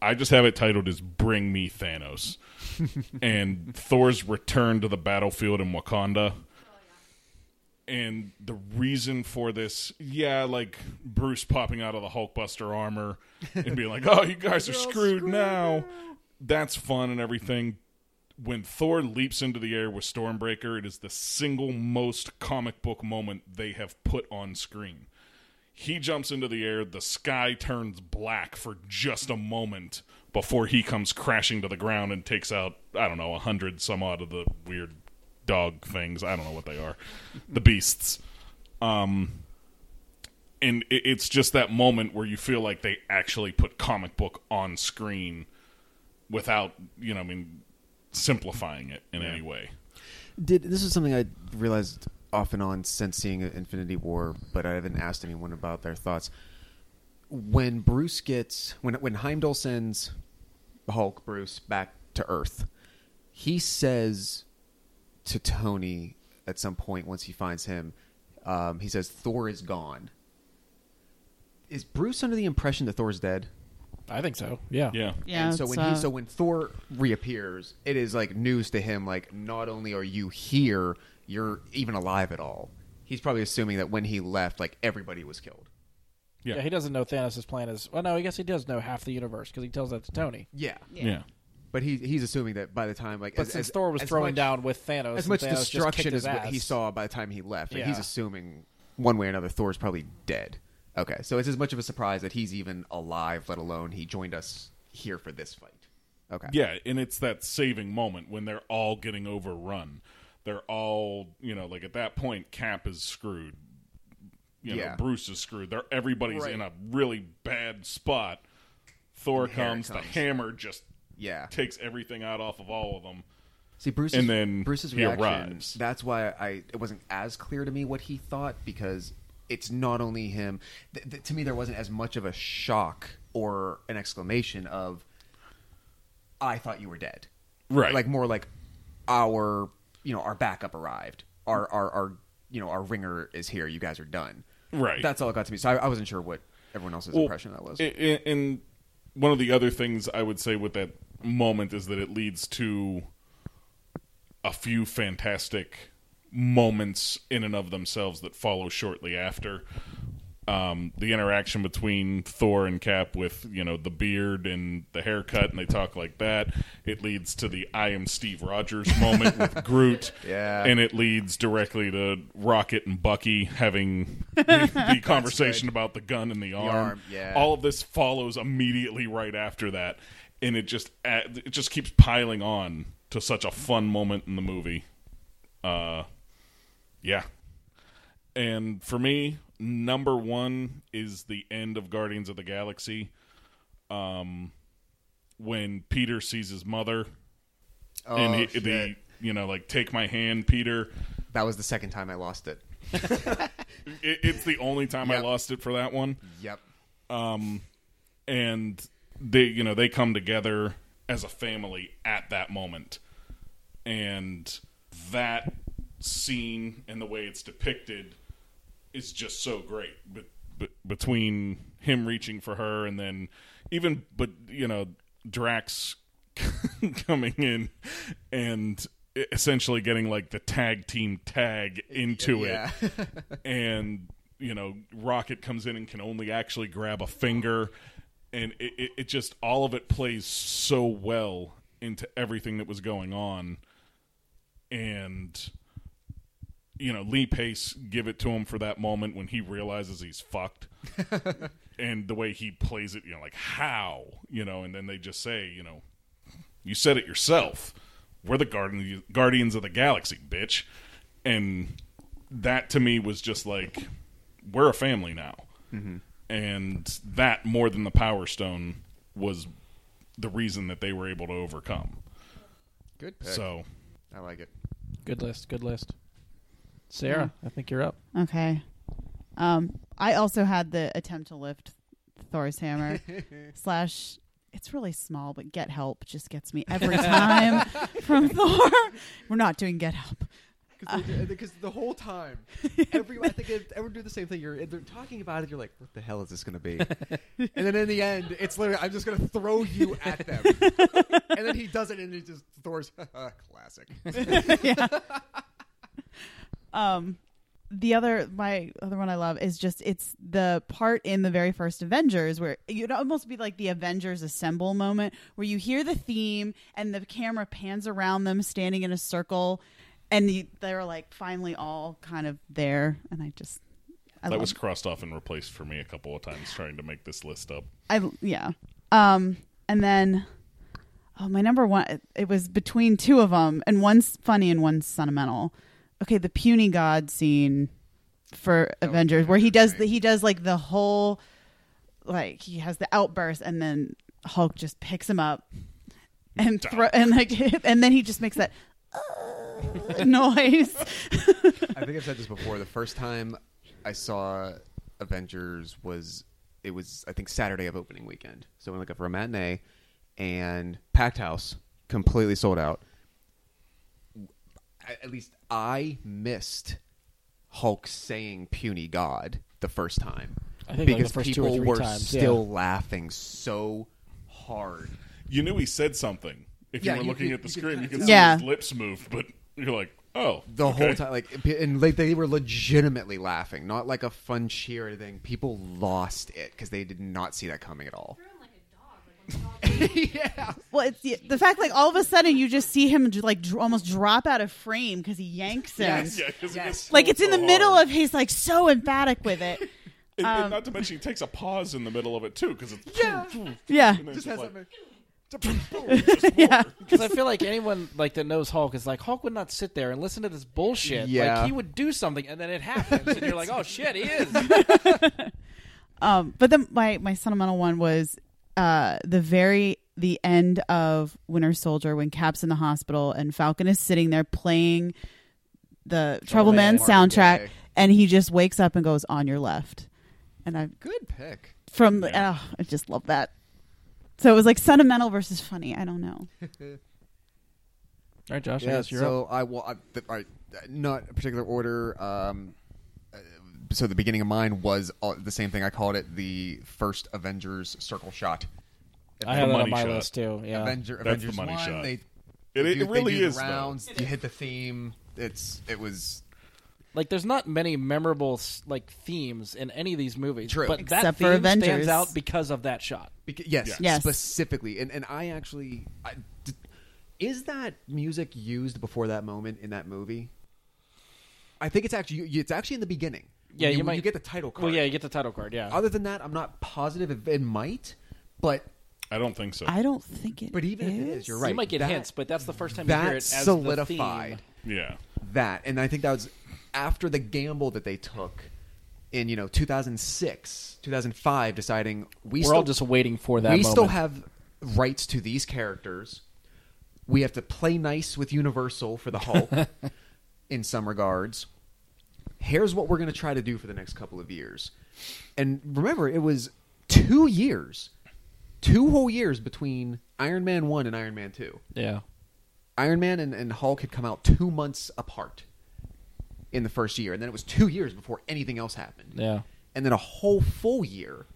I just have it titled as "Bring Me Thanos," and Thor's return to the battlefield in Wakanda. And the reason for this, yeah, like Bruce popping out of the Hulkbuster armor and being like, "Oh, you guys are screwed now." That's fun and everything. When Thor leaps into the air with Stormbreaker, it is the single most comic book moment they have put on screen. He jumps into the air, the sky turns black for just a moment before he comes crashing to the ground and takes out, I don't know, a hundred some odd of the weird dog things. I don't know what they are. The beasts. Um, and it's just that moment where you feel like they actually put comic book on screen without, you know, I mean, simplifying it in any way. Did this is something I realized off and on since seeing Infinity War, but I haven't asked anyone about their thoughts. When Bruce gets when when Heimdall sends Hulk Bruce back to Earth, he says to Tony at some point once he finds him, um, he says Thor is gone. Is Bruce under the impression that Thor's dead? I think so. Yeah. Yeah. Yeah. and so it's, when uh, he so when Thor reappears, it is like news to him. Like not only are you here, you're even alive at all. He's probably assuming that when he left, like everybody was killed. Yeah. Yeah, he doesn't know Thanos' plan is. Well, no, I guess he does know half the universe because he tells that to Tony. Yeah, Yeah. but he he's assuming that by the time like But as, since as- Thor was as throwing much, down with Thanos, as much Thanos destruction kicked as his what he saw by the time he left, like, he's assuming one way or another Thor's probably dead. Okay, so it's as much of a surprise that he's even alive, let alone he joined us here for this fight. Okay, Yeah, and it's that saving moment when they're all getting overrun. They're all, you know, like at that point, Cap is screwed. You know, Yeah. Bruce is screwed. They're everybody's Right. in a really bad spot. Thor here it comes, the hammer just yeah. takes everything out off of all of them. See Bruce's And then Bruce's reaction. arrives. That's why I it wasn't as clear to me what he thought because it's not only him. Th- th- to me, there wasn't as much of a shock or an exclamation of "I thought you were dead." Right. Like more like our you know our backup arrived. Our our our you know our ringer is here. You guys are done. Right. That's all it got to me. So I, I wasn't sure what everyone else's Well, impression of that was. And one of the other things I would say with that moment is that it leads to a few fantastic moments in and of themselves that follow shortly after. Um, the interaction between Thor and Cap with you know the beard and the haircut, and they talk like that. It leads to the "I am Steve Rogers" moment with Groot, Yeah. and it leads directly to Rocket and Bucky having the, the conversation about the gun and the arm. arm, yeah. All of this follows immediately right after that, and it just it just keeps piling on to such a fun moment in the movie. Uh, yeah. And for me, number one is the end of Guardians of the Galaxy. Um, when Peter sees his mother, and Oh, he, shit. the you know like take my hand, Peter. that was the second time I lost it. It, it's the only time I lost it for that one. Yep. Um, and they you know they come together as a family at that moment and that scene and the way it's depicted is just so great. But, but between him reaching for her and then even but you know Drax coming in and essentially getting like the tag team tag into it. And you know rocket comes in and can only actually grab a finger. And it, it, it just all of it plays so well into everything that was going on. And you know lee pace give it to him for that moment when he realizes he's fucked and the way he plays it you know like how you know and then they just say you know you said it yourself we're the guardian, guardians of the galaxy bitch and that to me was just like we're a family now mm-hmm. and that more than the power stone was the reason that they were able to overcome Good pick. so I like it. Good list. Good list. Sarah, I think you're up. Okay. Um, I also had the attempt to lift Thor's hammer slash. It's really small, but get help just gets me every time from Thor. We're not doing get help. Because the whole time, every I think it- everyone do the same thing. You're they're talking about it. You're like, what the hell is this going to be? and then in the end, it's literally I'm just going to throw you at them. and then he does it, and he just Thor's classic. yeah. Um, the other my other one I love is just it's the part in the very first Avengers where you'd almost be like the Avengers assemble moment where you hear the theme and the camera pans around them standing in a circle, and you, they're like finally all kind of there, and I just I that was crossed off and replaced for me a couple of times trying to make this list up. I yeah. Um, and then oh, my number one. It, it was between two of them, and one's funny and one's sentimental. Okay, the puny god scene for Avengers, where he does the he does like the whole like he has the outburst, and then Hulk just picks him up and throw and like and then he just makes that uh, noise. I think I've said this before. The first time I saw Avengers was it was I think Saturday of opening weekend. So we went for a matinee and packed house, completely sold out. At at least I missed Hulk saying "puny God" the first time I think, like, because first people were times, still yeah. laughing so hard. You knew he said something. If Yeah, you were you- looking you- at the you could screen, you could tell. see Yeah. his lips move, but you're like, oh, the okay. whole time like and like they were legitimately laughing not like a fun cheer or anything people lost it because they did not see that coming at all yeah Well, it's the, the fact like all of a sudden you just see him like dr- almost drop out of frame because he yanks him. Yes. Yeah, 'cause it gets Like so, it's in the so middle of he's like so emphatic with it. And, um, and not to mention, he takes a pause in the middle of it too, because it's Yeah. Yeah. and then just just like, Yeah. Because I feel like anyone like that knows Hulk is like Hulk would not sit there and listen to this bullshit. Yeah. Like he would do something and then it happens and you're like, oh shit, he is. Um, but then my my sentimental one was uh the very the end of Winter Soldier when Cap's in the hospital and Falcon is sitting there playing the Trouble Man Marvin soundtrack Gaye. and he just wakes up and goes on your left. And I good pick from the oh, I just love that. So it was like sentimental versus funny. I don't know. All right, Josh. I yeah guess you're up. so i will I, th- all right, not a particular order um so the beginning of mine was uh, the same thing i called it the first avengers circle shot I have that on my shot. list too. Yeah. Avenger, That's the avengers money 1 shot. they It- it do- they really do the is, though. rounds you hit the theme it's it was Like there's not many memorable like themes in any of these movies. True. But that Except for theme Avengers. stands out because of that shot. Beca- yes, Yeah. Yes. specifically, and and I actually, I, d- is that music used before that moment in that movie? I think it's actually it's actually in the beginning. Yeah, When you might- you get the title card. Well, yeah, you get the title card. Yeah. Other than that, I'm not positive if it might, but I don't think so. I don't think it. but even if it is, you're right. You might get that, hints, but that's the first time you hear that it as solidified the yeah. that, and I think that was after the gamble that they took in you know 2006, 2005, deciding we We're still all just waiting for that we moment. still have rights to these characters. We have to play nice with Universal for the Hulk in some regards. Here's what we're going to try to do for the next couple of years. And remember, it was two years, two whole years between Iron Man 1 and Iron Man 2. yeah. Iron Man and, and Hulk had come out two months apart in the first year. And then it was two years before anything else happened Yeah. and then a whole full year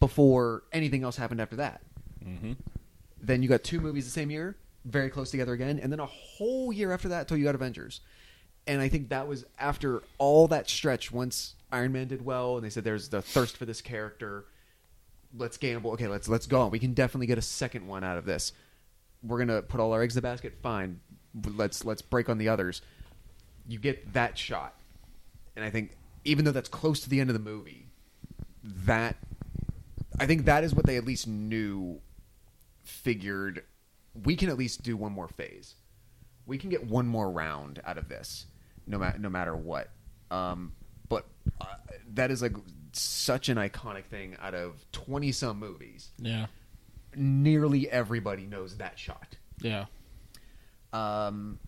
before anything else happened after that. Mm-hmm. Then you got two movies the same year, very close together again, and then a whole year after that till you got Avengers. And I think that was after all that stretch. Once Iron Man did well, and they said there's the thirst for this character. Let's gamble. Okay, let's let's go. We can definitely get a second one out of this. We're gonna put all our eggs in the basket. Fine. Let's let's break on the others. You get that shot, and I think even though that's close to the end of the movie, that I think that is what they at least knew, figured we can at least do one more phase. We can get one more round out of this, no matter no matter what. Um, but uh, that is like such an iconic thing out of twenty some movies. Yeah. Nearly everybody knows that shot. Yeah. Um,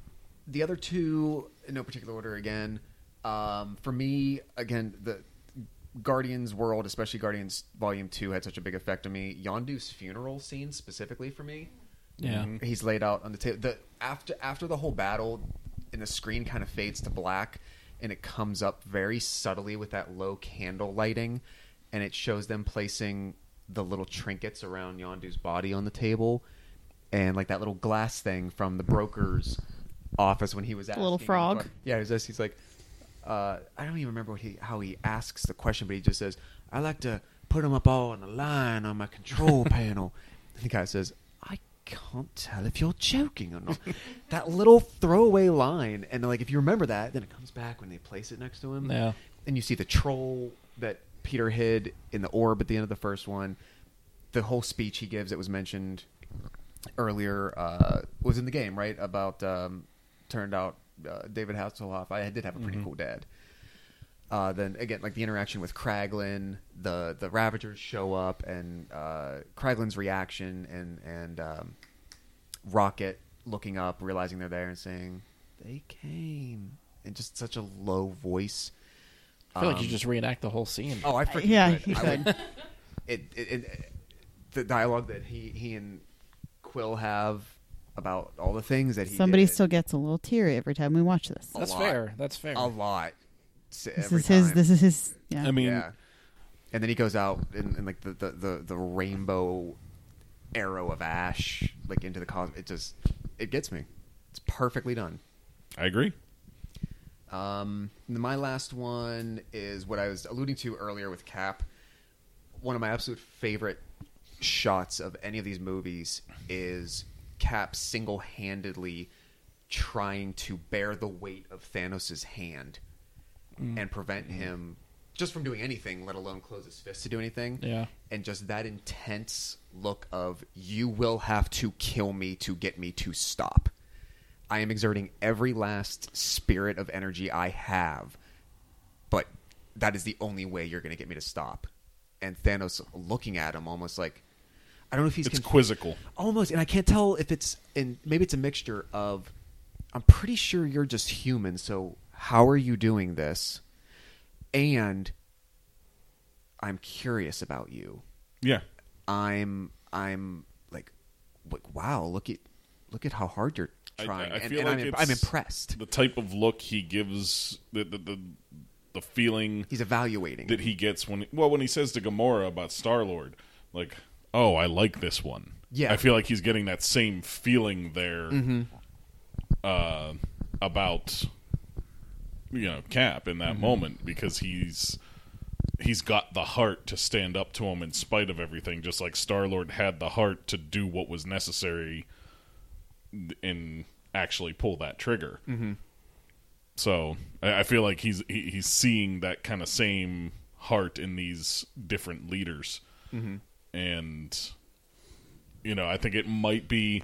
the other two, in no particular order, again. Um, for me, again, the Guardians World, especially Guardians Volume Two, had such a big effect on me. Yondu's funeral scene, specifically for me, Yeah. he's laid out on the table. The after after the whole battle, and the screen kind of fades to black, and it comes up very subtly with that low candle lighting, and it shows them placing the little trinkets around Yondu's body on the table, and like that little glass thing from the broker's office when he was asking little frog. Yeah, he's just, he's like, uh, I don't even remember what he how he asks the question, but he just says, "I like to put them up all on the line on my control panel." And the guy says, "I can't tell if you're joking or not." that little throwaway line, and like if you remember that, then it comes back when they place it next to him. Yeah. and you see the troll that Peter hid in the orb at the end of the first one. The whole speech he gives that was mentioned earlier uh, was in the game, right? About um, turned out uh, David Hasselhoff. I did have a pretty cool dad. Uh, then again, like the interaction with Kraglin, the the Ravagers show up, and uh, Kraglin's reaction, and and um, Rocket looking up, realizing they're there, and saying, "They came," in just such a low voice. I feel like you Um, just reenact the whole scene. Oh, I freaking Yeah, could. you I would- could. it, it, it, the dialogue that he he and Quill have about all the things that he Somebody did, still gets a little teary every time we watch this. a That's lot. fair. That's fair. a lot. S- This every is his. This is his. Yeah. I mean, yeah, and then he goes out in, in like the, the, the, the rainbow arrow of ash like into the cosmos. It just it gets me. It's perfectly done. I agree. Um, my last one is what I was alluding to earlier with Cap. One of my absolute favorite shots of any of these movies is Cap single-handedly trying to bear the weight of Thanos' hand Mm. and prevent him just from doing anything, let alone close his fist to do anything. Yeah. And just that intense look of you will have to kill me to get me to stop. I am exerting every last spirit of energy I have, but that is the only way you're going to get me to stop. And Thanos looking at him almost like I don't know if he's It's conf- quizzical. almost, and I can't tell if it's and maybe it's a mixture of I'm pretty sure you're just human, so how are you doing this? And I'm curious about you. Yeah. I'm I'm like, like wow, look at look at how hard you're trying, I, and, feel and like I'm, it's I'm impressed. The type of look he gives, the the the, the feeling He's evaluating. that he gets when well when he says to Gamora about Star Lord, like, "Oh, I like this one." Yeah. I feel like he's getting that same feeling there Mm-hmm. uh, about you know Cap in that Mm-hmm. moment because he's he's got the heart to stand up to him in spite of everything, just like Star Lord had the heart to do what was necessary and actually pull that trigger. Mm-hmm. So I, I feel like he's he, he's seeing that kind of same heart in these different leaders, and you know I think it might be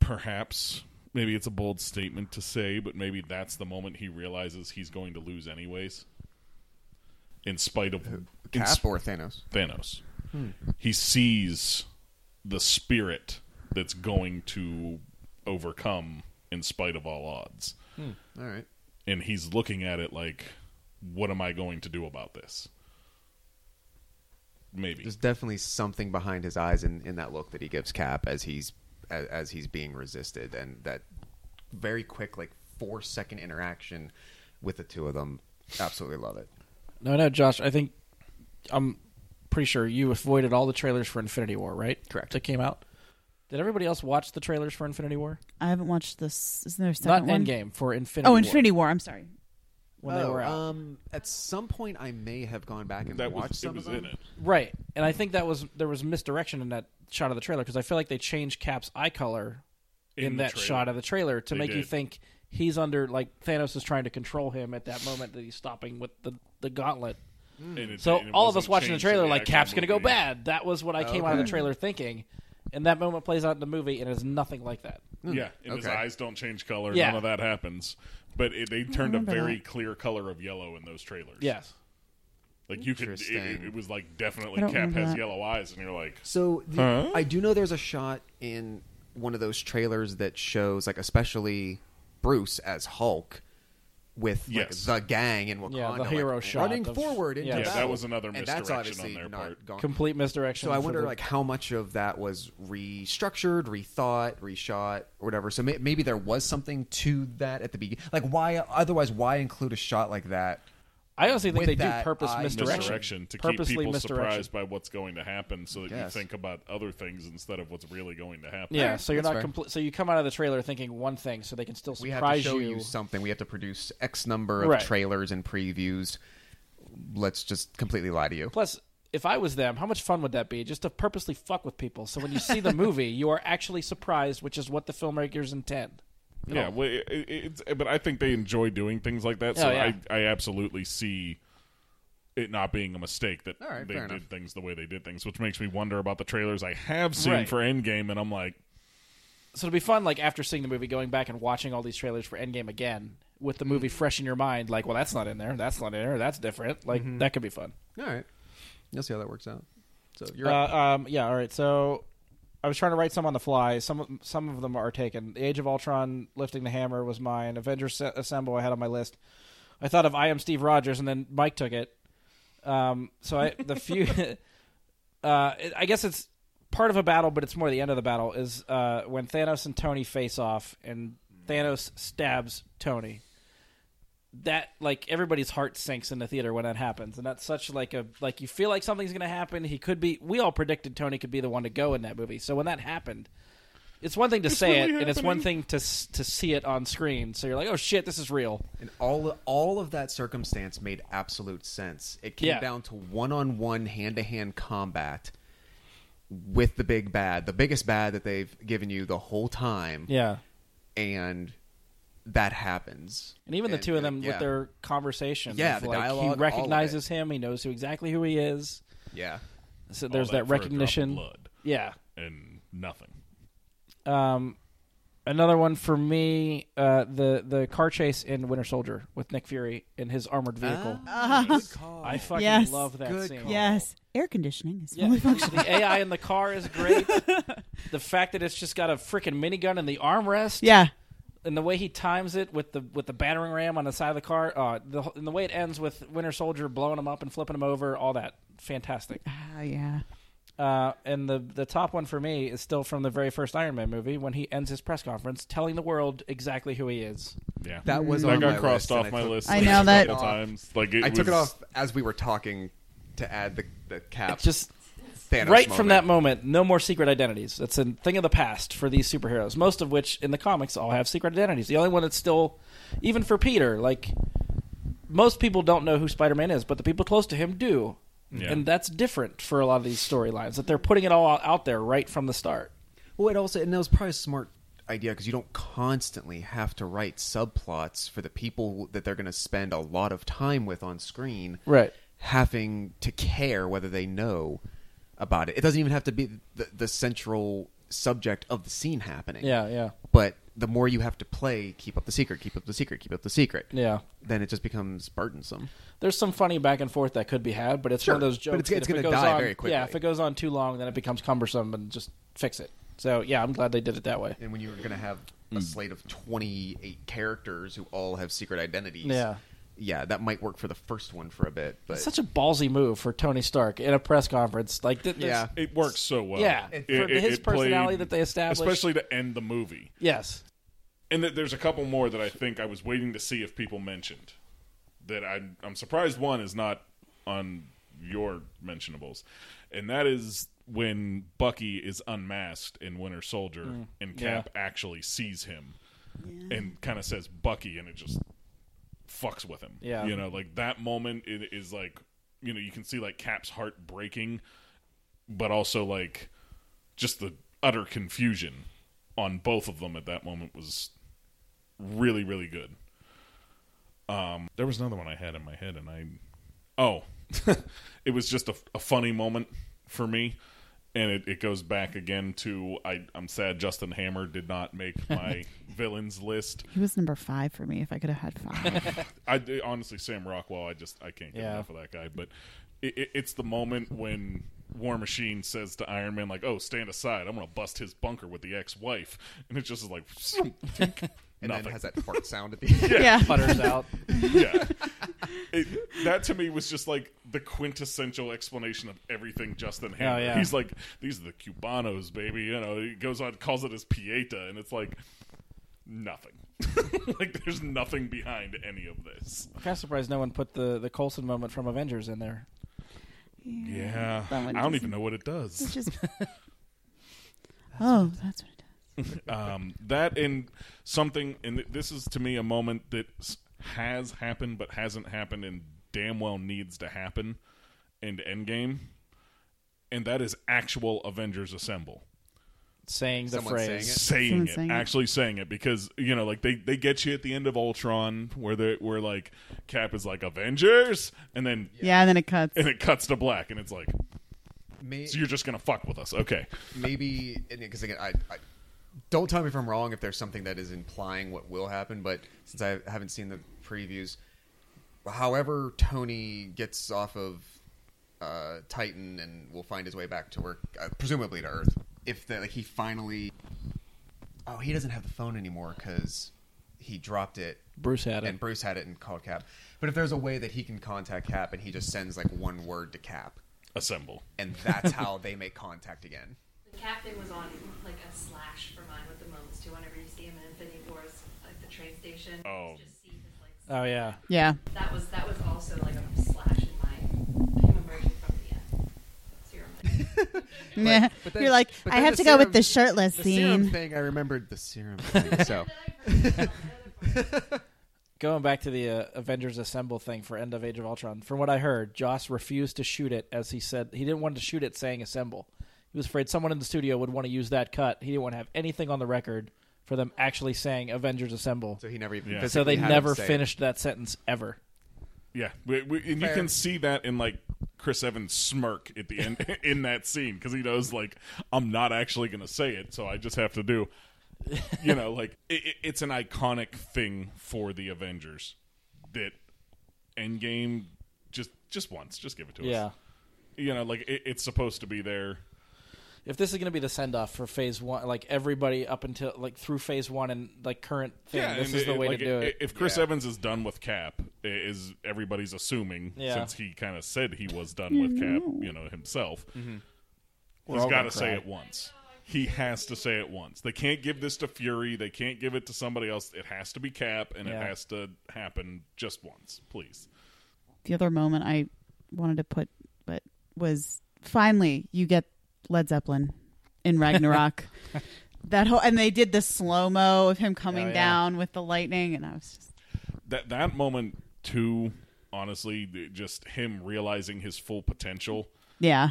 perhaps maybe it's a bold statement to say, but maybe that's the moment he realizes he's going to lose anyways. In spite of Cap sp- or Thanos? Thanos. Hmm. He sees the spirit that's going to overcome in spite of all odds. Hmm. All right. And he's looking at it like, what am I going to do about this? Maybe. There's definitely something behind his eyes in, in that look that he gives Cap as he's as, as he's being resisted, and that very quick, like four second interaction with the two of them. Absolutely love it. No, no, Josh. I think I'm pretty sure you avoided all the trailers for Infinity War, right? Correct. That came out. Did everybody else watch the trailers for Infinity War? I haven't watched this. Isn't there a Not one? Endgame for Infinity. War Oh, War, Infinity War. I'm sorry. When they Oh, were out. Um, at some point, I may have gone back and that watched was, some it was of them. in it. Right, and I think that was there was misdirection in that shot of the trailer because I feel like they changed Cap's eye color in, In that trailer. shot of the trailer to They make you think he's under like Thanos is trying to control him at that moment that he's stopping with the the gauntlet. And it- So and all of us watching the changed to trailer like Cap's going to go bad. That was what I came out of the trailer thinking, and that moment plays out in the movie and it's nothing like that. Yeah, and his eyes don't change color. Yeah. None of that happens. But it, they turned a very that. clear color of yellow in those trailers. Yes. like you could. It, it, it was like definitely Cap has that. yellow eyes, and you're like, So the, Huh? I do know there's a shot in one of those trailers that shows like especially Bruce as Hulk with Yes. like the gang in Wakanda, Yeah, the like, hero shot running of- forward into Yeah. Yeah, that was another and that's misdirection obviously on their not part. gone. Complete misdirection. So I wonder the- like how much of that was restructured, rethought, reshot, or whatever. So may- maybe there was something to that at the beginning. Like why? Otherwise, why include a shot like that? I honestly think with they do that purpose eye- misdirection. misdirection to keep Purposely people misdirection. surprised by what's going to happen, so that you Guess. think about other things instead of what's really going to happen. Yeah, so you're that's not fair. complete. So you come out of the trailer thinking one thing, so they can still We have surprise to show you. you something. We have to produce X number of Right. trailers and previews. Let's just completely lie to you. Plus, if I was them, how much fun would that be? Just to purposely fuck with people. So when you see the movie, you are actually surprised, which is what the filmmakers intend. Yeah, well, it, it, it's, but I think they enjoy doing things like that, so Oh, yeah. I, I absolutely see it not being a mistake that All right, they fair did enough. things the way they did things, which makes me wonder about the trailers I have seen Right. for Endgame, and I'm like, So it'll be fun, like after seeing the movie, going back and watching all these trailers for Endgame again with the movie fresh in your mind. Like, well, that's not in there. That's not in there. That's different. Like Mm-hmm. that could be fun. All right, you'll see how that works out. So you're Uh, up. um, yeah. All right. So I was trying to write some on the fly. Some some of them are taken. The Age of Ultron, lifting the hammer was mine. Avengers Assemble, I had on my list. I thought of I am Steve Rogers, and then Mike took it. Um, so I the few, uh, I guess it's part of a battle, but it's more the end of the battle. Is uh, when Thanos and Tony face off, and Thanos stabs Tony. That like everybody's heart sinks in the theater when that happens, and that's such like a like you feel like something's gonna happen. He could be. We all predicted Tony could be the one to go in that movie. So when that happened, it's one thing to say really it, and it's one thing to to see it on screen. So you're like, oh shit, this is real. And all all of that circumstance made absolute sense. It came Yeah. down to one on one, hand to hand combat with the big bad, the biggest bad that they've given you the whole time, Yeah. and that happens. And even the two of them yeah. with their conversation. Yeah, the like, dialogue, He recognizes him. He knows who exactly who he is. yeah. So all there's that, for a drop of recognition. blood Yeah. and nothing. Um, another one for me, uh, the the car chase in Winter Soldier with Nick Fury in his armored vehicle. Good call. I fucking Yes. love that Good scene. call. Yes, air conditioning is Yeah, fully functional. the AI in the car is great. the fact that it's just got a freaking minigun in the armrest. Yeah, and the way he times it with the with the battering ram on the side of the car, uh, the and the way it ends with Winter Soldier blowing him up and flipping him over, all that fantastic. Ah, yeah. Uh, and the the top one for me is still from the very first Iron Man movie when he ends his press conference telling the world exactly who he is. Yeah, That was that on got my crossed list, off my took- list. I know a that- times. Like it I took it off as we were talking to add the the cap. It's just Thanos right from that moment, no more secret identities. It's a thing of the past for these superheroes. Most of which in the comics all have secret identities. The only one that's still, even for Peter, like most people don't know who Spider-Man is, but the people close to him do, Yeah. and that's different for a lot of these storylines. That they're putting it all out there right from the start. Well, it also and that was probably a smart idea because you don't constantly have to write subplots for the people that they're going to spend a lot of time with on screen, Right. having to care whether they know about it. It doesn't even have to be the, the central subject of the scene happening. Yeah, yeah, But the more you have to play, keep up the secret, keep up the secret, keep up the secret. yeah. Then it just becomes burdensome. There's some funny back and forth that could be had, but it's Sure, one of those but jokes. it's- it's if it gonna die on- very quickly. Yeah, if it goes on too long, then it becomes cumbersome, and just fix it. So yeah, I'm glad they did it that way. And when you're going to have a mm. slate of 28 characters who all have secret identities, Yeah. Yeah, that might work for the first one for a bit. But It's such a ballsy move for Tony Stark in a press conference. Like, th- this- Yeah. It works so well. Yeah, It- for it- his it played- personality that they established. especially to end the movie. yes, And th- there's a couple more that I think I was waiting to see if people mentioned. That I, I'm surprised one is not on your mentionables, and that is when Bucky is unmasked in Winter Soldier mm. and Cap actually sees him and kind of says Bucky, and it just fucks with him. Yeah. you know, like that moment it is like you know you can see like Cap's heart breaking, but also like just the utter confusion on both of them at that moment was really really good. Um, there was another one I had in my head, and I oh, it was just a, a funny moment for me, and it, it goes back again to I I'm sad Justin Hammer did not make my villains list. He was number five for me. If I could have had five, I honestly Sam Rockwell I just I can't get Yeah. enough of that guy, but it, it, it's the moment when. War Machine says to Iron Man, like, "Oh, stand aside! I'm gonna bust his bunker with the ex-wife," and it just is like, and Nothing. then has that fart sound at the end. Yeah. Putters out. yeah. It, that to me was just like the quintessential explanation of everything Justin Hammer. Oh, yeah. He's like, these are the Cubanos, baby. You know, he goes on, calls it his Pieta, and it's like nothing. like, there's nothing behind any of this. I'm kind of surprised no one put the the Coulson moment from Avengers in there. Yeah, That one I don't even know what it does. It's just. oh, that's what it does. um, that and something, and this is to me a moment that has happened but hasn't happened and damn well needs to happen in Endgame, and that is actual Avengers Assemble. Saying the Someone saying phrase. it? saying it, saying it. actually saying it, because you know, like they they get you at the end of Ultron, where they where like Cap is like Avengers, and then Yeah, and then it cuts. and it cuts to black, and it's like, May- so you're just gonna fuck with us, okay? maybe because again, I, I don't tell me if I'm wrong if there's something that is implying what will happen, but since I haven't seen the previews, however Tony gets off of uh, Titan and will find his way back to work, uh, presumably to Earth, if the, like he finally, oh, he doesn't have the phone anymore because he dropped it Bruce had it. and Bruce had it and called Cap. But if there's a way that he can contact Cap and he just sends like one word to Cap, Assemble. and that's how they make contact again. The captain was on like a slash for mine with the moments too. Whenever you see him in Infinity Wars, like the train station, you Oh. just see his like. oh yeah. yeah. That was that was also like a slash in my him emerging from the uh, serum. yeah. but then- You're like, but I have the to go with the shirtless The serum scene. thing, I remembered the serum thing. So Going back to the uh, Avengers Assemble thing for End of Age of Ultron, from what I heard, Joss refused to shoot it as he said he didn't want to shoot it saying Assemble. He was afraid someone in the studio would want to use that cut. He didn't want to have anything on the record for them actually saying Avengers Assemble. so he never even Yeah. So physically they had him never say it. finished that sentence ever. Yeah, we, we, and you Fair. can see that in like Chris Evans' smirk at the end in that scene because he knows like I'm not actually going to say it, so I just have to do. You know, like it, it- it's an iconic thing for the Avengers that Endgame just just once, just give it to us. Yeah. You know, like it, it's supposed to be there. If this is going to be the send off for Phase One, like everybody up until like through Phase One and like current thing, this and is the way like, to do i- it. If Chris Yeah. Evans is done with Cap, is everybody's assuming Yeah. since he kind of said he was done with Cap, you know himself. Mm-hmm. We're He's all got gonna say it once. He has to say it once. They can't give this to Fury. They can't give it to somebody else. It has to be Cap, and Yeah. it has to happen just once, please. the other moment I wanted to put, but was finally you get Led Zeppelin in Ragnarok. that whole and they did the slow mo of him coming Oh, yeah. down with the lightning, and I was just That that moment too, honestly, just him realizing his full potential yeah,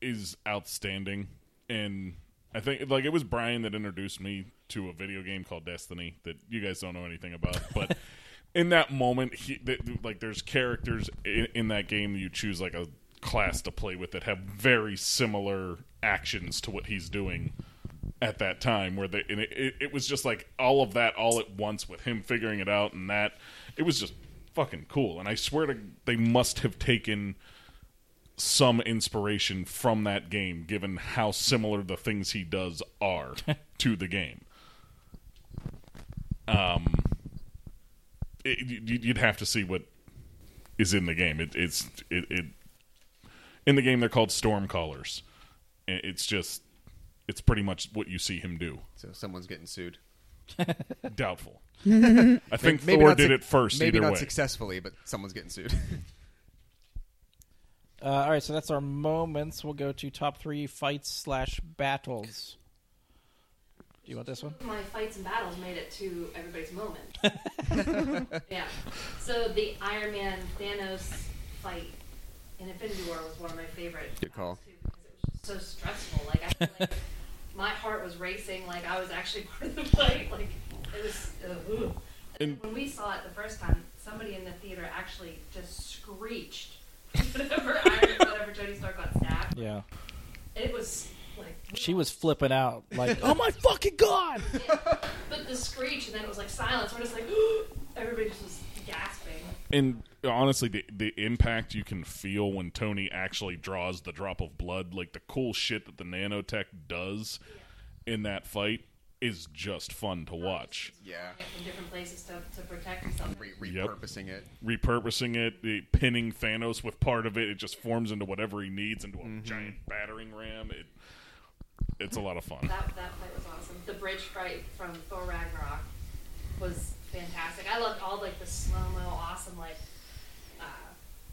is outstanding. And I think like it was Brian that introduced me to a video game called Destiny that you guys don't know anything about, but in that moment, he like there's characters in, in that game that you choose like a class to play with that have very similar actions to what he's doing at that time where they and it, it, it was just like all of that all at once with him figuring it out and that it was just fucking cool. And i swear to they must have taken some inspiration from that game given how similar the things he does are to the game. Um it, you- you'd have to see what is in the game. It, it's it, it in the game they're called storm callers it's just it's pretty much what you see him do So someone's getting sued. doubtful i think Maybe thor not did suc- it first Maybe either not way successfully, but someone's getting sued. Uh, all right, so that's our moments. We'll go to top three fights slash battles. Do you want this one? My fights and battles made it to everybody's moment. yeah. So the Iron Man Thanos fight in Infinity War was one of my favorite. Good call. too, because it was just so stressful. Like I feel like my heart was racing. Like I was actually part of the fight. Like it was. Uh, ooh. And And- when we saw it the first time, somebody in the theater actually just screeched whenever Iron, whenever Tony Stark got stabbed. Yeah. It was like She was flipping out, like, "Oh my fucking god!" But the screech, and then it was like silence. We're just like, everybody just was gasping. and honestly the the impact you can feel when Tony actually draws the drop of blood like the cool shit that the nanotech does in that fight is just fun to watch. Yeah. in different places to, to protect yourself. Re- Yep. repurposing it. Repurposing it, the pinning Thanos with part of it, it just forms into whatever he needs into a Mm-hmm. giant battering ram. It it's a lot of fun. That, that fight was awesome. The bridge fight from Thor Ragnarok was fantastic. I loved all like the slow mo, awesome like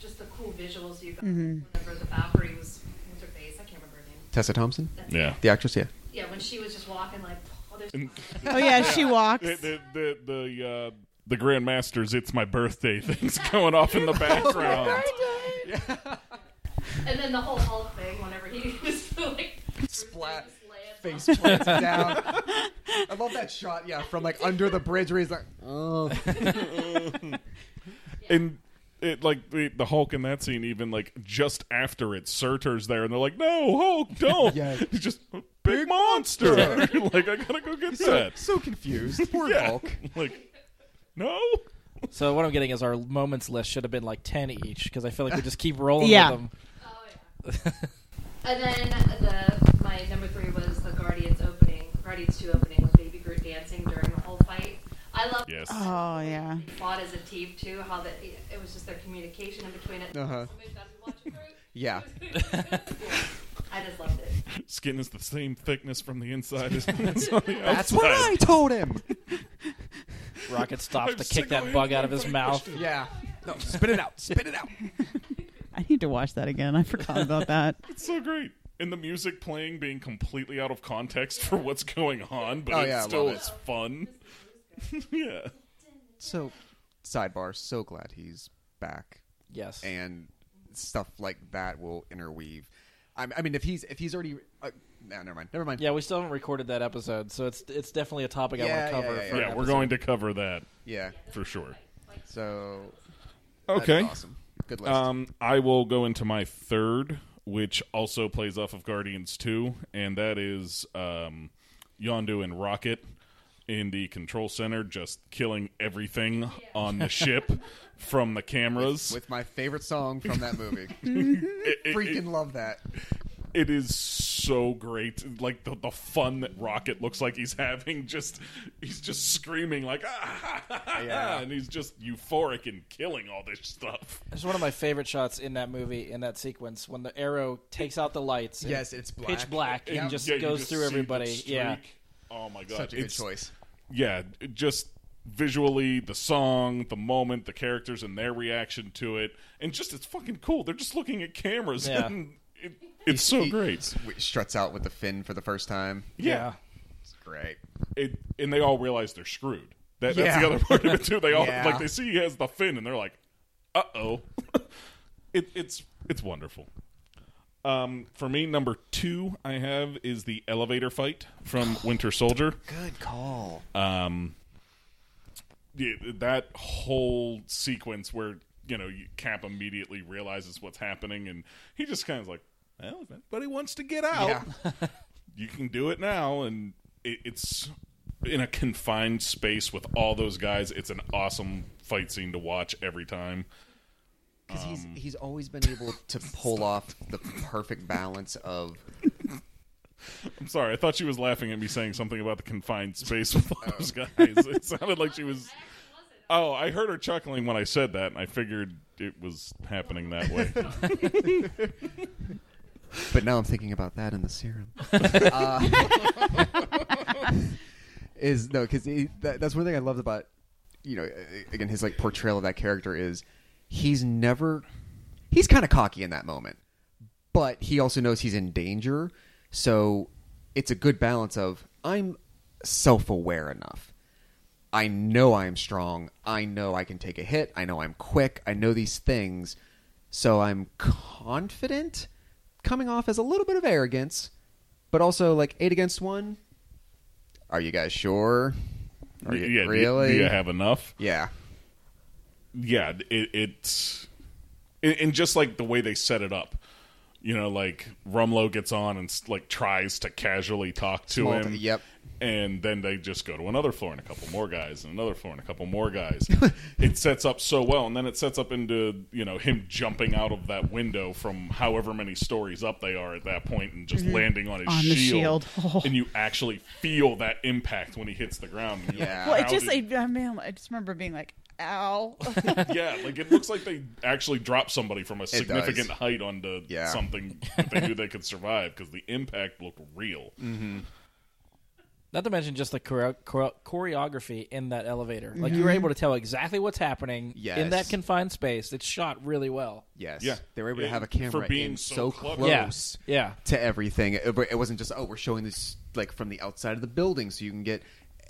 just the cool visuals you got whenever the Valkyrie was what's her face? I can't remember her name. Tessa Thompson, That's Yeah. the actress. Yeah. Yeah, when she was just walking like oh there's Oh yeah, she walks. The the the, the uh the Grandmasters, it's my birthday things going off in the background. yeah. and then the whole Hulk thing whenever he was like Splat. just lay it Face plants down. I love that shot. Yeah, from like under the bridge where he's like, oh, and it like the, the Hulk in that scene, even like just after it, Surtur's there, and they're like, "No, Hulk, don't!" Yeah. He's just a big, monster. like I gotta go get so, that. so confused. Poor Yeah. Hulk. like, no. So what I'm getting is our moments list should have been like ten each because I feel like we just keep rolling Yeah. with them. Oh yeah. and then the my number three was the Guardians opening, Guardians two opening with Baby Groot dancing during the whole fight. I love Yes. Oh yeah. fought as a team too. How that it was just their communication in between it. Uh-huh. Somebody's got to be watching Groot. Yeah. I just loved it. Skin is the same thickness from the inside as as on the That's what I told him. Rocket stops I'm to kick that bug out of his mouth. Yeah. No, spit it out. Spit it out. I need to watch that again. I forgot about that. It's so great. And the music playing being completely out of context for what's going on, but Oh, it yeah, I still love it. is fun. yeah. So, sidebar. So glad he's back, Yes. and stuff like that will interweave. I, I mean, if he's if he's already, uh, no, never mind. Never mind. Yeah, we still haven't recorded that episode, so it's it's definitely a topic I Yeah, want to yeah, cover. yeah, for yeah. an Yeah, we're episode. going to cover that Yeah. for sure. So. that's Okay. awesome. Good list. Um, I will go into my third, which also plays off of Guardians 2, and that is um, Yondu and Rocket in the control center, just killing everything on the ship from the cameras. with my favorite song from that movie. It- it- Freaking love that. it is so great like the, the fun that rocket looks like he's having just he's just screaming like ah, Yeah. and he's just euphoric and killing all this stuff It's one of my favorite shots in that movie, in that sequence, when the arrow takes out the lights. and Yes, it's pitch black. black and Yeah. just Yeah, you goes just through see the everybody. Yeah, streak. oh my god Such a good It's- choice. Yeah just visually the song the moment the characters and their reaction to it and just it's fucking cool they're just looking at cameras Yeah. and it, it's so He great s- struts out with the fin for the first time. yeah. It's great. it, and they all realize they're screwed. That, That's Yeah. the other part of it too. They all Yeah. like they see he has the fin, and they're like, "Uh oh." it, it's it's wonderful. Um, for me, number two I have is the elevator fight from Winter Soldier. Good call. Um, yeah, that whole sequence where you know Cap immediately realizes what's happening, and he just kind of like, "Well, if anybody wants to get out, Yeah. you can do it now and it, it's in a confined space with all those guys it's an awesome fight scene to watch every time Because he's Um, he's always been able to pull off the perfect balance of i'm sorry i thought she was laughing at me saying something about the confined space with all those guys. It sounded like she was oh i heard her chuckling when i said that and i figured it was happening that way. But now I'm thinking about that in the serum. uh, is no, because that, that's one thing I loved about you know again his like portrayal of that character is he's never he's kind of cocky in that moment, but he also knows he's in danger. So it's a good balance of I'm self aware enough. I know I'm strong. I know I can take a hit. I know I'm quick. I know these things. So I'm confident, coming off as a little bit of arrogance, but also like eight against one. Are you guys sure? Are you yeah really? do you have enough yeah. Yeah, it, it's and and just like the way they set it up. You know, like Rumlow gets on and like tries to casually talk to Small him. t- yep. And then they just go to another floor and a couple more guys and another floor and a couple more guys. it sets up so well, and then it sets up into you know him jumping out of that window from however many stories up they are at that point and just landing on his Mm-hmm. On shield, shield. Oh. and you actually feel that impact when he hits the ground. Yeah. like, Well, it just, did- I, I mean, I just remember being like, "Ow!" yeah, like it looks like they actually dropped somebody from a significant does. height onto Yeah. something that they knew they could survive because the impact looked real. Mm-hmm. Not to mention just the choreo- choreo- choreography in that elevator. Like you were able to tell exactly what's happening Yes. in that confined space. It's shot really well. Yes. Yeah. They were able to have a camera for camera being in so so, close Yeah. Yeah. to everything. It, it wasn't just oh we're showing this like from the outside of the building, so you can get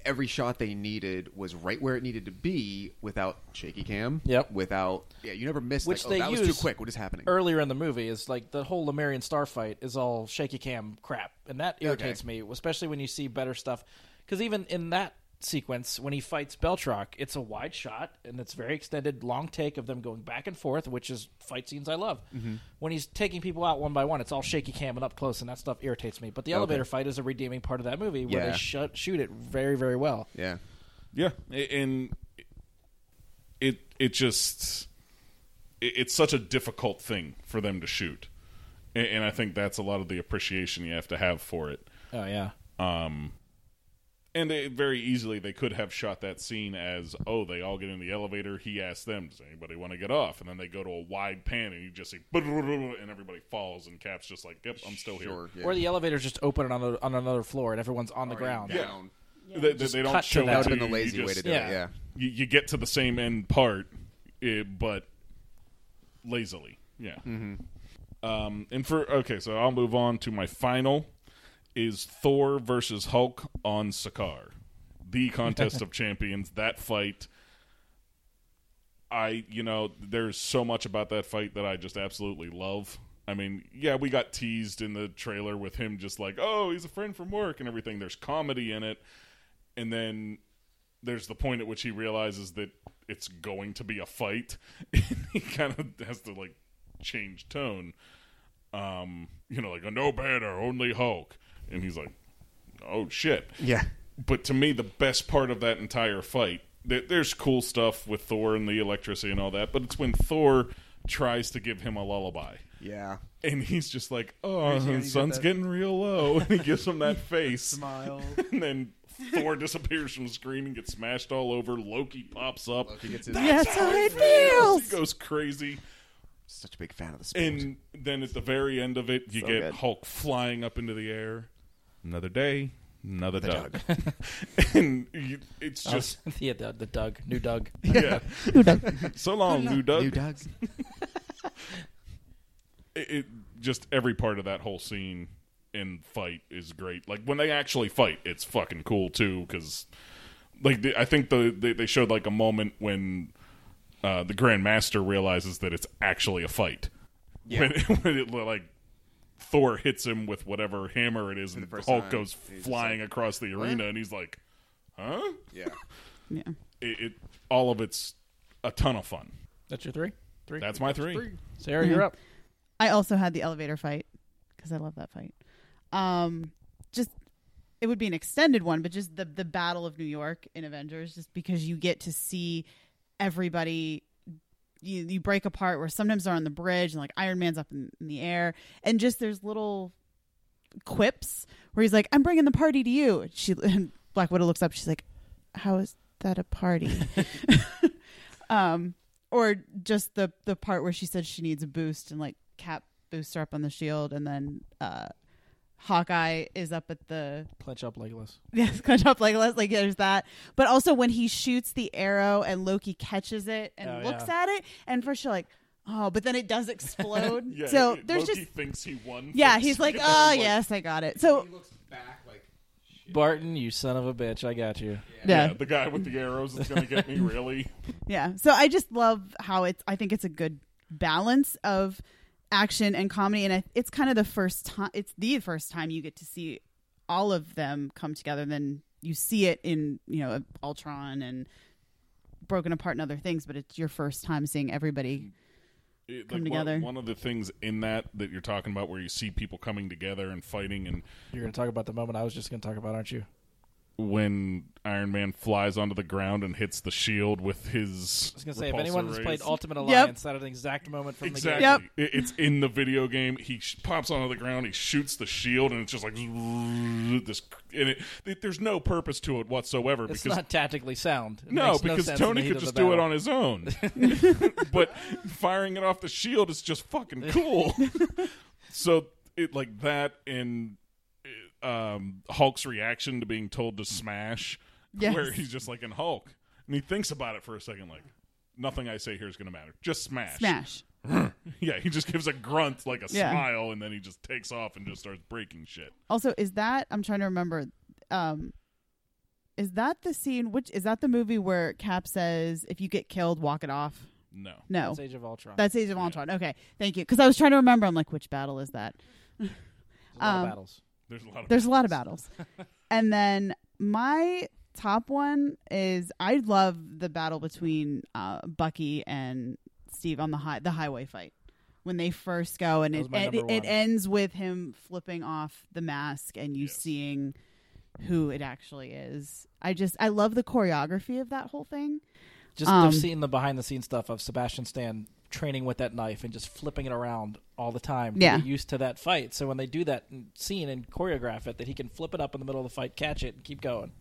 every shot they needed was right where it needed to be without shaky cam. Yep. Without yeah, you never missed Which like, oh, they that was too quick. What is happening? Earlier in the movie is like the whole Lemurian star fight is all shaky cam crap, and that irritates me, especially when you see better stuff. Because even in that sequence, when he fights Batroc, it's a wide shot and it's very extended, long take of them going back and forth, which is fight scenes I love. Mm-hmm. When he's taking people out one by one, it's all shaky cam and up close, and that stuff irritates me. But the elevator fight is a redeeming part of that movie where Yeah. they shut, shoot it very, very well. yeah. Yeah, and it it just it's such a difficult thing for them to shoot, and, and I think that's a lot of the appreciation you have to have for it. Oh yeah. And they, very easily, they could have shot that scene as, oh, they all get in the elevator. He asks them, does anybody want to get off? And then they go to a wide pan, and you just see, and everybody falls, and Cap's just like, yep, I'm still Sure. here. Yeah. Or the elevator's just open on, a, on another floor and everyone's on the ground. Yeah. Down. They, they, they don't cut to show that. it That would have been the lazy You way to do Yeah. it. Yeah. you, you get to the same end part, eh, but lazily. Yeah. Um, and for okay, so I'll move on to my final is Thor versus Hulk on Sakaar, the contest of champions. That fight. I, you know, there's so much about that fight that I just absolutely love. I mean, yeah, we got teased in the trailer with him just like, oh, he's a friend from work and everything. There's comedy in it. And then there's the point at which he realizes that it's going to be a fight. he kind of has to like change tone. Um, you know, like a no banner, only Hulk, and he's like, "Oh shit!" Yeah. But to me, the best part of that entire fight, there, there's cool stuff with Thor and the electricity and all that, but it's when Thor tries to give him a lullaby. Yeah. And he's just like, "Oh, the get sun's that- getting real low," and he gives him that face Smile. and then Thor disappears from the screen and gets smashed all over. Loki pops up. Loki gets his That's how it feels. He feels. goes crazy. such a big fan of the sport. And then at the very end of it, you So get good. Hulk flying up into the air. Another day, another The Doug. and you, it's just, yeah, the, the Doug, new Doug. yeah. new Doug. so long, new Doug. New Doug's. it, it just every part of that whole scene and fight is great. Like when they actually fight, it's fucking cool too. Because like the, I think the they, they showed like a moment when uh, the Grand Master realizes that it's actually a fight. Yeah. When, when it like Thor hits him with whatever hammer it is, and the first Hulk time, goes flying like, across the arena, and he's like, "Huh?" Yeah. Yeah. It, it all of it's a ton of fun. That's your three? Three? That's my three. Sarah, you're up. I also had the elevator fight because I love that fight. Um, just it would be an extended one, but just the the Battle of New York in Avengers, just because you get to see everybody. You, you break apart where sometimes they're on the bridge and like Iron Man's up in, in the air and just there's little quips where he's like I'm bringing the party to you. She and Black Widow looks up. She's like, "How is that a party?" um, or just the the part where she said she needs a boost and like Cap boosts her up on the shield, and then uh, Hawkeye is up at the Clench up Legolas. yes, clench up like let's like there's that. But also when he shoots the arrow and Loki catches it and Oh, looks yeah. at it, and first you're like, oh, but then it does explode. Yeah, so it- there's Loki just thinks he won. yeah, he's like, oh ah, then, yes, I got it. So looks back like Barton, you son of a bitch. I got you. yeah, yeah, the guy with the arrows is gonna get me really. Yeah. So I just love how it's I think it's a good balance of action and comedy and it's kind of the first time it's the first time you get to see all of them come together then you see it in, you know, Ultron and broken apart and other things, but it's your first time seeing everybody It- come like, together. One, one of the things in that that you're talking about, where you see people coming together and fighting, and You're going to talk about the moment I was just going to talk about, aren't you? When Iron Man flies onto the ground and hits the shield with his. I was going to say, if anyone has played Ultimate Yep. Alliance, that is an exact moment from Exactly. Yep. It- It's in the video game. He sh- pops onto the ground. He shoots the shield, and it's just like this. And it, it- there's no purpose to it whatsoever the. It's because not tactically sound. It no, because sense in Tony could just do it on his own. but firing it off the shield is just fucking cool. so it like that and um, Hulk's reaction to being told to smash, Yes. where he's just like in Hulk, and he thinks about it for a second, like nothing I say here is going to matter. Just smash. Smash. Yeah, he just gives a grunt, like a Yeah. smile, and then he just takes off and just starts breaking shit. Also, is that I'm trying to remember? Um, is that the scene? Which is that the movie where Cap says, "If you get killed, walk it off"? No. No, That's Age of Ultron. that's Age of Ultron. Okay, thank you. Because I was trying to remember. I'm like, which battle is that? A lot of um, battles. There's a lot of There's a lot of battles. and then my top one is I love the battle between uh, Bucky and Steve on the high the highway fight when they first go and it it, it ends with him flipping off the mask and you Yes. seeing who it actually is. I just I love the choreography of that whole thing. Just um, they've seen the behind the scenes stuff of Sebastian Stan training with that knife and just flipping it around all the time. to Yeah. get used to that fight. So when they do that scene and choreograph it, that he can flip it up in the middle of the fight, catch it, and keep going.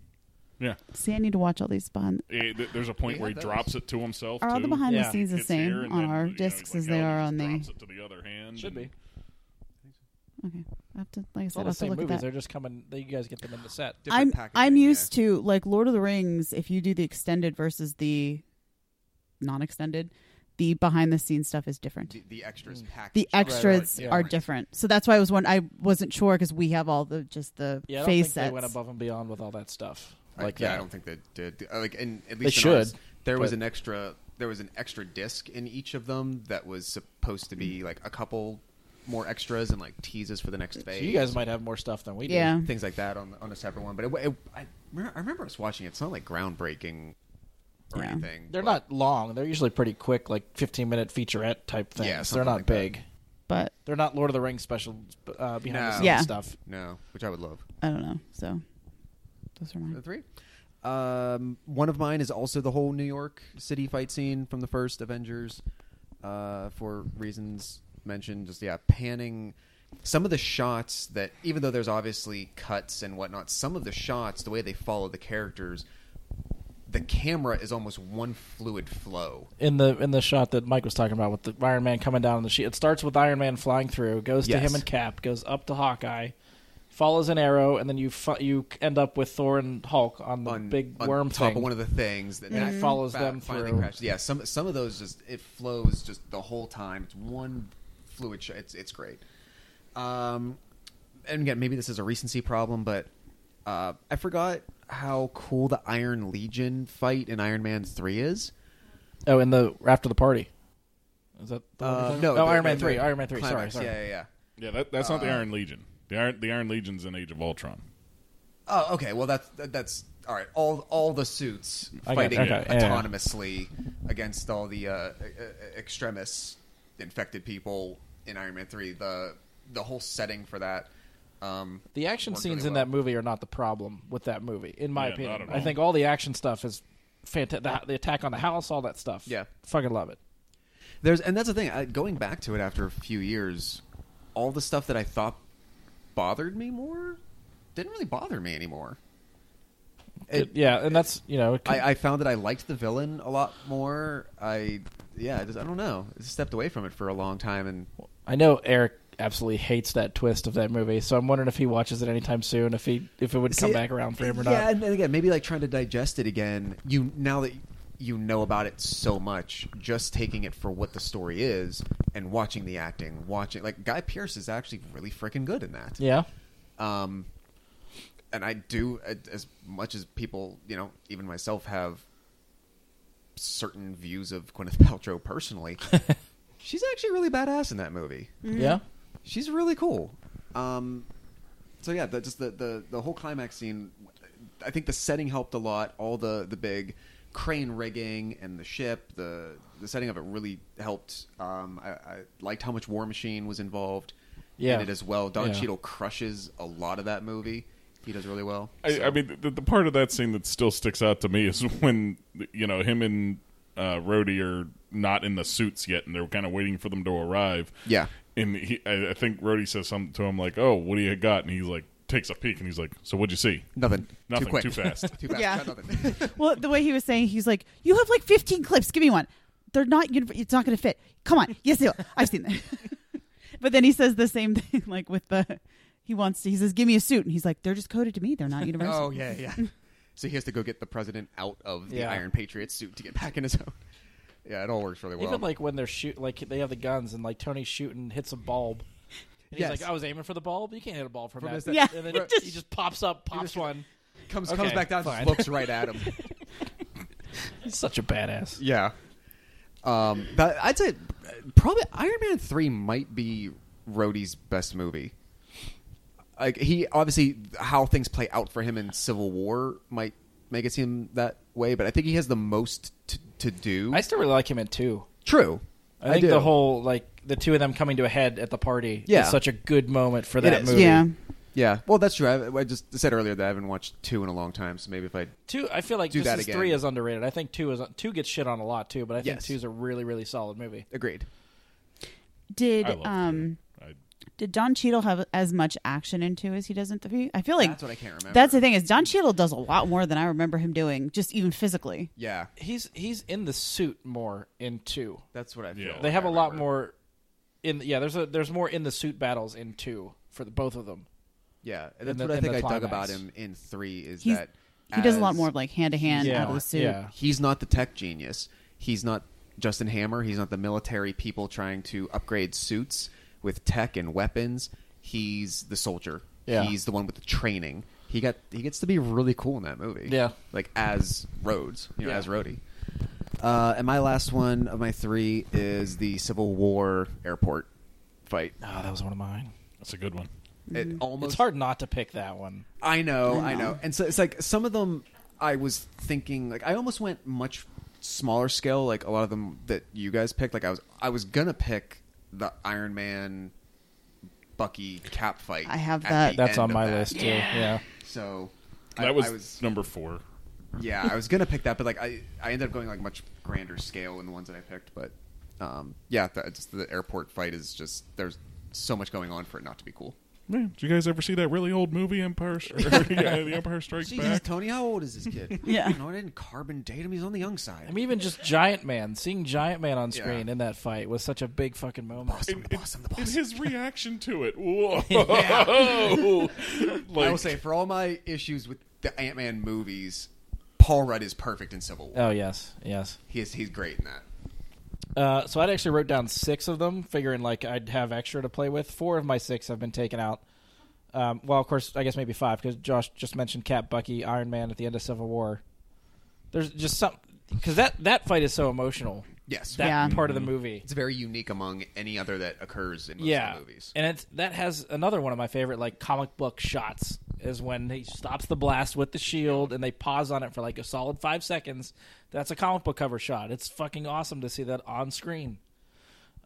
Yeah. See, I need to watch all these behind. Eh, There's a point We where he those. drops it to himself. Are all too. the behind Yeah. the scenes the Hits here same on then, our you know, discs like as they are on the? drops it to the other hand. Should be. Okay, I have to like I It's said, all I the have to same look at movies. that. They're just coming. They, you guys get them in the set. Different I'm I'm yeah. used to like Lord of the Rings. If you do the extended versus the non-extended, the behind the scenes stuff is different. The, the extras packaged. The extras yeah. are different, so that's why I was one. I wasn't sure because we have all the just the Yeah, I don't face think sets. they went above and beyond with all that stuff. I- Like yeah, that. I don't think they did. Uh, Like, and at least in should, ours, there was an extra. There was an extra disc in each of them that was supposed to be like a couple more extras and like teases for the next So phase. you guys might have more stuff than we do. yeah, things like that on on a separate one. But it, it, I, remember, I remember us watching it. It's not like groundbreaking or Yeah. anything. They're but- not long. They're usually pretty quick, like 15 minute featurette type things. Yeah, They're not like that. big. but They're not Lord of the Rings special uh, behind-the-scenes Yeah. stuff. no, which I would love. I don't know. So those are mine. The three. Um, one of mine is also the whole New York City fight scene from the first Avengers, uh, for reasons mentioned. Just yeah, panning some of the shots that, even though there's obviously cuts and whatnot, some of the shots, the way they follow the characters, the camera is almost one fluid flow. In the in the shot that Mike was talking about with the Iron Man coming down on the sheet, it starts with Iron Man flying through, goes to him and Cap, goes up to Hawkeye, follows an arrow, and then you fu- you end up with Thor and Hulk on the on big on worm top thing. of one of the things that, And it that follows fa- them finally through. crashes. Yeah, some some of those just it flows just the whole time. It's one fluid. Sh- it's it's great. Um, and again, maybe this is a recency problem, but uh, I forgot how cool the Iron Legion fight in Iron Man Three is. oh, in the after the party. Is that the Uh, no. Oh, the- Iron Man three. Iron Man three. Sorry, climax. sorry. Yeah, yeah, yeah. Yeah, that, that's not the Uh, Iron Legion. The Iron, the Iron Legion's in Age of Ultron. Oh, okay. Well, that's that, that's all right. All all the suits fighting. Okay, yeah, yeah. autonomously against all the uh, uh, extremists, infected people in Iron Man Three. The the whole setting for that. Um, The action scenes really in well. that movie are not the problem with that movie, in my Yeah, not opinion. at I think all the action stuff is fantastic. The, the attack on the house, all that stuff. Yeah. fucking love it. There's and that's the thing. I, going back to it after a few years, all the stuff that I thought bothered me more didn't really bother me anymore. It- yeah, and that's you know, it could- I, I found that I liked the villain a lot more. I yeah, I just I don't know. I just stepped away from it for a long time, and I know Eric absolutely hates that twist of that movie, so I'm wondering if he watches it anytime soon, if he if it would come See, back around for him or yeah, not. Yeah, and again, maybe like trying to digest it again. You now that you know about it so much, just taking it for what the story is and watching the acting, watching like Guy Pearce is actually really freaking good in that. Yeah, Um, and I do as much as people, you know, even myself have certain views of Gwyneth Paltrow personally. she's actually really badass in that movie. yeah. She's really cool. Um, so yeah, the, just the, the the whole climax scene. I think the setting helped a lot. All the the big crane rigging and the ship, the the setting of it really helped. Um, I, I liked how much War Machine was involved Yeah. in it as well. Don Yeah. Cheadle crushes a lot of that movie. He does really well. I, So- I mean, the, the part of that scene that still sticks out to me is when you know him and uh, Rhodey are not in the suits yet, and they're kind of waiting for them to arrive. Yeah. And he, I, I think Rhodey says something to him like, "Oh, what do you got?" And he's like, takes a peek, and he's like, "So what'd you see?" nothing. Nothing. Too quick. Too fast. Too fast. Yeah. Nothing. Well, the way he was saying, he's like, "You have like 15 clips. Give me one. They're not. uni- It's not going to fit. Come on. Yes, they will. I've seen them." but then he says the same thing, like with the. He wants to. He says, "Give me a suit," and he's like, "They're just coded to me. They're not universal." oh yeah, yeah. So he has to go get the president out of the Yeah. Iron Patriot suit to get back in his own. Yeah, it all works really well. Even like when they're shoot, like they have the guns and like Tony's shooting, hits a bulb. And he's Yes. like, I was aiming for the bulb. You can't hit a bulb from, From that. his- Yeah. And then It he just- just pops up, pops just- one. comes Okay, comes back down, fine. just looks right at him. He's such a badass. Yeah. Um, but I'd say uh, probably Iron Man three might be Rhodey's best movie. Like he obviously how things play out for him in Civil War might make it seem that way, but I think he has the most t- to do. I still really like him in two. True. I think do. the whole like the two of them coming to a head at the party Yeah. is such a good moment for It that is. movie. yeah. Yeah. Well, that's true. I, I just said earlier that I haven't watched two in a long time, so maybe if I Two, I feel like Do just that as again. three is underrated. I think two is two gets shit on a lot too, but I think Yes. two's a really really solid movie. agreed. Did I love um I, did Don Cheadle have as much action into as he does in three? I feel like that's what I can't remember. that's the thing is Don Cheadle does a lot more than I remember him doing, just even physically. yeah. He's he's in the suit more in two. That's what I feel. Yeah. like They have I a lot remember. more in yeah. There's a there's more in the suit battles in two for the, both of them. Yeah, and that's the- what I think the I dug about him in three is He's- that He does a lot more of like hand to hand out of the suit. yeah. he's not the tech genius. He's not Justin Hammer. He's not the military people trying to upgrade suits with tech and weapons. He's the soldier. Yeah. He's the one with the training. He got he gets to be really cool in that movie. Yeah. like as Rhodes, you know, Yeah. as Rhodey. Uh, and my last one of my three is the Civil War airport fight. Oh, that was one of mine. that's a good one. It Mm-hmm. almost It's hard not to pick that one. I know, I I know, know. And so it's like some of them I was thinking like I almost went much smaller scale like a lot of them that you guys picked like I was I was going to pick the Iron Man Bucky cap fight. I have that. That's on my that. list too. Yeah. So That I, was, I was number four. yeah, I was going to pick that but like I I ended up going like much grander scale in the ones that I picked but um yeah, the, just the airport fight is just there's so much going on for it not to be cool. Man, did you guys ever see that really old movie, Empire? Or, yeah, the Empire Strikes Jesus, Back. Tony, how old is this kid? Yeah. You know, I didn't carbon date him. He's on the young side. I mean, even just Giant Man, seeing Giant Man on Yeah. screen in that fight was such a big fucking moment. boss, I'm And, the boss, I'm the and boss. his reaction to it. Whoa! I will say, for all my issues with the Ant Man movies, Paul Rudd is perfect in Civil War. Oh yes, yes. He is, he's great in that. Uh, so I'd actually wrote down six of them, figuring like I'd have extra to play with. Four of my six have been taken out. Um, well, of course, I guess maybe five because Josh just mentioned Cap, Bucky, Iron Man at the end of Civil War. There's just some because that that fight is so emotional. Yes. That Yeah. part of the mm-hmm. movie. It's very unique among any other that occurs in most yeah, of the movies. and it's that has another one of my favorite like comic book shots is when he stops the blast with the shield and they pause on it for like a solid five seconds. That's a comic book cover shot. It's fucking awesome to see that on screen.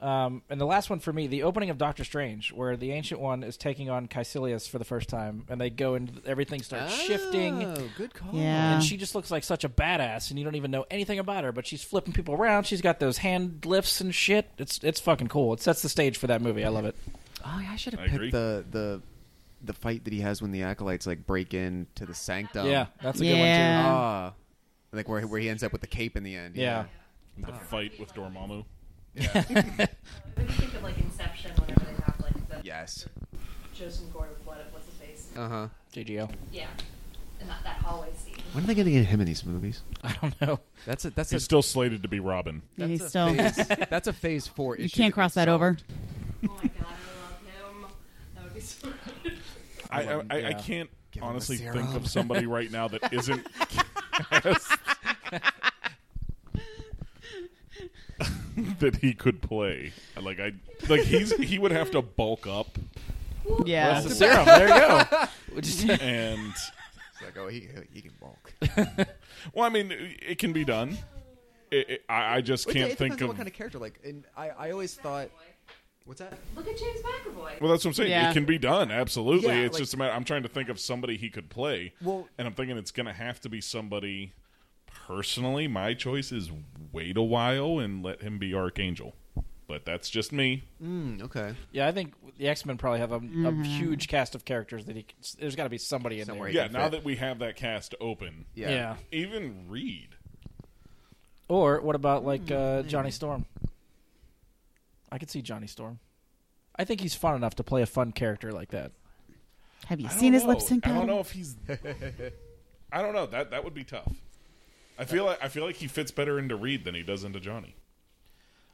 Um, and the last one for me, the opening of Doctor Strange, where the Ancient One is taking on Kaecilius for the first time, and they go and everything starts shifting. Oh, good call. Yeah. And she just looks like such a badass, and you don't even know anything about her. But she's flipping people around. She's got those hand lifts and shit. It's it's fucking cool. It sets the stage for that movie. I love it. Oh, yeah, I should have I agree. picked the, the the fight that he has when the acolytes like break in to the sanctum. yeah, that's a Yeah. Good one too. Ah, like where where he ends up with the cape in the end. Yeah. Yeah. the fight with Dormammu. When you think of like Inception, whenever they have like the Yes. Joseph Gordon, what what's his face? Uh huh. good. JGO. Yeah, and that, that hallway scene. When are they going to get him in these movies? I don't know. That's a that's a still slated to be Robin. That's he's a still. phase, that's a phase four You can't cross that over. Oh my god, I love him. That would be so good. I I, I, I Yeah. can't Give him a honestly think serum. of somebody right now that isn't cast that he could play. Like I like he's he would have to bulk up Yeah. That's the serum. There you go. And It's like, oh, he he can bulk. Well, I mean, it can be done. It, it, I, I just can't it think of. what kind of character. Like, and I, I always thought, what's that? Look at James McAvoy. Well, that's what I'm saying. Yeah. It can be done, absolutely. Yeah, it's like- just a matter. I'm trying to think of somebody he could play, Well- and I'm thinking it's going to have to be somebody. Personally, my choice is wait a while and let him be Archangel, but that's just me. Mm, okay. Yeah, I think the X Men probably have a, a huge cast of characters that he. There's got to be somebody in Somewhere there. Yeah, now fit. that we have that cast open, Yeah. Yeah. even Reed. Or what about like uh, Johnny Storm? I could see Johnny Storm. I think he's fun enough to play a fun character like that. Have you I seen don't his know. lip sync I don't know if he's. I don't know. That that would be tough. I feel like I feel like he fits better into Reed than he does into Johnny.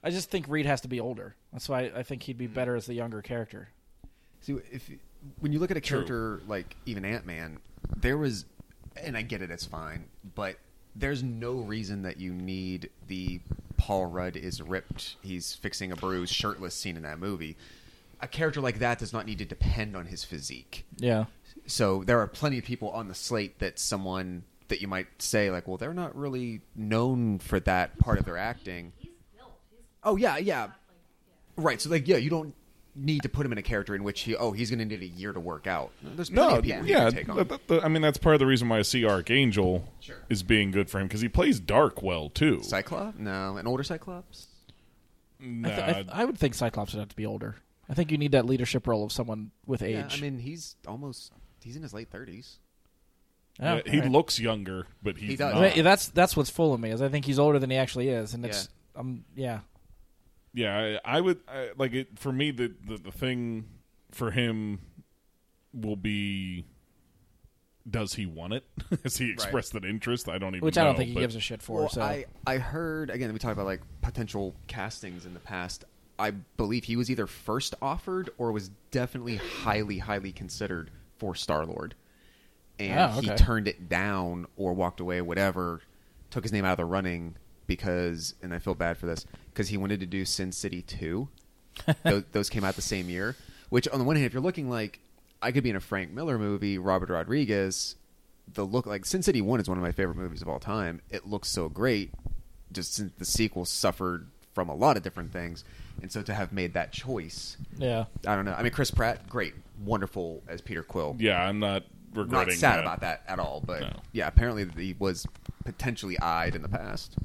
I just think Reed has to be older. That's why I think he'd be hmm. better as the younger character. See, if when you look at a True. character like even Ant Man, there was, and I get it, it's fine, but there's no reason that you need the Paul Rudd is ripped, he's fixing a bruise, shirtless scene in that movie. A character like that does not need to depend on his physique. Yeah. So there are plenty of people on the slate that someone that you might say like, well, they're not really known for that part of their acting. He's built. He's Oh yeah, yeah, right. So like, yeah, you don't need to put him in a character in which he, oh, he's going to need a year to work out. There's plenty No, of people he yeah. can take on. th- th- th- I mean, that's part of the reason why I see Archangel Sure. is being good for him because he plays dark well too. Cyclops? No, an older Cyclops. Nah, I, th- I, th- I would think Cyclops would have to be older. I think you need that leadership role of someone with age. Yeah, I mean, he's almost he's in his late thirties. Oh, yeah, he alright. looks younger, but he's he does. not. That's that's what's fooling me is I think he's older than he actually is, and it's um yeah Yeah, I, I would I, like it for me. The, the the thing for him will be. Does he want it? Has he expressed an interest? I don't even. which I don't know, think he but- gives a shit for. Well, so I I heard again. We talked about like potential castings in the past. I believe he was either first offered or was definitely highly highly considered for Star Lord, and Oh, he turned it down or walked away, whatever. Took his name out of the running because, and I feel bad for this because he wanted to do Sin City two. those, those came out the same year. Which, on the one hand, if you're looking like I could be in a Frank Miller movie, Robert Rodriguez, the look like Sin City One is one of my favorite movies of all time. It looks so great, just since the sequel suffered from a lot of different things, and so to have made that choice, yeah I don't know. I mean, Chris Pratt, great, wonderful as Peter Quill. Yeah, I'm not not sad that. about that at all. But No. yeah, apparently he was potentially eyed in the past.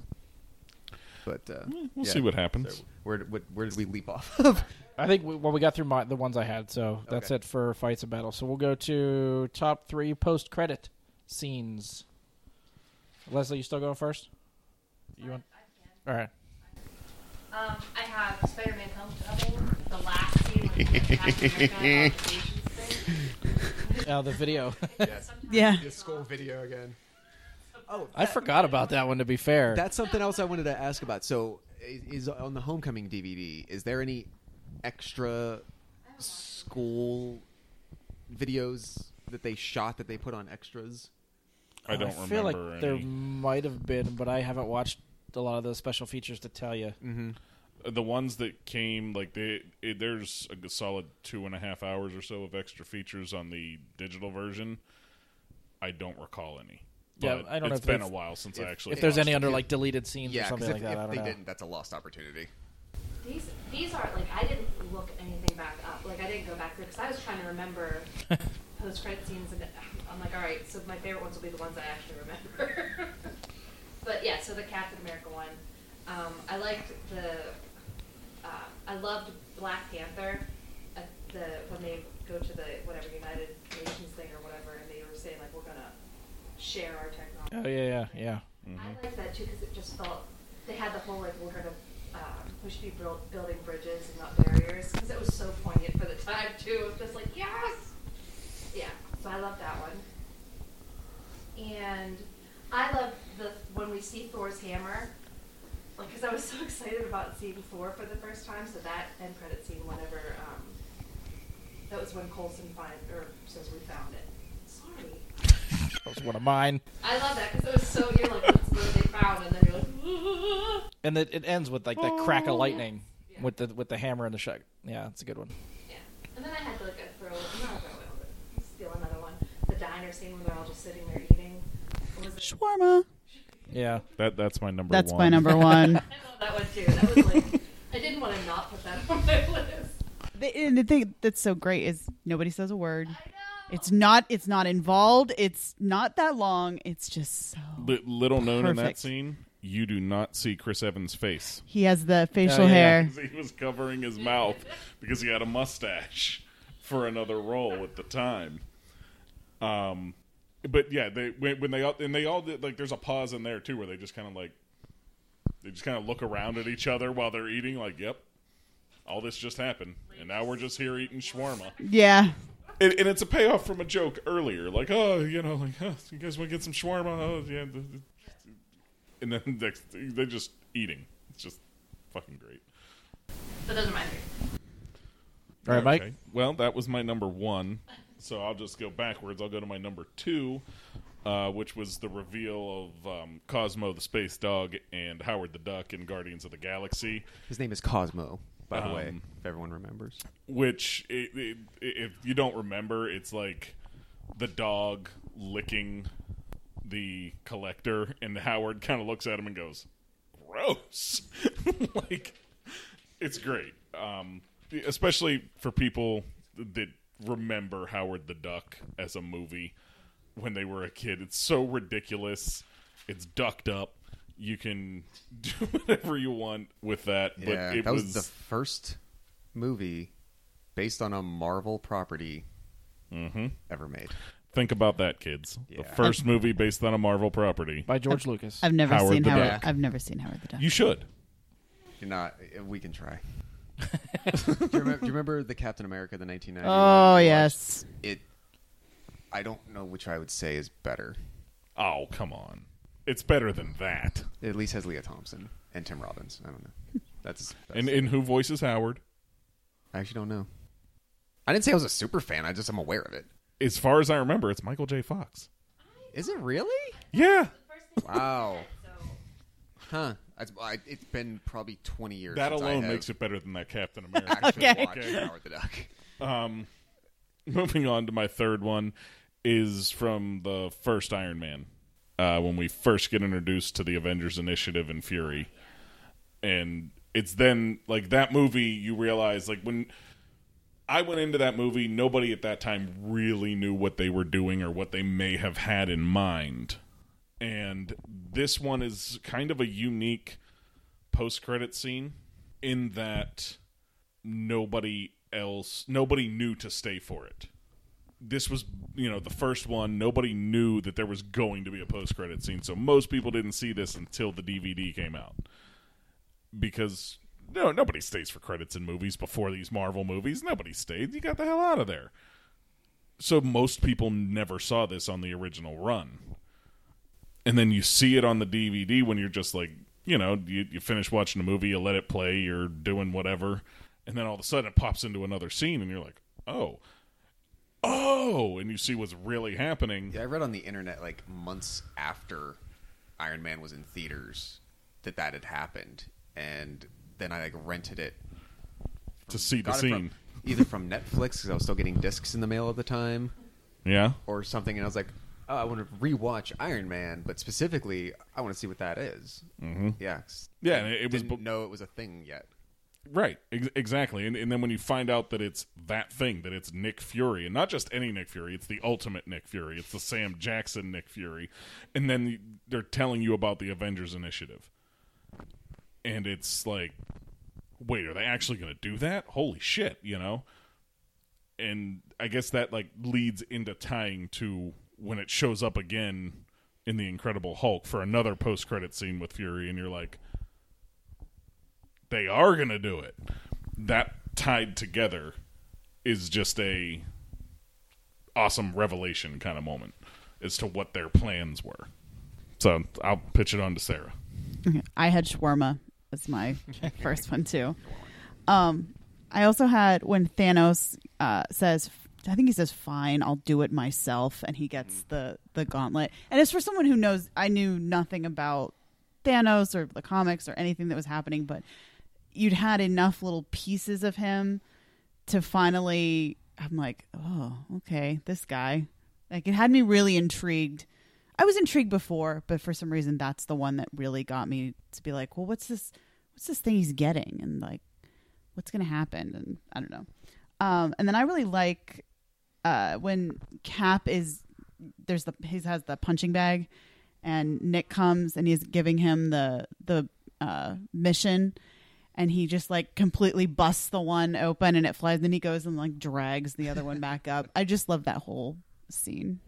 But uh, We'll yeah. see what happens. So where, where where did we leap off of? I think we, well we got through my, the ones I had, so that's Okay. it for fights and battles. So we'll go to top three post credit scenes. Leslie, you still going first? You want? All right. Um, I have Spider-Man Homecoming, the last scene when he Captain America on vacations thing. Uh, the video. Yeah. the school video again. Oh, I forgot about that one. To be fair, That's something else I wanted to ask about. So, is, is on the Homecoming DVD? Is there any extra school videos that they shot that they put on extras? I don't feel like remember there might have been, but I haven't watched a lot of those special features to tell you. Mm-hmm. The ones that came like they it, there's a solid two and a half hours or so of extra features on the digital version. I don't recall any. Yeah, I don't know It's if been a while since if- I actually. If there's any it. under like deleted scenes or Yeah, something because like if, that, I if don't they know. didn't, that's a lost opportunity. These these are like I didn't look anything back up. Like I didn't go back there because I was trying to remember post credit scenes, and I'm like, all right, so my favorite ones will be the ones I actually remember. but yeah, so the Captain America one, um, I liked the. Uh, I loved Black Panther. At the when they go to the whatever United Nations thing or whatever, and they were saying like we're gonna share our technology. Oh yeah, yeah, yeah. I like that too because it just felt they had the whole like we're gonna um, we should be build, building bridges and not barriers because it was so poignant for the time too. It was just like yes, yeah. So I love that one, and I love the when we see Thor's hammer, because I was so excited about seeing Thor for the first time. So that end credit scene, whenever um, that was when Coulson find or says we found it. Sorry. That was one of mine. I love that because it was so you're like, that's what they found, and then you're like, And it, it ends with like that crack of lightning with the with the hammer and the shot. Yeah, it's a good one. yeah. And then I had to like a throw, not a throw, but steal another one. The diner scene where they're all just sitting there eating. Was it? Shawarma. Yeah. That that's my number. One. That's one. my number one. I love that one too. That was like I didn't want to not put that on my list. the, and the thing that's so great is nobody says a word. I know. It's not. It's not involved. It's not that long. It's just so. Li- little known in that scene, you do not see Chris Evans' face. He has the facial yeah, yeah. hair. he was covering his mouth because he had a mustache for another role at the time. Um, but yeah, they when, when they all and they all did like there's a pause in there too where they just kind of like they just kind of look around at each other while they're eating. Like, yep, all this just happened, and now we're just here eating shawarma. Yeah. And, and it's a payoff from a joke earlier, like, oh, you know, like, oh, you guys want to get some shawarma? Oh, yeah. the- the- And then next, they're just eating. It's just fucking great. So those are my three. All right, Mike. Well, that was my number one. So I'll just go backwards. I'll go to my number two, uh, which was the reveal of um, Cosmo the Space Dog and Howard the Duck in Guardians of the Galaxy. His name is Cosmo, by the way, Um, if everyone remembers. Which, i i if you don't remember, it's like the dog licking the collector, and Howard kind of looks at him and goes, "Gross!" like it's great, um, especially for people that remember Howard the Duck as a movie when they were a kid. It's so ridiculous. It's ducked up. You can do whatever you want with that. But yeah, it that was, the first movie based on a Marvel property Mhm. ever made. Think about that, kids. The Yeah. first movie based on a Marvel property. By George Lucas. I've never Howard seen the Howard. Duck. I've never seen Howard the Duck. You should. You're not. We can try. Do, you remember, do you remember the Captain America the 1990? Oh yes. It. I don't know which I would say is better. Oh, come on. It's better than that. It at least has Lea Thompson and Tim Robbins. I don't know. That's. that's And and who voices Howard? I actually don't know. I didn't say I was a super fan. I just am aware of it. As far as I remember, it's Michael J. Fox. Is it really? Yeah. Wow. Huh. I, I, it's been probably 20 years. That alone makes it better than that Captain America. actually Okay. watched Okay. Howard the Duck. Um, moving on to my third one is from the first Iron Man, uh, when we first get introduced to the Avengers Initiative and Fury, and it's then like that movie. You realize like when I went into that movie, nobody at that time really knew what they were doing or what they may have had in mind, and this one is kind of a unique post-credit scene in that nobody else nobody knew to stay for it. This was you know the first one. Nobody knew that there was going to be a post credit scene so most people didn't see this until the dvd came out. Because no nobody stays for credits in movies before these marvel movies. Nobody stayed. You got the hell out of there. So most people never saw this on the original run and then you see it on the dvd when you're just like you know you, you finish watching a movie you let it play you're doing whatever and then all of a sudden it pops into another scene and you're like oh oh and you see what's really happening. Yeah, I read on the internet like months after Iron Man was in theaters that that had happened, and then I like rented it. to see the scene from, either from Netflix because I was still getting discs in the mail at the time, yeah. Or something, and I was like, oh, I want to rewatch Iron Man, but specifically, I want to see what that is. Mm-hmm. Yeah, Yeah, I it- it was didn't bu- know it was a thing yet. right ex- exactly and, and then when you find out that it's that thing that it's nick fury and not just any nick fury it's the ultimate nick fury it's the sam jackson nick fury and then they're telling you about the avengers initiative and it's like wait are they actually going to do that holy shit you know and i guess that like leads into tying to when it shows up again in the incredible hulk for another post-credit scene with fury and you're like they are to do it. That tied together is just a awesome revelation kind of moment as to what their plans were. So i'll pitch it on to sarah. I had shawarma as my first one too. Um, I also had when Thanos uh, says, I think he says, "Fine, I'll do it myself," and he gets the the gauntlet. And it's for someone who knows. I knew nothing about Thanos or the comics or anything that was happening, but you'd had enough little pieces of him to finally. I'm like, oh, okay, this guy. Like it had me really intrigued. I was intrigued before, but for some reason that's the one that really got me to be like, well, what's this? What's this thing he's getting? And like, what's going to happen? And I don't know. Um, and then I really like uh, when Cap is there's the he has the punching bag, and Nick comes and he's giving him the the uh, mission, and he just like completely busts the one open and it flies. Then he goes and like drags the other one back up. I just love that whole scene.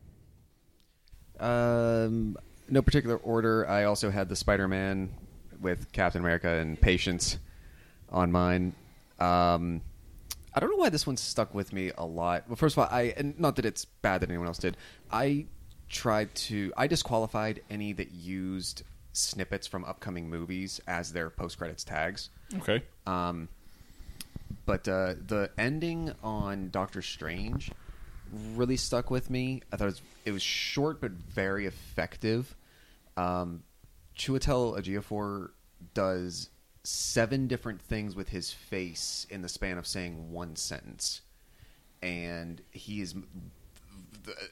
Um, no particular order. I also had the Spider-Man with Captain America and Patience on mine. Um, I don't know why this one stuck with me a lot. Well, first of all, I and not that it's bad that anyone else did. I tried to. I disqualified any that used snippets from upcoming movies as their post-credits tags. Okay. Um, but uh, the ending on Doctor Strange really stuck with me. I thought it was, it was short but very effective. Um, Chiwetel Ejiofor does seven different things with his face in the span of saying one sentence, and he is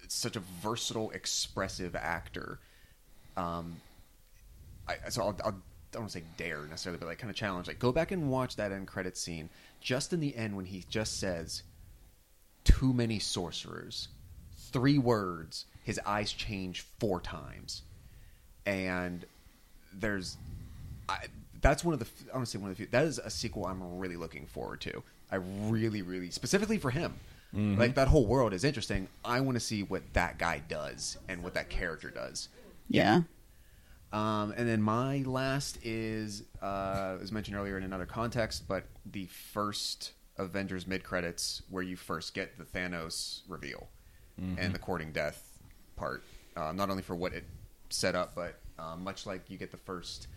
such a versatile, expressive actor. Um, I, so I'll, I'll I don't want to say dare necessarily, but like kind of challenge. Like go back and watch that end credit scene. Just in the end when he just says, "Too many sorcerers," three words. His eyes change four times, and there's, I, that's one of the. I want to say one of the. Few, that is a sequel I'm really looking forward to. I really, really specifically for him. Like that whole world is interesting. I want to see what that guy does and what that character does. Yeah. Um, and then my last is, uh, as mentioned earlier in another context, but the first Avengers mid credits where you first get the Thanos reveal and the courting death part. Uh, not only for what it set up, but uh, much like you get the first,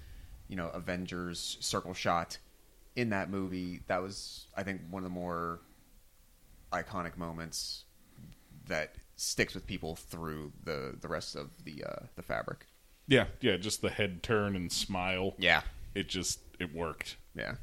you know, Avengers circle shot in that movie. That was, I think, one of the more iconic moments that sticks with people through the the rest of the uh, the fabric. Yeah, yeah, just the head turn and smile. Yeah. It just it worked. Yeah.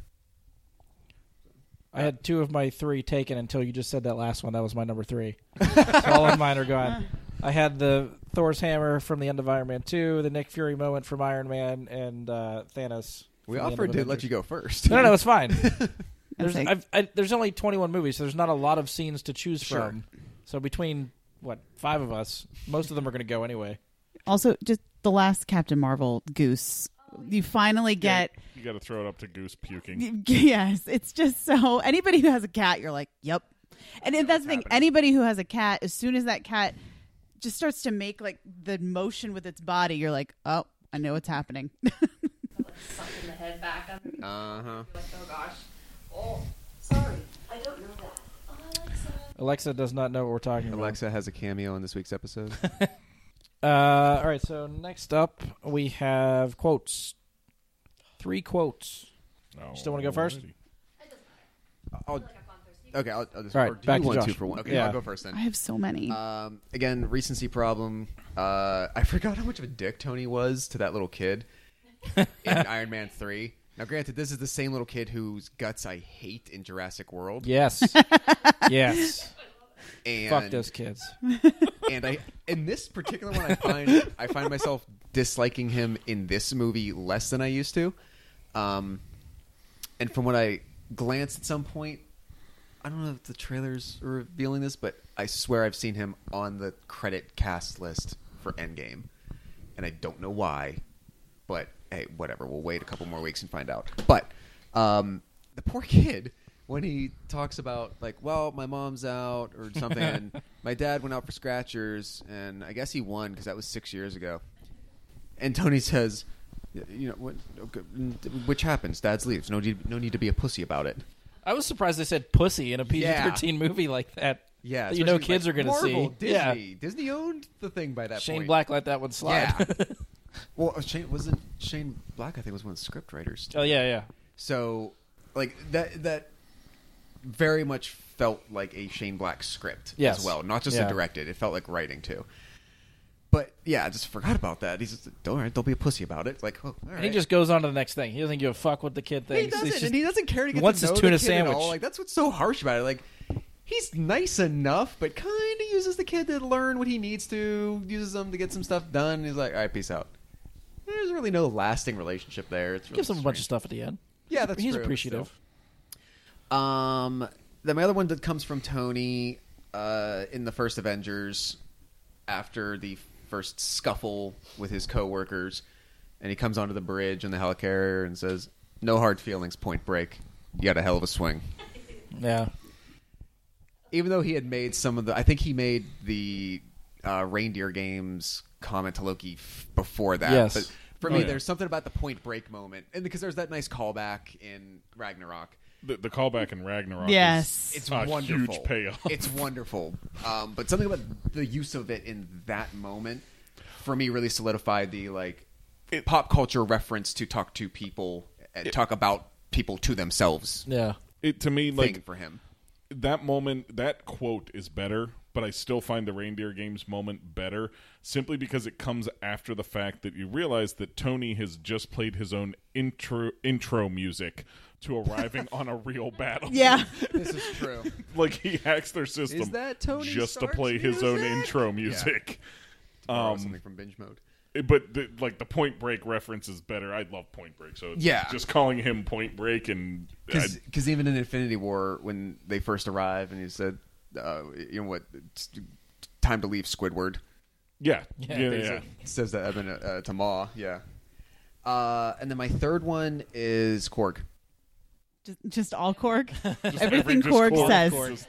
I had two of my three taken until you just said that last one. That was my number three. so all of mine are gone. I had the Thor's hammer from the end of Iron Man two, the Nick Fury moment from Iron Man, and uh, Thanos. We from the end offered to let you go first. No, no, no, it's fine. There's I've, I, there's only 21 movies, so there's not a lot of scenes to choose Sure. from. So between what five of us, most of them are going to go anyway. Also, just the last Captain Marvel goose. You finally get You got to throw it up to Goose puking. yes. It's just so anybody who has a cat, you're like, yep. And if that's the thing. Anybody who has a cat, as soon as that cat just starts to make like the motion with its body, you're like, oh, I know what's happening. sucking the head back up. Uh huh. like, oh gosh. Oh, sorry. I don't know that. Oh, Alexa. Alexa does not know what we're talking about. Alexa has a cameo in this week's episode. Uh, all right. So next up, we have quotes. Three quotes. Oh, Still wanna go first? alrighty. I'll, Like I've gone first. You okay, I'll, I'll just. All right, or do back you to want Josh. two for one? Okay, Yeah. I'll go first then. I have so many. Um, again, recency problem. Uh, I forgot how much of a dick Tony was to that little kid in Iron Man Three. Now, granted, this is the same little kid whose guts I hate in Jurassic World. Yes. yes. and Fuck those kids. and I in this particular one I find I find myself disliking him in this movie less than I used to. Um, and from what I glanced at some point, I don't know if the trailers are revealing this, but I swear I've seen him on the credit cast list for Endgame, and I don't know why. But hey, whatever. We'll wait a couple more weeks and find out. But um, the poor kid when he talks about like, well, my mom's out or something, and my dad went out for scratchers, and I guess he won because that was six years ago. And Tony says, you know, what, which happens. Dad's leaves. No need, no need to be a pussy about it. I was surprised they said pussy in a PG-13 movie like that. Yeah, that you know kids like, are going to see. Disney. Yeah. Disney owned the thing by that Shane point. Black let that one slide. Yeah. well, uh, Shane wasn't Shane Black. I think was one of the script writers. oh yeah, yeah. So, like that that very much felt like a Shane Black script Yes. as well, not just Yeah. a directed. It felt like writing too. But yeah, I just forgot about that. He's just don't be a pussy about it. Like, oh, all right. And he just goes on to the next thing. He doesn't give a fuck what the kid thinks. he doesn't, He's just- and he doesn't care to get wants to his know tuna the kid at sandwich. all. Like that's what's so harsh about it. Like he's nice enough, but kind of uses the kid to learn what he needs to, uses them to get some stuff done. He's like, all right, peace out. There's really no lasting relationship there. It's really Gives him a bunch of stuff at the end. Yeah, that's he's true, appreciative. still. Um, then my other one that comes from Tony uh, in the first Avengers after the first scuffle with his coworkers, and he comes onto the bridge in the helicarrier and says, "No hard feelings. Point Break. You had a hell of a swing." Yeah, Even though he had made some of the, I think he made the uh, reindeer games comment to Loki f- before that. Yes. But for Oh, me, yeah. there's something about the Point Break moment, and because there's that nice callback in Ragnarok. The, the callback in Ragnarok. Yes. is It's a wonderful. huge payoff. It's wonderful. Um, but something about the use of it in that moment for me really solidified the like pop culture reference to talk to people and talk about people to themselves yeah. it to me thing like for him. that moment that quote is better but i still find the reindeer games moment better simply because it comes after the fact that you realize that tony has just played his own intro intro music to arriving on a real battle Yeah. This is true. like he hacks their system Is that Tony just to Stark's play his own music? intro music Um, something from binge mode. But the, like the Point Break reference is better. I love Point Break, so Yeah. just calling him Point Break and I- Because even in Infinity War, when they first arrive, and he said, uh, "You know what? It's time to leave, Squidward." yeah, Yeah, yeah, yeah, basically. Says that Evan uh, to Ma. Yeah. Uh, and then my third one is Korg. Just, just all Korg. Just Everything just Korg Korg. says. Just-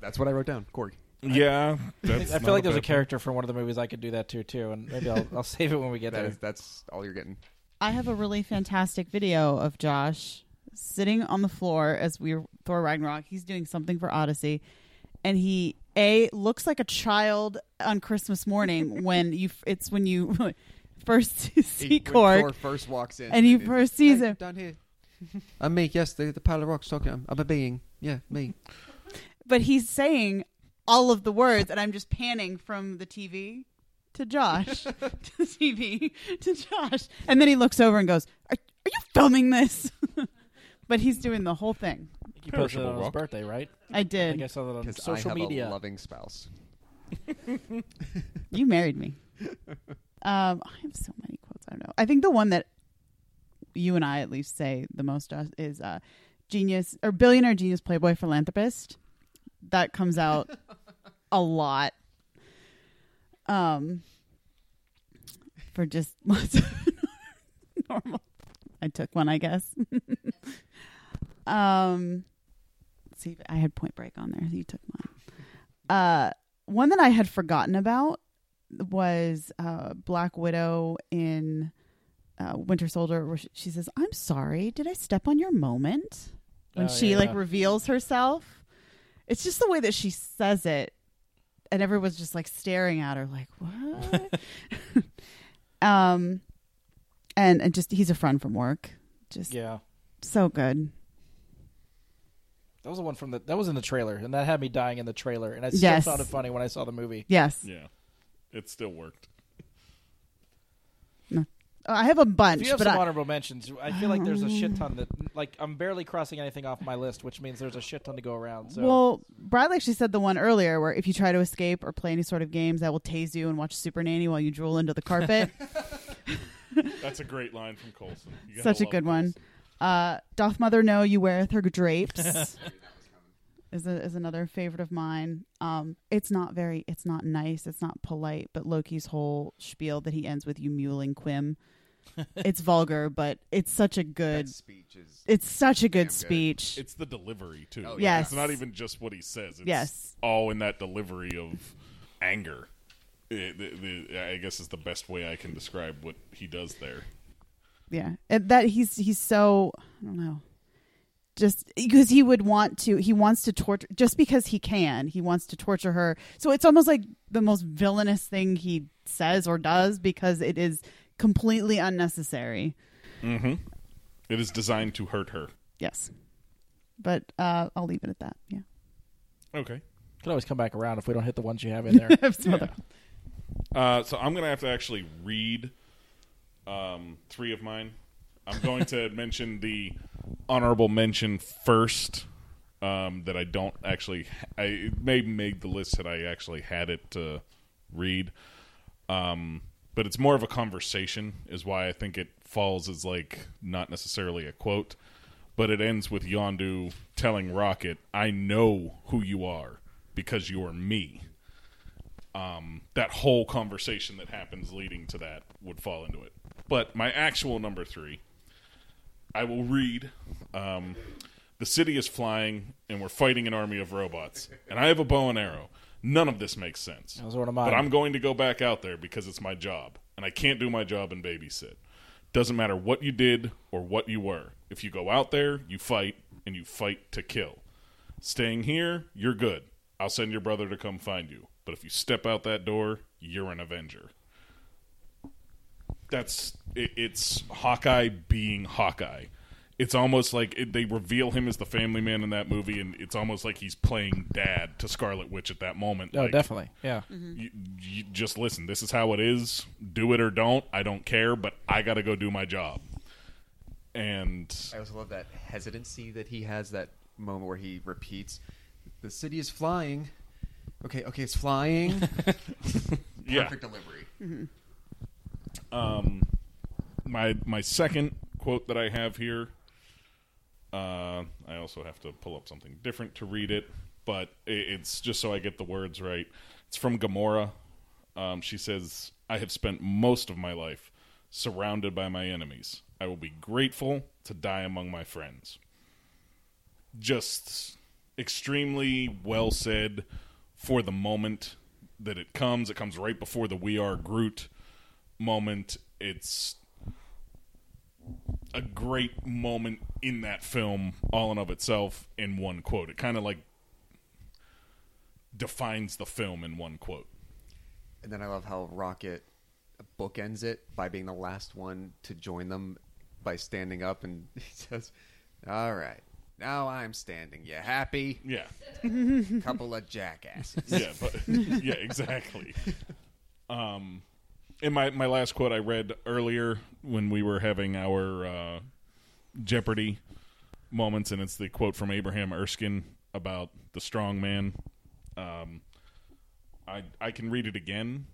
That's what I wrote down. Korg. yeah, that's I feel not like there's a bad character from one of the movies I could do that to too, and maybe I'll, I'll save it when we get That there. is, that's all you're getting. I have a really fantastic video of Josh sitting on the floor as we're Thor Ragnarok. He's doing something for Odyssey, and he a looks like a child on Christmas morning when you. It's when you first see When Thor first walks in, and he it- first sees him. down here. I'm me. Yes, the the pile of rocks talking. I'm, I'm a being. Yeah, me. but he's saying all of the words, and I'm just panning from the TV to Josh, to the TV to Josh, and then he looks over and goes, "Are, are you filming this?" but he's doing the whole thing. You posted it on his Perishable birthday, right? I I did. think I saw that on Because I social have media. a loving spouse. You married me. Um, I have so many quotes. I don't know. I think the one that you and I at least say the most uh, is uh, genius or billionaire genius playboy philanthropist. That comes out a lot. Um, for just normal. I took one, I guess. um, let's see, I had Point Break on there. You took mine. Uh, one that I had forgotten about was uh, Black Widow in uh, Winter Soldier, where she, she says, "I'm sorry, did I step on your moment?" When Oh, she yeah. like reveals herself, it's just the way that she says it, and everyone's just like staring at her, like what? um, and and just he's a friend from work, just Yeah, so good. that was the one from the that was in the trailer, and that had me dying in the trailer, and I still Yes. found it funny when I saw the movie. Yes, Yeah, it still worked. I have a bunch, If you have but some I, honorable mentions, I feel like there's a shit ton that like I'm barely crossing anything off my list, which means there's a shit ton to go around. So Well, Bradley actually said the one earlier where if you try to escape or play any sort of games, I will tase you and watch Super Nanny while you drool into the carpet. That's a great line from Coulson. Such a love good one. Uh, doth mother know you weareth her drapes? is a, is another favorite of mine. Um, it's not very, it's not nice, it's not polite, but Loki's whole spiel that he ends with "you mewling Quim," it's vulgar, but it's such a good. That speech is. It's such a Damn good good. speech. It's the delivery too. Oh, Like, yeah. it's not even just what he says. It's Yes. all in that delivery of anger. It- the- the- I guess is the best way I can describe what he does there. yeah And that he's he's so i don't know just because he would want to he wants to torture just because he can he wants to torture her so it's almost like the most villainous thing he says or does because it is completely unnecessary Mm-hmm. It is designed to hurt her. yes but uh i'll leave it at that yeah Okay. could always come back around if we don't hit the ones you have in there. I have some other- Uh, so I'm gonna have to actually read um, three of mine. I'm going to mention the honorable mention first, um, that I don't actually. I it may make the list that I actually had it to read, um, but it's more of a conversation. Is why I think it falls as like not necessarily a quote, but it ends with Yondu telling Rocket, "I know who you are because you are me." Um, that whole conversation that happens leading to that would fall into it. But my actual number three, I will read. Um, the city is flying, and we're fighting an army of robots, and I have a bow and arrow. None of this makes sense. That was one of mine. But I'm going to go back out there because it's my job, and I can't do my job and babysit. Doesn't matter what you did or what you were. If you go out there, you fight, and you fight to kill. Staying here, you're good. I'll send your brother to come find you. But if you step out that door, you're an Avenger. That's it, it's Hawkeye being Hawkeye. It's almost like it, they reveal him as the family man in that movie, and it's almost like he's playing dad to Scarlet Witch at that moment. Oh, Like, definitely. Yeah. Mm-hmm. you, you just listen. This is how it is. Do it or don't. I don't care, but I got to go do my job. And I also love that hesitancy that he has. That moment where he repeats, "The city is flying." Okay, okay, it's flying. yeah, Perfect delivery. Mm-hmm. Um, my my second quote that I have here. Uh, I also have to pull up something different to read it, but i it's just so I get the words right. It's from Gamora. Um, she says, "I have spent most of my life surrounded by my enemies. I will be grateful to die among my friends." Just extremely well said for the moment that it comes. It comes right before the "We Are Groot" moment. It's a great moment in that film, all in of itself, in one quote. It kind of like defines the film in one quote. And then I love how Rocket bookends it by being the last one to join them by standing up, and he says, "All right, now I'm standing. You happy? Yeah, Couple of jackasses." yeah, but yeah, exactly. Um, and my my last quote I read earlier when we were having our uh, Jeopardy moments, and it's the quote from Abraham Erskine about the strong man. Um, I I can read it again.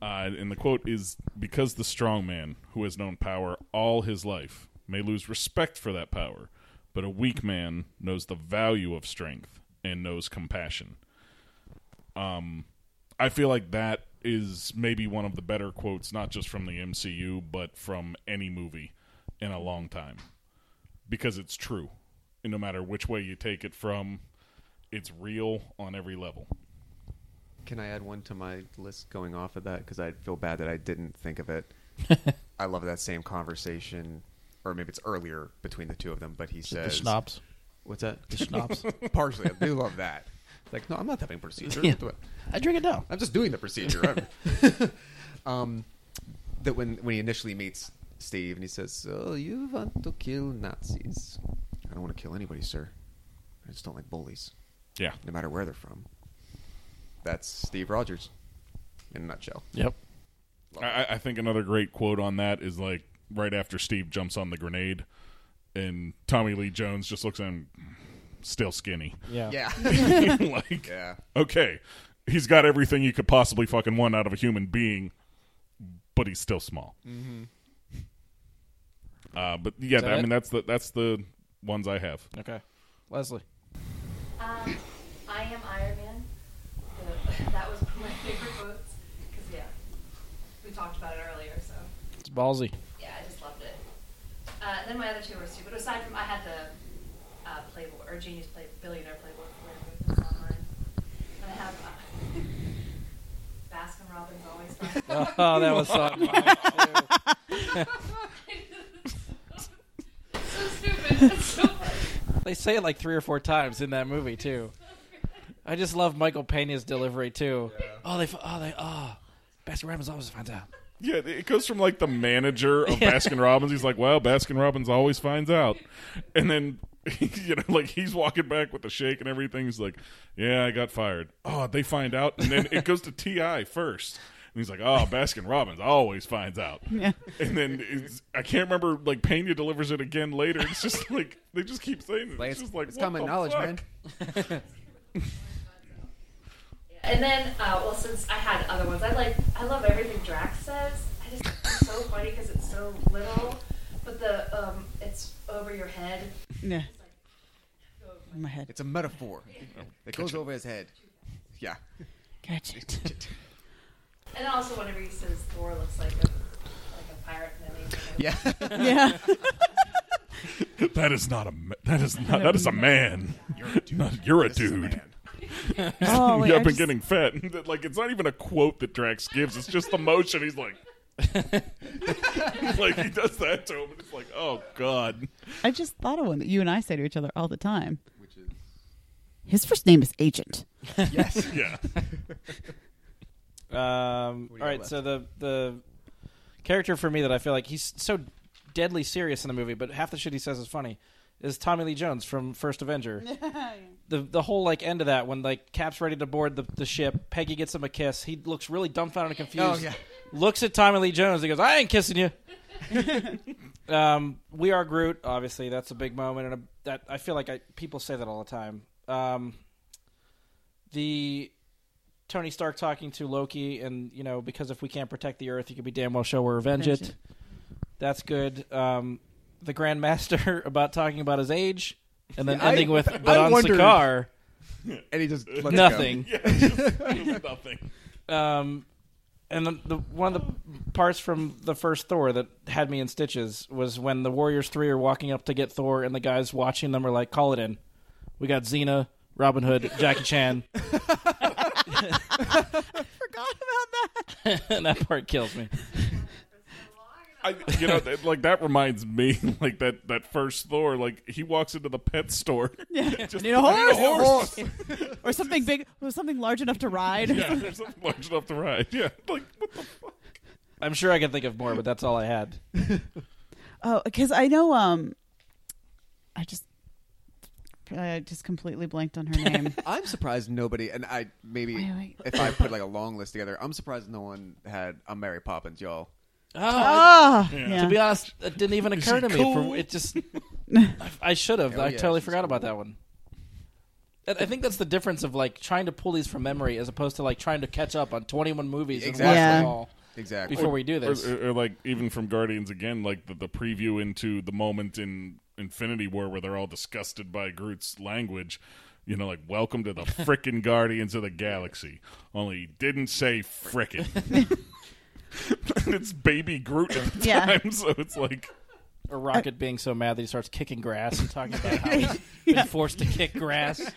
Uh, and the quote is because the strong man who has known power all his life may lose respect for that power, but a weak man knows the value of strength and knows compassion. Um, I feel like that is maybe one of the better quotes, not just from the MCU, but from any movie in a long time, because it's true. And no matter which way you take it from, it's real on every level. Can I add one to my list going off of that? Because I feel bad that I didn't think of it. I love that same conversation, or maybe it's earlier between the two of them. But he says. The says, schnapps. What's that? The schnapps. Partially, I do love that. It's like, no, I'm not having a procedure. Yeah. I drink it now. I'm just doing the procedure. Um, that when when he initially meets Steve and he says, "So you want to kill Nazis?" I don't want to kill anybody, sir. I just don't like bullies, Yeah. no matter where they're from. That's Steve Rogers in a nutshell. Yep. I, I think another great quote on that is like right after Steve jumps on the grenade, and Tommy Lee Jones just looks at him, still skinny. Yeah. Yeah, like, yeah. okay, he's got everything you could possibly fucking want out of a human being, but he's still small. Mm-hmm. Uh, but yeah, that I it? mean that's the that's the ones I have. Okay. Leslie. Um, I am Iron Man. The, that was one of my favorite quotes because yeah, we talked about it earlier. So It's ballsy. yeah, I just loved it. Uh, and then my other two were stupid. Aside from I had the Playboy or Genius Play Billionaire Playboy for that's on mine. And I have uh, Baskin Robbins always. Fun. Oh, that was fun. so stupid. So they say it like three or four times in that movie too. I just love Michael Pena's delivery too. Oh, they. Oh, they. Oh, Baskin Robbins always finds out. Yeah, it goes from like the manager of Baskin Robbins. He's like, "Well, Baskin Robbins always finds out," and then you know, like he's walking back with the shake and everything. He's like, "Yeah, I got fired." Oh, they find out, and then it goes to T.I. first, And he's like, "Oh, Baskin Robbins always finds out." Yeah. And then it's, I can't remember. Like Pena delivers it again later. It's just like they just keep saying it. Like, it's it's, just like it's common knowledge, fuck? man. And then, uh, well, since I had other ones, I like, I love everything Drax says. I just it's so funny because it's so little, but the um, it's over your head. Yeah. It's like, over my head. It's a metaphor. It goes over his head. Yeah. Catch it. And also, whenever he says Thor looks like a like a pirate, and then he Yeah. yeah. That is not a. ma- That is not. That is a man. You're a dude. You're a This is dude. man. Oh, wait, yeah, I I've been just- getting fat. Like it's not even a quote that Drax gives. It's just the motion. He's like, like he does that to him, and it's like, oh god. I just thought of one that you and I say to each other all the time. Which is His first name is Agent. yes. Yeah. Um, What do you all got right, left? so the the character for me that I feel like he's so deadly serious in the movie, but half the shit he says is funny, is Tommy Lee Jones from First Avenger. the the whole like end of that when like Cap's ready to board the, the ship, Peggy gets him a kiss. He looks really dumbfounded and confused. Oh, yeah. Looks at Tommy Lee Jones. He goes, "I ain't kissing you." um, we are Groot. Obviously, that's a big moment, and a, that I feel like I, people say that all the time. Um, the Tony Stark talking to Loki, and you know, because if we can't protect the Earth, you could be damn well show or revenge Revenge it. That's good. Um, the Grand Master about talking about his age, and then Yeah, I- ending with, I but on wondered- Sakaar, And he just lets it go. nothing. Yeah. Just, nothing. Um, and the, the one of the parts from the first Thor that had me in stitches was when the Warriors three are walking up to get Thor, and the guys watching them are like, "Call it in. We got Xena, Robin Hood, Jackie Chan." Forgot about that. and that part kills me. I, you know, that- like that reminds me, like that that first Thor, like he walks into the pet store. Yeah. Just, Need a horse? "I need a horse. or something big, or something large enough to ride. yeah, there's something large enough to ride. Yeah, like what the fuck? I'm sure I can think of more, but that's all I had. Oh, because I know. Um, I just, I just completely blanked on her name. I'm surprised nobody, and I maybe Wait, wait. if I put like a long list together, I'm surprised no one had a Mary Poppins, y'all. Oh, Ah, Yeah. yeah. to be honest, it didn't even occur to me. cool? For, it just, I, I should have. Oh, I yeah, totally she's forgot cool. about that one. I I think that's the difference of like trying to pull these from memory as opposed to like trying to catch up on 21 movies and watch Exactly. them all Exactly. before we do this. Or, or, or, like even from Guardians again, like the, the preview into the moment in Infinity War where they're all disgusted by Groot's language. You know, like welcome to the frickin' Guardians of the Galaxy. Only he didn't say frickin'. it's baby Groot at the Yeah. time, so it's like Or Rocket being so mad that he starts kicking grass and talking about how he's been forced to kick grass.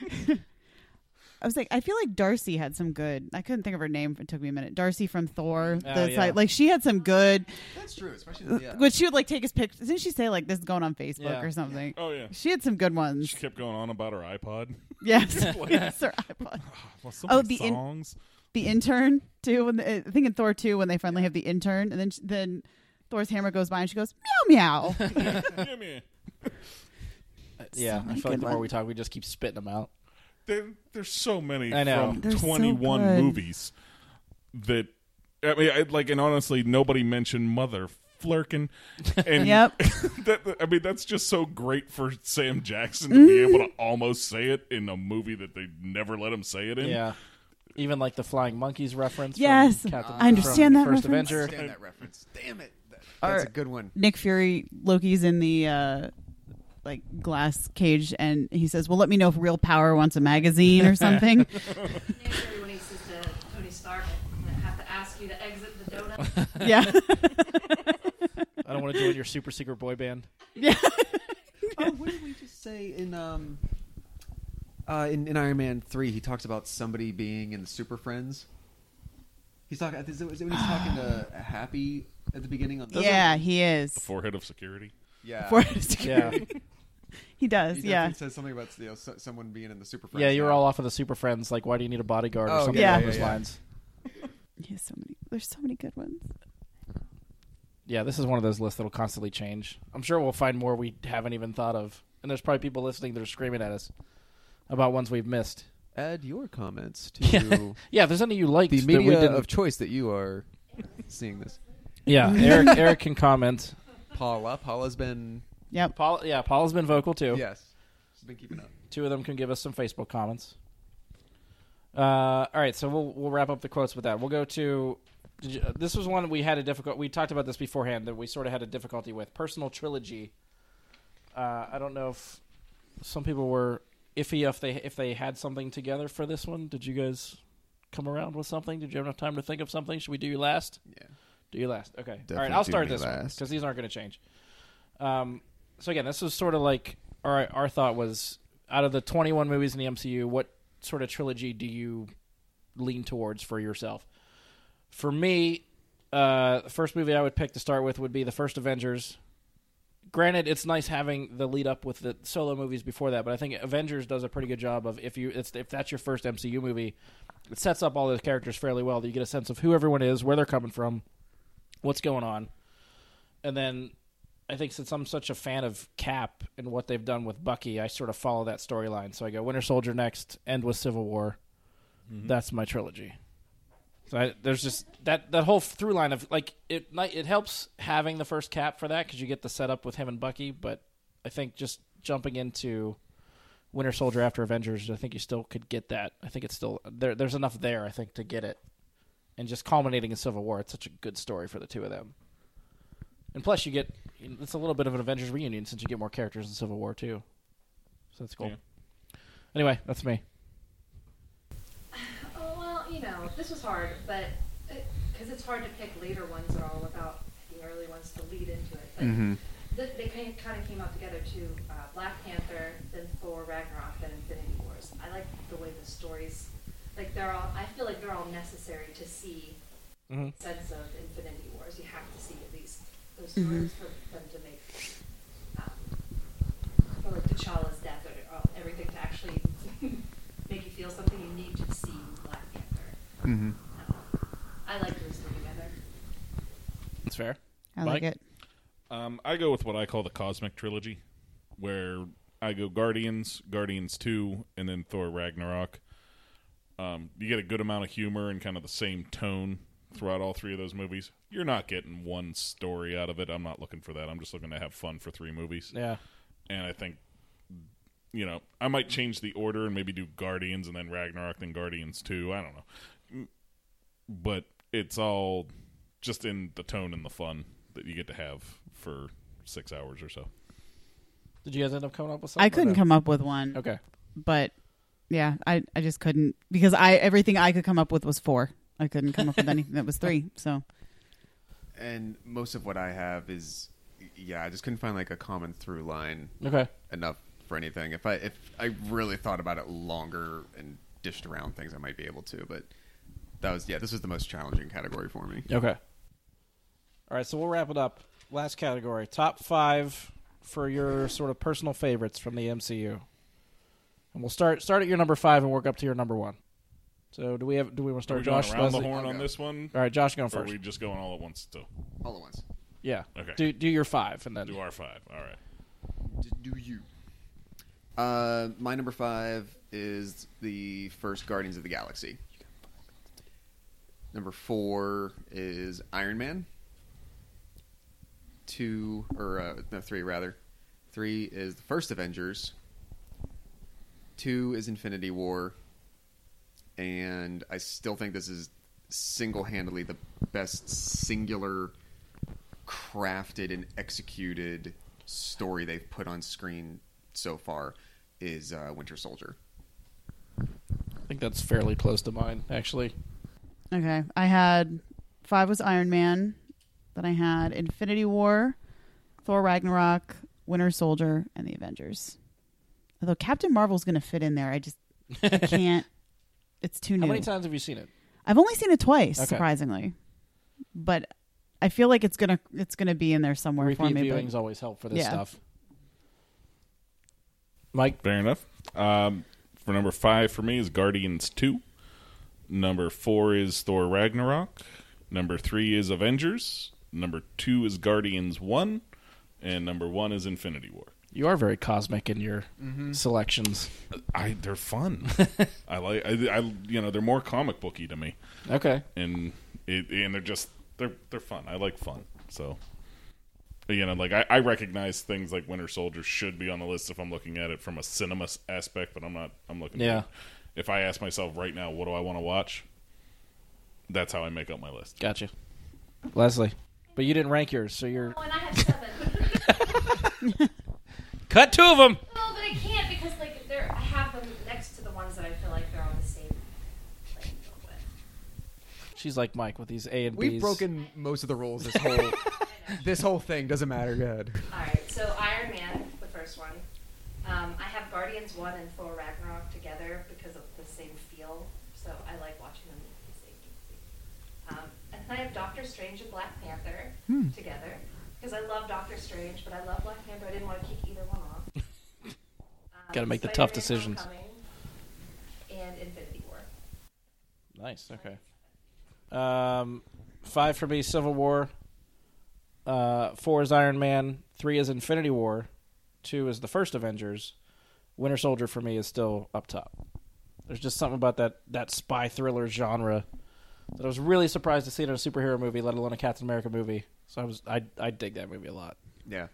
I was like, I feel like Darcy had some good. I couldn't think of her name. It took me a minute. Darcy from Thor. Oh, the yeah. side, like she had some good. That's true, especially yeah. When she would like take his pictures, didn't she say like this is going on Facebook Yeah. or something? oh yeah. She had some good ones. She kept going on about her iPod. Yes, yes, her iPod. Well, so Oh, many the in- songs. The intern too. When the, I think in Thor two, when they finally have the intern, and then then Thor's hammer goes by and she goes meow meow. yeah, So I feel like good the more we talk, we just keep spitting them out. There, there's so many I know. from They're so 21 good. movies that I mean, I, like, and honestly, nobody mentioned Mother Flirkin. And Yep. that, I mean, that's just so great for Sam Jackson to be mm-hmm. able to almost say it in a movie that they never let him say it in. Yeah. Even like the flying monkeys reference. from Yes, Captain- I understand from that First reference. Avenger. Understand that reference. Damn it. That- that's Or- a good one. Nick Fury, Loki's in the uh, like glass cage, and he says, "Well, let me know if Real Power wants a magazine or something." When he says to Tony Stark, I have to ask you to exit the donut. yeah, I don't want to join your super secret boy band. yeah. oh, what did we just say in um uh in, in Iron Man three? He talks about somebody being in the Super Friends. He's talking. Is it, is it when he's talking to Happy at the beginning? On the, yeah, he is. Forehead of security. yeah. For- Yeah. he does. He yeah, definitely says something about you know, so, someone being in the Super Friends. Yeah, you were all off of the Super Friends. Like, why do you need a bodyguard or Oh, something yeah, along yeah, those yeah. lines? he has so many. There's so many good ones. Yeah, this is one of those lists that'll constantly change. I'm sure we'll find more we haven't even thought of. And there's probably people listening that are screaming at us about ones we've missed. add your comments Yeah. to Yeah, if there's any you liked the that we media didn't- of choice that you are seeing this. yeah, Eric Eric can comment. Paula, Paula's been Yep. Paul, yeah, Paula's been vocal too. yes, she's been keeping up. Two of them can give us some Facebook comments. Uh, all right, so we'll we'll wrap up the quotes with that. We'll go to. Did you, this was one we had a difficult. We talked about this beforehand that we sort of had a difficulty with personal trilogy. Uh, I don't know if some people were iffy if they if they had something together for this one. Did you guys come around with something? Did you have enough time to think of something? Should we do you last? Yeah. Do you last? Okay. All Definitely right. I'll start this one because these aren't going to change. Um, so again, this was sort of like our our thought was out of the 21 movies in the MCU, what sort of trilogy do you lean towards for yourself? For me, uh, the first movie I would pick to start with would be the first Avengers. Granted, it's nice having the lead up with the solo movies before that, but I think Avengers does a pretty good job of if you it's, if that's your first MCU movie, it sets up all those characters fairly well. That you get a sense of who everyone is, where they're coming from, what's going on, and then I think since I'm such a fan of Cap and what they've done with Bucky, I sort of follow that storyline. So I go Winter Soldier next, end with Civil War. Mm-hmm. That's my trilogy. So I, there's just that that whole through line of like it. might- It helps having the first Cap for that because you get the setup with him and Bucky. But I think just jumping into Winter Soldier after Avengers, I think you still could get that. I think it's still there. There's enough there, I think, to get it, and just culminating in Civil War. It's such a good story for the two of them. And plus, you get it's a little bit of an Avengers reunion since you get more characters in Civil War too. So that's cool. Yeah. Anyway, that's me. Well, you know, this was hard, but because it's hard to pick later ones at all without picking early ones to lead into it. But Mm-hmm. th- they kind of, kind of came out together too. Uh, Black Panther, then Thor, Ragnarok, then Infinity Wars. I like the way the stories, like they're all. I feel like they're all necessary to see Mhm. sense of Infinity Wars. You have to see at least those stories for them to make, um, for like T'Challa's death or, or everything to actually make you feel something. You need to see Black Panther. Mm-hmm. I like those two together. That's fair. I like Mike? it. Um, I go with what I call the cosmic trilogy, where I go Guardians, Guardians Two, and then Thor Ragnarok. Um, you get a good amount of humor and kind of the same tone throughout all three of those movies. You're not getting one story out of it. I'm not looking for that. I'm just looking to have fun for three movies. Yeah. And I think, you know, I might change the order and maybe do Guardians and then Ragnarok, then Guardians Two. I don't know, but it's all just in the tone and the fun that you get to have for six hours or so. Did you guys end up coming up with something? I couldn't no? come up with one, Okay. but yeah, I I just couldn't because I everything I could come up with was four. I couldn't come up with anything that was three. So And most of what I have is, yeah, I just couldn't find like a common through line Okay. enough for anything. If I if I really thought about it longer and dished around things, I might be able to. But that was yeah, this was the most challenging category for me. Okay. All right, so we'll wrap it up. Last category: top five for your sort of personal favorites from the MCU. And we'll start start at your number five and work up to your number one. So do we have? Do we want to Are start? we going Josh, around the horn I'll on go. this one? All right, Josh, going Or are first. we just going all at once still? All at once. Yeah. Okay. Do do your five and then. Do our five. All right. Do you? Uh, my number five is the first Guardians of the Galaxy. Number four is Iron Man. Two or uh, no, three rather. Three is the first Avengers. Two is Infinity War. And I still think this is single-handedly the best singular crafted and executed story they've put on screen so far is uh, Winter Soldier. I think that's fairly close to mine, actually. Okay, I had five was Iron Man, then I had Infinity War, Thor Ragnarok, Winter Soldier, and the Avengers. Although Captain Marvel's going to fit in there, I just I can't. It's too new. How many times have you seen it? I've only seen it twice, Okay. surprisingly, but I feel like it's gonna it's gonna be in there somewhere for Repeat me. viewings But always help for this Yeah. stuff. Mike, Fair enough. Um, for number five for me is Guardians Two. Number four is Thor Ragnarok. Number three is Avengers. Number two is Guardians One, and number one is Infinity War. You are very cosmic in your Mm-hmm. selections. I they're fun. I like I, I you know they're more comic booky to me, Okay. and it and they're just they're they're fun. I like fun. So you know, like I, I recognize things like Winter Soldier should be on the list if I'm looking at it from a cinema aspect, but I'm not. I'm looking. Yeah. At, if I ask myself right now, what do I want to watch? That's how I make up my list. Gotcha. Leslie. But you didn't rank yours, so you're. Oh, and I have seven. Cut two of them! No, but I can't because like they're I have them next to the ones that I feel like they're on the same playing field with. She's like Mike with these A and B's. We've broken most of the rules this whole this whole thing. Doesn't matter. Good. All right, so Iron Man, the first one. Um, I have Guardians one and Thor Ragnarok together because of the same feel. So I like watching them the same. Um, and then I have Doctor Strange and Black Panther together because I love Doctor Strange, but I love Black Panther. I didn't want to kick either one off. Um, Gotta make the tough decisions. Homecoming And Infinity War. Nice. Okay. Um, five for me, Civil War. Uh, four is Iron Man. Three is Infinity War. Two is the first Avengers. Winter Soldier for me is still up top. There's just something about that that spy thriller genre that I was really surprised to see it in a superhero movie, let alone a Captain America movie. So I was I I dig that movie a lot. Yeah.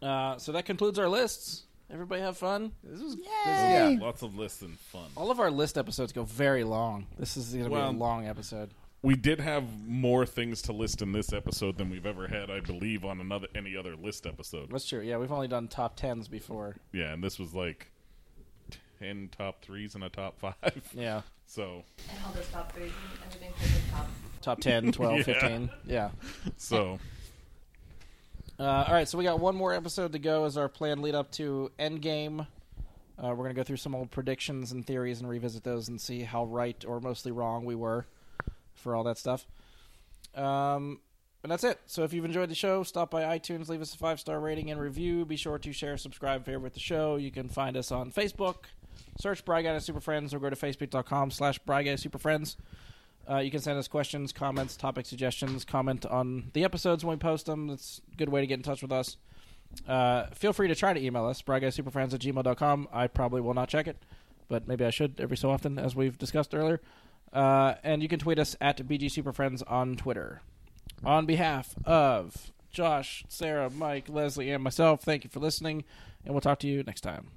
Uh, so that concludes our lists. Everybody have fun. This was. Yay! Lots of lists and fun. All of our list episodes go very long. This is going to Well- be a long episode. We did have more things to list in this episode than we've ever had, I believe, on another any other list episode. That's true. Yeah, we've only done top tens before. Yeah, and this was like ten top threes and a top five. Yeah. So, And all those top three, everything the top. Top 10, 12, Yeah. 15. Yeah. so Uh, all right, so we got one more episode to go as our planned lead up to Endgame. Uh, we're going to go through some old predictions and theories and revisit those and see how right or mostly wrong we were for all that stuff. Um, and that's it. So if you've enjoyed the show, stop by iTunes, leave us a five star rating and review. Be sure to share, subscribe, favorite the show. You can find us on Facebook. Search Bry Guy and Super Friends or go to facebook.com slash Bry Guy Super Friends. Uh, you can send us questions, comments, topic suggestions, comment on the episodes when we post them. That's a good way to get in touch with us. Uh, feel free to try to email us, bryguysuperfriends at gmail.com. I probably will not check it, but maybe I should every so often, as we've discussed earlier. Uh, and you can tweet us at BGSuperFriends on Twitter. On behalf of Josh, Sarah, Mike, Leslie, and myself, thank you for listening, and we'll talk to you next time.